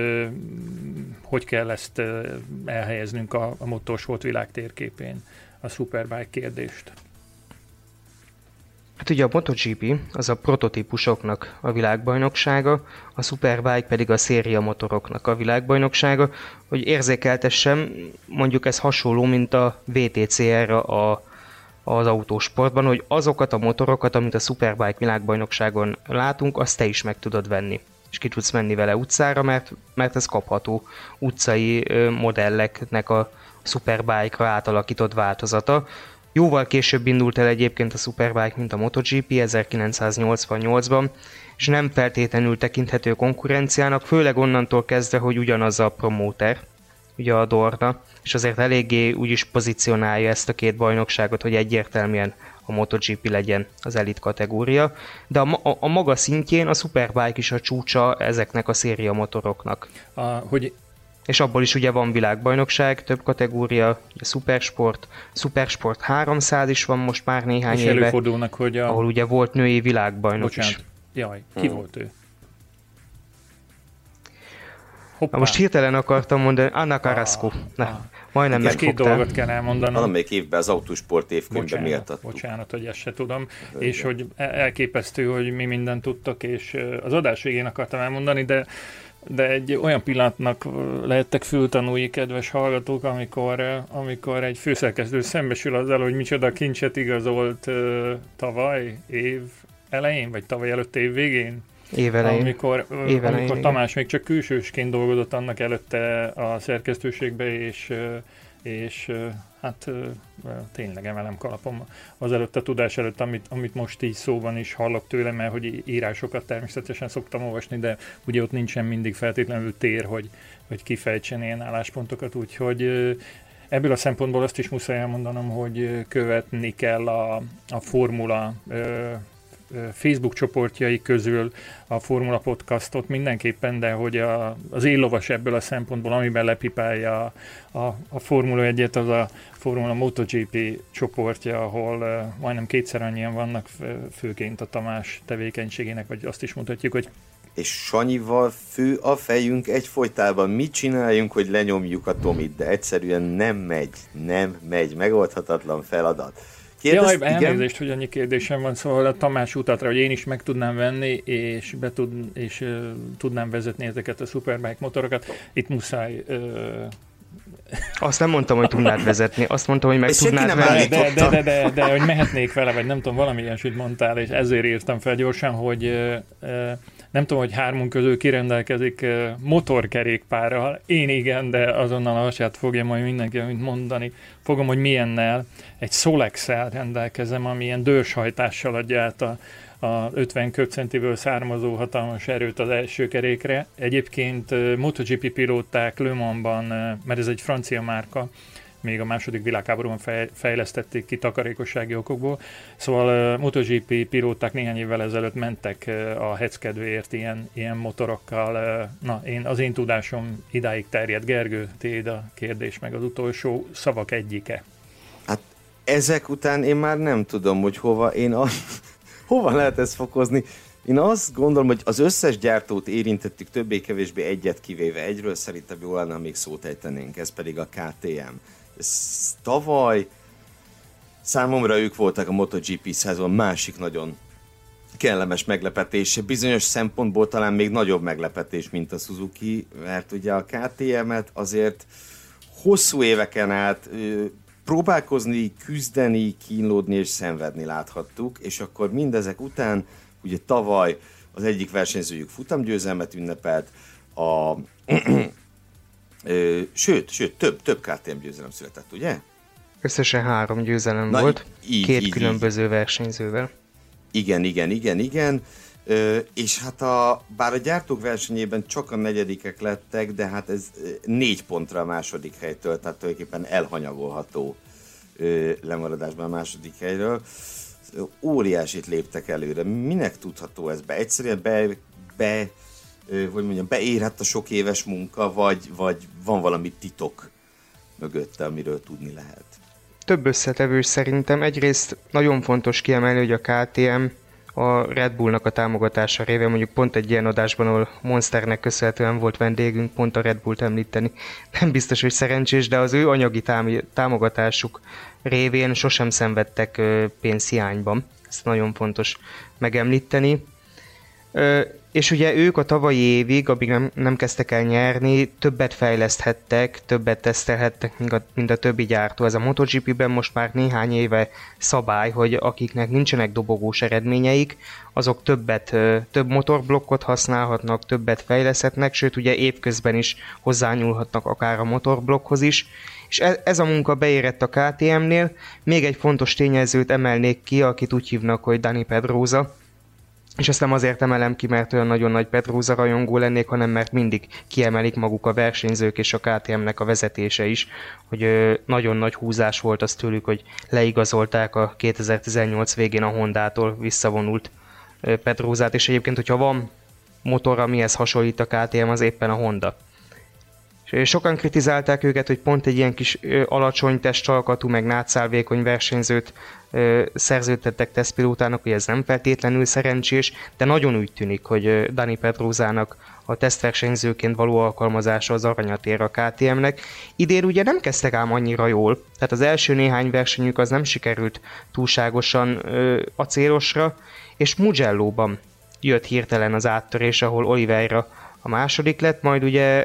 hogy kell ezt elhelyeznünk a, a motorsport világ térképén, a Superbike kérdést.
Hát ugye a MotoGP az a prototípusoknak a világbajnoksága, a Superbike pedig a széria motoroknak a világbajnoksága, hogy érzékeltessem, mondjuk ez hasonló, mint a VTCR a, az autósportban, hogy azokat a motorokat, amit a Superbike világbajnokságon látunk, azt te is meg tudod venni és ki tudsz menni vele utcára, mert, mert ez kapható utcai modelleknek a Superbike-ra átalakított változata. Jóval később indult el egyébként a Superbike, mint a MotoGP 1988-ban, és nem feltétlenül tekinthető konkurenciának, főleg onnantól kezdve, hogy ugyanaz a promóter, ugye a Dorna, és azért eléggé úgy is pozícionálja ezt a két bajnokságot, hogy egyértelműen a MotoGP legyen az elit kategória, de a, a, a maga szintjén a Superbike is a csúcsa ezeknek a széria motoroknak.
A, hogy
és abból is ugye van világbajnokság, több kategória, ugye Supersport, Supersport 300 is van most már néhány
és
éve.
előfordulnak, hogy a...
Ahol ugye volt női világbajnok
Bocsánat. is. Jaj, ki hmm. volt ő?
Hoppá. Na most hirtelen akartam mondani, Anna Carrasco. Ah, Na, ah. majdnem
És két dolgot kell elmondanom.
Valamelyik évben az autósport évkönyvben
méltattuk. Bocsánat, hogy ezt se tudom. Rögyen. És hogy elképesztő, hogy mi mindent tudtak, és az adás végén akartam elmondani, de de egy olyan pillanatnak lehettek fültanúi, kedves hallgatók, amikor, amikor egy főszerkesztő szembesül azzal, hogy micsoda kincset igazolt uh, tavaly, év elején, vagy tavaly előtt év végén.
Évelején.
Amikor, Évelején, amikor Tamás még csak külsősként dolgozott annak előtte a szerkesztőségbe, és, és hát tényleg emelem kalapom az előtt a tudás előtt, amit, amit most így szóban is hallok tőle, mert hogy írásokat természetesen szoktam olvasni, de ugye ott nincsen mindig feltétlenül tér, hogy, hogy kifejtsen ilyen álláspontokat, úgyhogy ebből a szempontból azt is muszáj elmondanom, hogy követni kell a, a formula Facebook csoportjai közül a Formula Podcastot mindenképpen, de hogy a, az éllovas ebből a szempontból, amiben lepipálja a, a, a Formula 1-et, az a Formula MotoGP csoportja, ahol uh, majdnem kétszer annyian vannak, főként a Tamás tevékenységének, vagy azt is mutatjuk, hogy
és Sanyival fő a fejünk egyfolytában. Mit csináljunk, hogy lenyomjuk a Tomit, de egyszerűen nem megy, nem megy, megoldhatatlan feladat.
Kérdez, Jaj, elnézést, hogy annyi kérdésem van, szóval a Tamás utatra, hogy én is meg tudnám venni, és, be tud, és uh, tudnám vezetni ezeket a Superbike motorokat. Itt muszáj uh,
azt nem mondtam, hogy tudnád vezetni, azt mondtam, hogy meg és tudnád venni.
De, de, de, de, de, hogy mehetnék vele, vagy nem tudom, valami ilyesmit mondtál, és ezért írtam fel gyorsan, hogy uh, nem tudom, hogy hármunk közül kirendelkezik motorkerékpárral. Én igen, de azonnal a hasát fogja majd mindenki, amit mondani. Fogom, hogy milyennel. Egy solex rendelkezem, ami ilyen dőrshajtással adja át a, a 50 köbcentiből származó hatalmas erőt az első kerékre. Egyébként MotoGP pilóták Le Mansban, mert ez egy francia márka, még a második világháborúban fejlesztették ki takarékossági okokból. Szóval MotoGP pilóták néhány évvel ezelőtt mentek a heckedőért ilyen, ilyen motorokkal. Na, én, az én tudásom idáig terjed. Gergő, téd a kérdés, meg az utolsó szavak egyike.
Hát ezek után én már nem tudom, hogy hova én a, hova lehet ezt fokozni. Én azt gondolom, hogy az összes gyártót érintettük többé-kevésbé egyet kivéve. Egyről szerintem jól lenne, még szót ejtenénk, ez pedig a KTM. Tavaly számomra ők voltak a MotoGP szezon másik nagyon kellemes meglepetés. Bizonyos szempontból talán még nagyobb meglepetés, mint a Suzuki, mert ugye a KTM-et azért hosszú éveken át próbálkozni, küzdeni, kínlódni és szenvedni láthattuk, és akkor mindezek után ugye tavaly az egyik versenyzőjük futamgyőzelmet ünnepelt, a, ö, sőt, sőt, több, több KTM győzelem született, ugye?
Összesen három győzelem Na, volt, így, két így, különböző így. versenyzővel.
Igen, igen, igen, igen. Ö, és hát a, bár a gyártók versenyében csak a negyedikek lettek, de hát ez négy pontra a második helytől, tehát tulajdonképpen elhanyagolható ö, lemaradásban a második helyről. Óriásit léptek előre. Minek tudható ez be? Egyszerűen be, be hogy mondjam, beérhet a sok éves munka, vagy, vagy van valami titok mögötte, amiről tudni lehet?
Több összetevő szerintem. Egyrészt nagyon fontos kiemelni, hogy a KTM a Red Bullnak a támogatása révén, mondjuk pont egy ilyen adásban, ahol Monsternek köszönhetően volt vendégünk, pont a Red Bullt említeni. Nem biztos, hogy szerencsés, de az ő anyagi támogatásuk révén sosem szenvedtek pénzhiányban. Ezt nagyon fontos megemlíteni. És ugye ők a tavalyi évig, amíg nem, nem kezdtek el nyerni, többet fejleszthettek, többet tesztelhettek, mint a, mint a többi gyártó. Ez a MotoGP-ben most már néhány éve szabály, hogy akiknek nincsenek dobogós eredményeik, azok többet, több motorblokkot használhatnak, többet fejleszthetnek, sőt ugye évközben is hozzányúlhatnak akár a motorblokkhoz is. És ez, ez a munka beérett a KTM-nél. Még egy fontos tényezőt emelnék ki, akit úgy hívnak, hogy Dani Pedrosa, és ezt nem azért emelem ki, mert olyan nagyon nagy Petróza rajongó lennék, hanem mert mindig kiemelik maguk a versenyzők és a KTM-nek a vezetése is, hogy nagyon nagy húzás volt az tőlük, hogy leigazolták a 2018 végén a Hondától visszavonult Petrózát, és egyébként, hogyha van motor, amihez hasonlít a KTM, az éppen a Honda. És sokan kritizálták őket, hogy pont egy ilyen kis alacsony testalkatú, meg nátszálvékony versenyzőt szerződtettek tesztpilótának, hogy ez nem feltétlenül szerencsés, de nagyon úgy tűnik, hogy Dani Pedrózának a tesztversenyzőként való alkalmazása az aranyat ér a KTM-nek. Idén ugye nem kezdtek ám annyira jól, tehát az első néhány versenyük az nem sikerült túlságosan ö, acélosra, és Mugello-ban jött hirtelen az áttörés, ahol Oliveira a második lett, majd ugye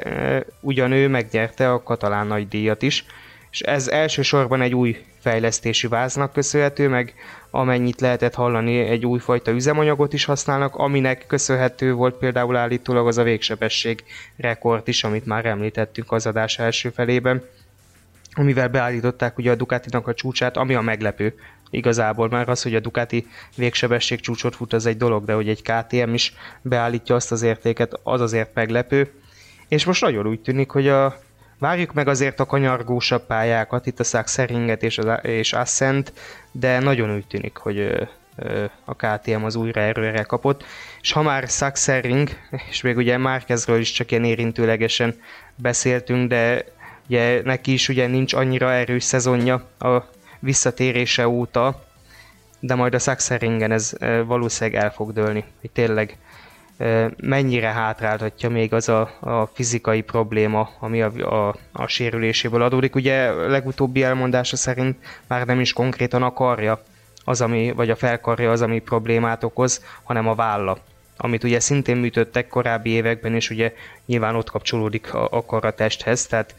ugyanő megnyerte a katalán nagydíjat is, és ez elsősorban egy új fejlesztési váznak köszönhető, meg amennyit lehetett hallani, egy újfajta üzemanyagot is használnak, aminek köszönhető volt például állítólag az a végsebesség rekord is, amit már említettünk az adás első felében, amivel beállították ugye a Ducatinak a csúcsát, ami a meglepő igazából, már az, hogy a Ducati végsebesség csúcsot fut, az egy dolog, de hogy egy KTM is beállítja azt az értéket, az azért meglepő. És most nagyon úgy tűnik, hogy a Várjuk meg azért a kanyargósabb pályákat, itt a Saxeringet és, az, és Ascent, de nagyon úgy tűnik, hogy a KTM az újra erőre kapott. És ha már Saxering, és még ugye Márkezről is csak ilyen érintőlegesen beszéltünk, de ugye neki is ugye nincs annyira erős szezonja a visszatérése óta, de majd a Saxeringen ez valószínűleg el fog dőlni, hogy tényleg mennyire hátráltatja még az a, a fizikai probléma, ami a, a, a sérüléséből adódik. Ugye legutóbbi elmondása szerint már nem is konkrétan akarja az, ami, vagy a felkarja az, ami problémát okoz, hanem a válla amit ugye szintén műtöttek korábbi években, és ugye nyilván ott kapcsolódik a, a testhez, tehát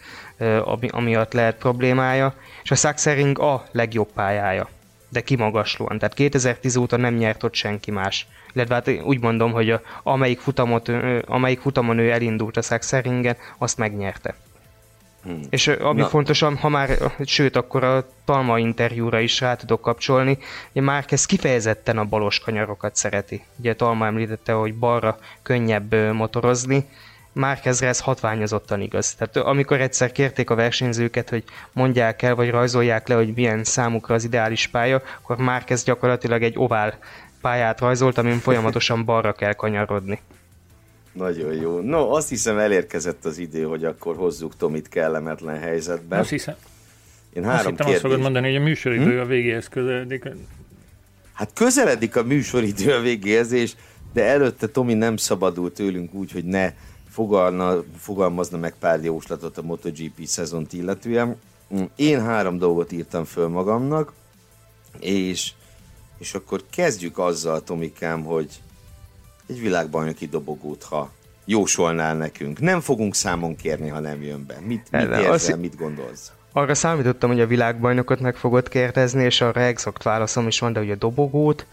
ami, amiatt lehet problémája, és a Saxering a legjobb pályája, de kimagaslóan, tehát 2010 óta nem nyert ott senki más illetve hát úgy mondom, hogy a, amelyik, futamot, amelyik futamon ő elindult a Saxeringen, azt megnyerte. Hmm. És ami Na. fontos, ha már, sőt, akkor a Talma interjúra is rá tudok kapcsolni, hogy Márquez kifejezetten a balos kanyarokat szereti. Ugye Talma említette, hogy balra könnyebb motorozni, Márkezre ez hatványozottan igaz. Tehát amikor egyszer kérték a versenyzőket, hogy mondják el, vagy rajzolják le, hogy milyen számukra az ideális pálya, akkor Márkez gyakorlatilag egy ovál pályát rajzolt, amin folyamatosan balra kell kanyarodni.
Nagyon jó. No, azt hiszem elérkezett az idő, hogy akkor hozzuk Tomit kellemetlen helyzetbe.
Azt hiszem,
Én
azt
három
hittem azt
kérdés...
fogod mondani, hogy a műsoridő a végéhez közeledik.
Hát közeledik a műsoridő a végéhez, és de előtte Tomi nem szabadult tőlünk úgy, hogy ne fogalna, fogalmazna meg pár jóslatot a MotoGP szezont illetően. Én három dolgot írtam föl magamnak, és, és akkor kezdjük azzal, Tomikám, hogy egy világbajnoki dobogót, ha jósolnál nekünk. Nem fogunk számon kérni, ha nem jön be. Mit, mit érzel,
azt-
mit gondolsz?
Arra számítottam, hogy a világbajnokot meg fogod kérdezni, és arra exakt válaszom is van, de hogy a dobogót,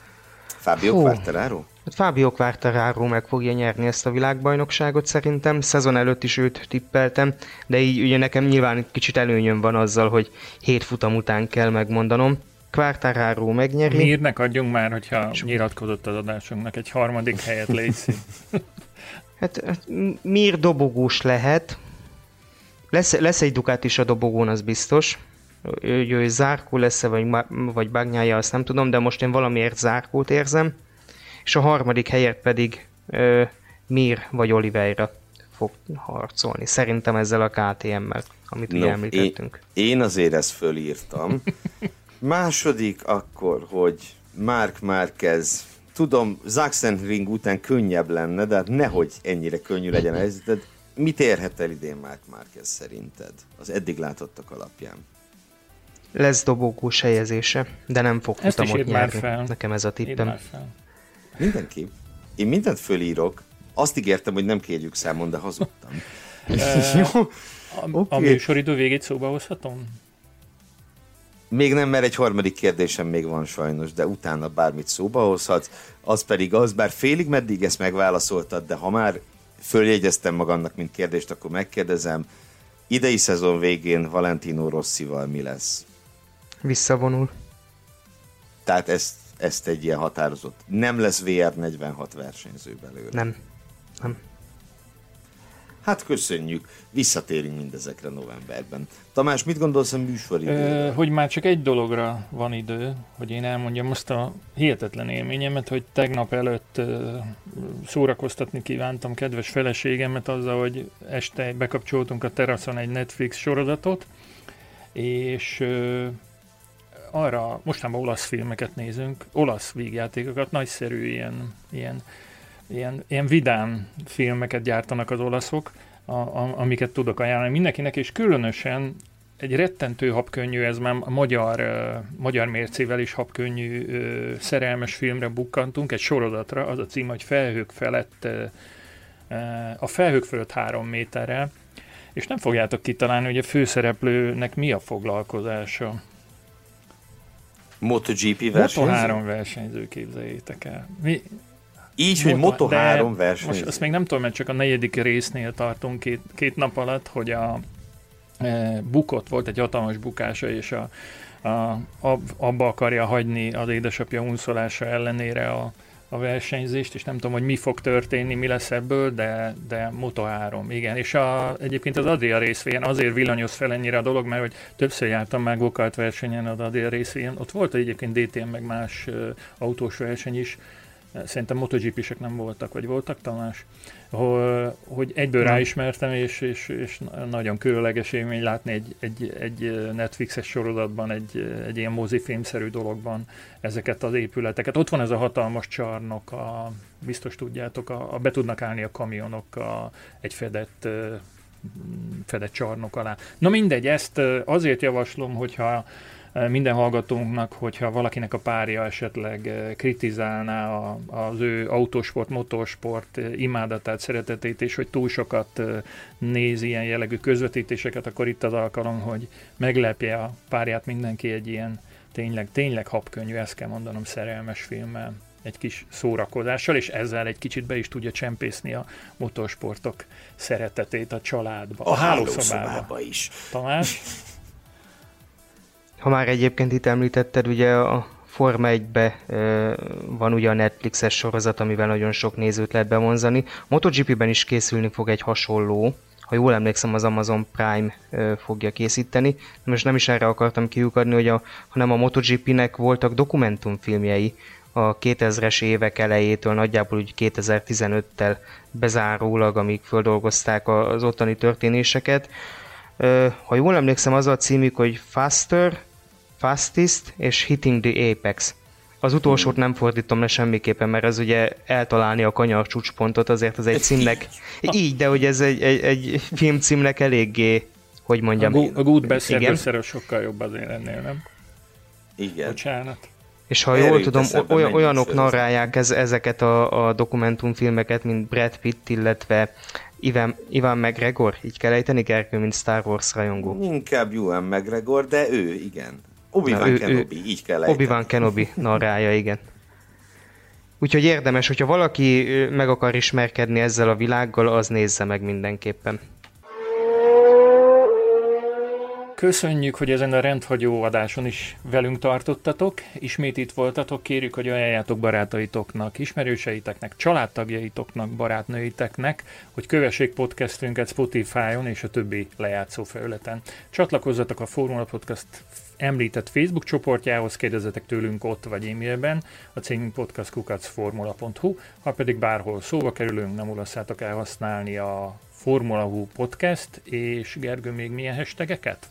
Fábio
Hú.
Quartararo?
Hát Fábio Quartararo meg fogja nyerni ezt a világbajnokságot szerintem. Szezon előtt is őt tippeltem, de így ugye nekem nyilván kicsit előnyöm van azzal, hogy hét futam után kell megmondanom. Quartararo megnyeri.
Mirnek adjunk már, hogyha nyilatkozott az adásunknak egy harmadik helyet létszik.
Hát hát, M- Mir dobogós lehet. Lesz, lesz egy Ducati is a dobogón, az biztos. Hogy ő zárkó lesz-e, vagy, vagy bagnyája, azt nem tudom, de most én valamiért zárkót érzem. És a harmadik helyet pedig ö, Mir vagy Oliveira fog harcolni. Szerintem ezzel a KTM-mel, amit
No,
említettünk.
Én, én azért ezt fölírtam. Második akkor, hogy Mark Márquez, tudom, Sachsenring után könnyebb lenne, de hát nehogy ennyire könnyű legyen a helyzeted. Mit érhet el idén Mark Márquez szerinted? Az eddig látottak alapján.
Lesz dobogós helyezése, de nem fog
Ezt
futamot nyerni.
fel.
Nekem ez a tippem.
Mindenki. Én mindent fölírok. Azt ígértem, hogy nem kérjük számon, de hazudtam. Jó.
A,
Oké.
a műsoridő végét szóba hozhatom?
Még nem, mert egy harmadik kérdésem még van sajnos, de utána bármit szóba hozhatsz. Az pedig az, bár félig meddig ezt megválaszoltad, de ha már följegyeztem magamnak, mint kérdést, akkor megkérdezem. Idei szezon végén Valentino Rossival mi lesz?
Visszavonul.
Tehát ezt, ezt egy ilyen határozott. Nem lesz VR46 versenyző belőle.
Nem. Nem.
Hát köszönjük. Visszatérünk mindezekre novemberben. Tamás, mit gondolsz a műsoridőről?
Hogy már csak egy dologra van idő, hogy én elmondjam azt a hihetetlen élményemet, hogy tegnap előtt szórakoztatni kívántam kedves feleségemet azzal, hogy este bekapcsoltunk a teraszon egy Netflix sorozatot, és arra mostanában olasz filmeket nézünk, olasz vígjátékokat, nagyszerű ilyen, ilyen, ilyen, ilyen vidám filmeket gyártanak az olaszok, a, a, amiket tudok ajánlani mindenkinek, és különösen egy rettentő habkönnyű, ez már a magyar, uh, magyar mércével is habkönnyű uh, szerelmes filmre bukkantunk, egy sorozatra, az a cím, hogy Felhők felett, uh, a felhők fölött három méterrel, és nem fogjátok kitalálni, hogy a főszereplőnek mi a foglalkozása.
MotoGP versenyző?
Moto3 versenyző, képzeljétek el. Mi,
Így, hogy
Moto- de
Moto3 versenyző.
Most azt még nem tudom, mert csak a negyedik résznél tartunk két, két nap alatt, hogy a e, bukott volt egy hatalmas bukása, és a, a, ab, abba akarja hagyni az édesapja unszolása ellenére a, a versenyzést, és nem tudom, hogy mi fog történni, mi lesz ebből, de, de Moto3, igen. És a, egyébként az Adria részvén azért villanyoz fel ennyire a dolog, mert hogy többször jártam már gokart versenyen az Adria részvén, ott volt egyébként DTM meg más ö, autós verseny is, Szerintem MotoGP-sek nem voltak, vagy voltak, Tamás? Hogy, egyből
Nem.
ráismertem, és, és, és nagyon különleges élmény látni egy, egy, egy Netflixes sorozatban, egy, egy ilyen mozifilmszerű dologban ezeket az épületeket. Ott van ez a hatalmas csarnok, a, biztos tudjátok, a, a, be tudnak állni a kamionok a, egy fedett fedett csarnok alá. Na mindegy, ezt azért javaslom, hogyha minden hallgatónknak, hogyha valakinek a párja esetleg eh, kritizálná a, az ő autósport, motorsport eh, imádatát, szeretetét, és hogy túl sokat eh, néz ilyen jellegű közvetítéseket, akkor itt az alkalom, hogy meglepje a párját mindenki egy ilyen tényleg, tényleg habkönnyű, ezt kell mondanom, szerelmes filmmel egy kis szórakozással, és ezzel egy kicsit be is tudja csempészni a motorsportok szeretetét a családba, a,
a
a hálószobába.
hálószobába is.
Tamás?
Ha már egyébként itt említetted ugye a Forma 1-be van ugye a Netflixes sorozat, amivel nagyon sok nézőt lehet bevonzani. MotoGP-ben is készülni fog egy hasonló, ha jól emlékszem, az Amazon Prime fogja készíteni. Most nem is erre akartam kiukadni, hogy a, hanem a MotoGP-nek voltak dokumentumfilmjei a 2000-es évek elejétől, nagyjából úgy 2015-tel bezárólag, amíg földolgozták az ottani történéseket. Ha jól emlékszem, az a címük, hogy Faster, Fastest és Hitting the Apex. Az utolsót nem fordítom le semmiképpen, mert ez ugye eltalálni a kanyar csúcspontot, azért az egy címnek... Így, de hogy ez egy, egy, egy filmcímnek eléggé, hogy mondjam...
A, a Good Best sokkal jobb azért ennél, nem?
Igen.
Bocsánat.
És ha jól tudom, olyan, olyanok narrálják ez, ezeket a, a dokumentumfilmeket, mint Brad Pitt, illetve Ivan, Ivan McGregor, így kell ejteni, Gergő, mint Star Wars rajongó.
Inkább Ivan McGregor, de ő, igen. Obi-Wan Kenobi, ő, így kell ejteni.
Obi-Wan Kenobi narrája, igen. Úgyhogy érdemes, hogyha valaki meg akar ismerkedni ezzel a világgal, az nézze meg mindenképpen.
Köszönjük, hogy ezen a rendhagyó adáson is velünk tartottatok. Ismét itt voltatok, kérjük, hogy ajánljátok barátaitoknak, ismerőseiteknek, családtagjaitoknak, barátnőiteknek, hogy kövessék podcastünket Spotify-on és a többi lejátszó felületen. Csatlakozzatok a Formula Podcast említett Facebook csoportjához, kérdezzetek tőlünk ott vagy e-mailben, a cégünk podcastkukacformula.hu, ha pedig bárhol szóba kerülünk, nem ulasszátok el használni a Formula Hu podcast, és Gergő még milyen hashtageket?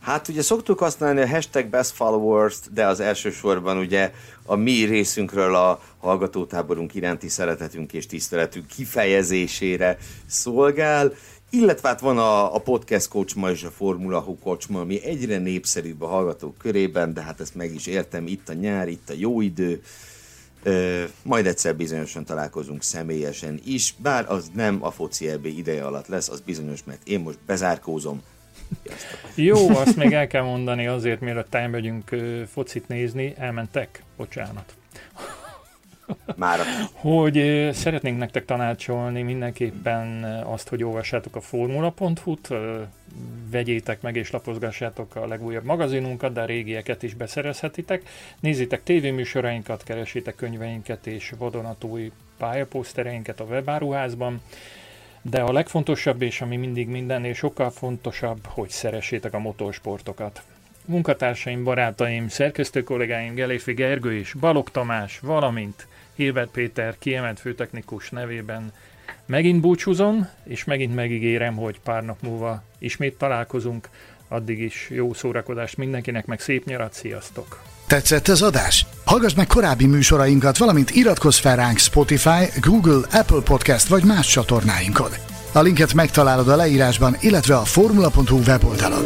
Hát ugye szoktuk használni a hashtag best followers de az elsősorban ugye a mi részünkről a hallgatótáborunk iránti szeretetünk és tiszteletünk kifejezésére szolgál, illetve hát van a, a podcast kocsma és a Formula Hu kocsma, ami egyre népszerűbb a hallgatók körében, de hát ezt meg is értem, itt a nyár, itt a jó idő, Ö, majd egyszer bizonyosan találkozunk személyesen is, bár az nem a foci EB ideje alatt lesz, az bizonyos, mert én most bezárkózom,
jó, azt még el kell mondani azért, mielőtt elmegyünk focit nézni, elmentek, bocsánat.
Már.
Hogy szeretnénk nektek tanácsolni mindenképpen azt, hogy olvassátok a formula.hu-t, vegyétek meg és lapozgassátok a legújabb magazinunkat, de a régieket is beszerezhetitek. Nézzétek tévéműsorainkat, keresétek könyveinket és vadonatói pályaposztereinket a webáruházban. De a legfontosabb, és ami mindig mindennél sokkal fontosabb, hogy szeressétek a motorsportokat. Munkatársaim, barátaim, szerkesztő kollégáim Geléfi Gergő és Balog Tamás, valamint Hilbert Péter kiemelt főtechnikus nevében megint búcsúzom, és megint megígérem, hogy pár nap múlva ismét találkozunk. Addig is jó szórakozást mindenkinek, meg szép nyarat, sziasztok!
Tetszett az adás? Hallgass meg korábbi műsorainkat, valamint iratkozz fel ránk Spotify, Google, Apple Podcast vagy más csatornáinkon. A linket megtalálod a leírásban, illetve a formula.hu weboldalon.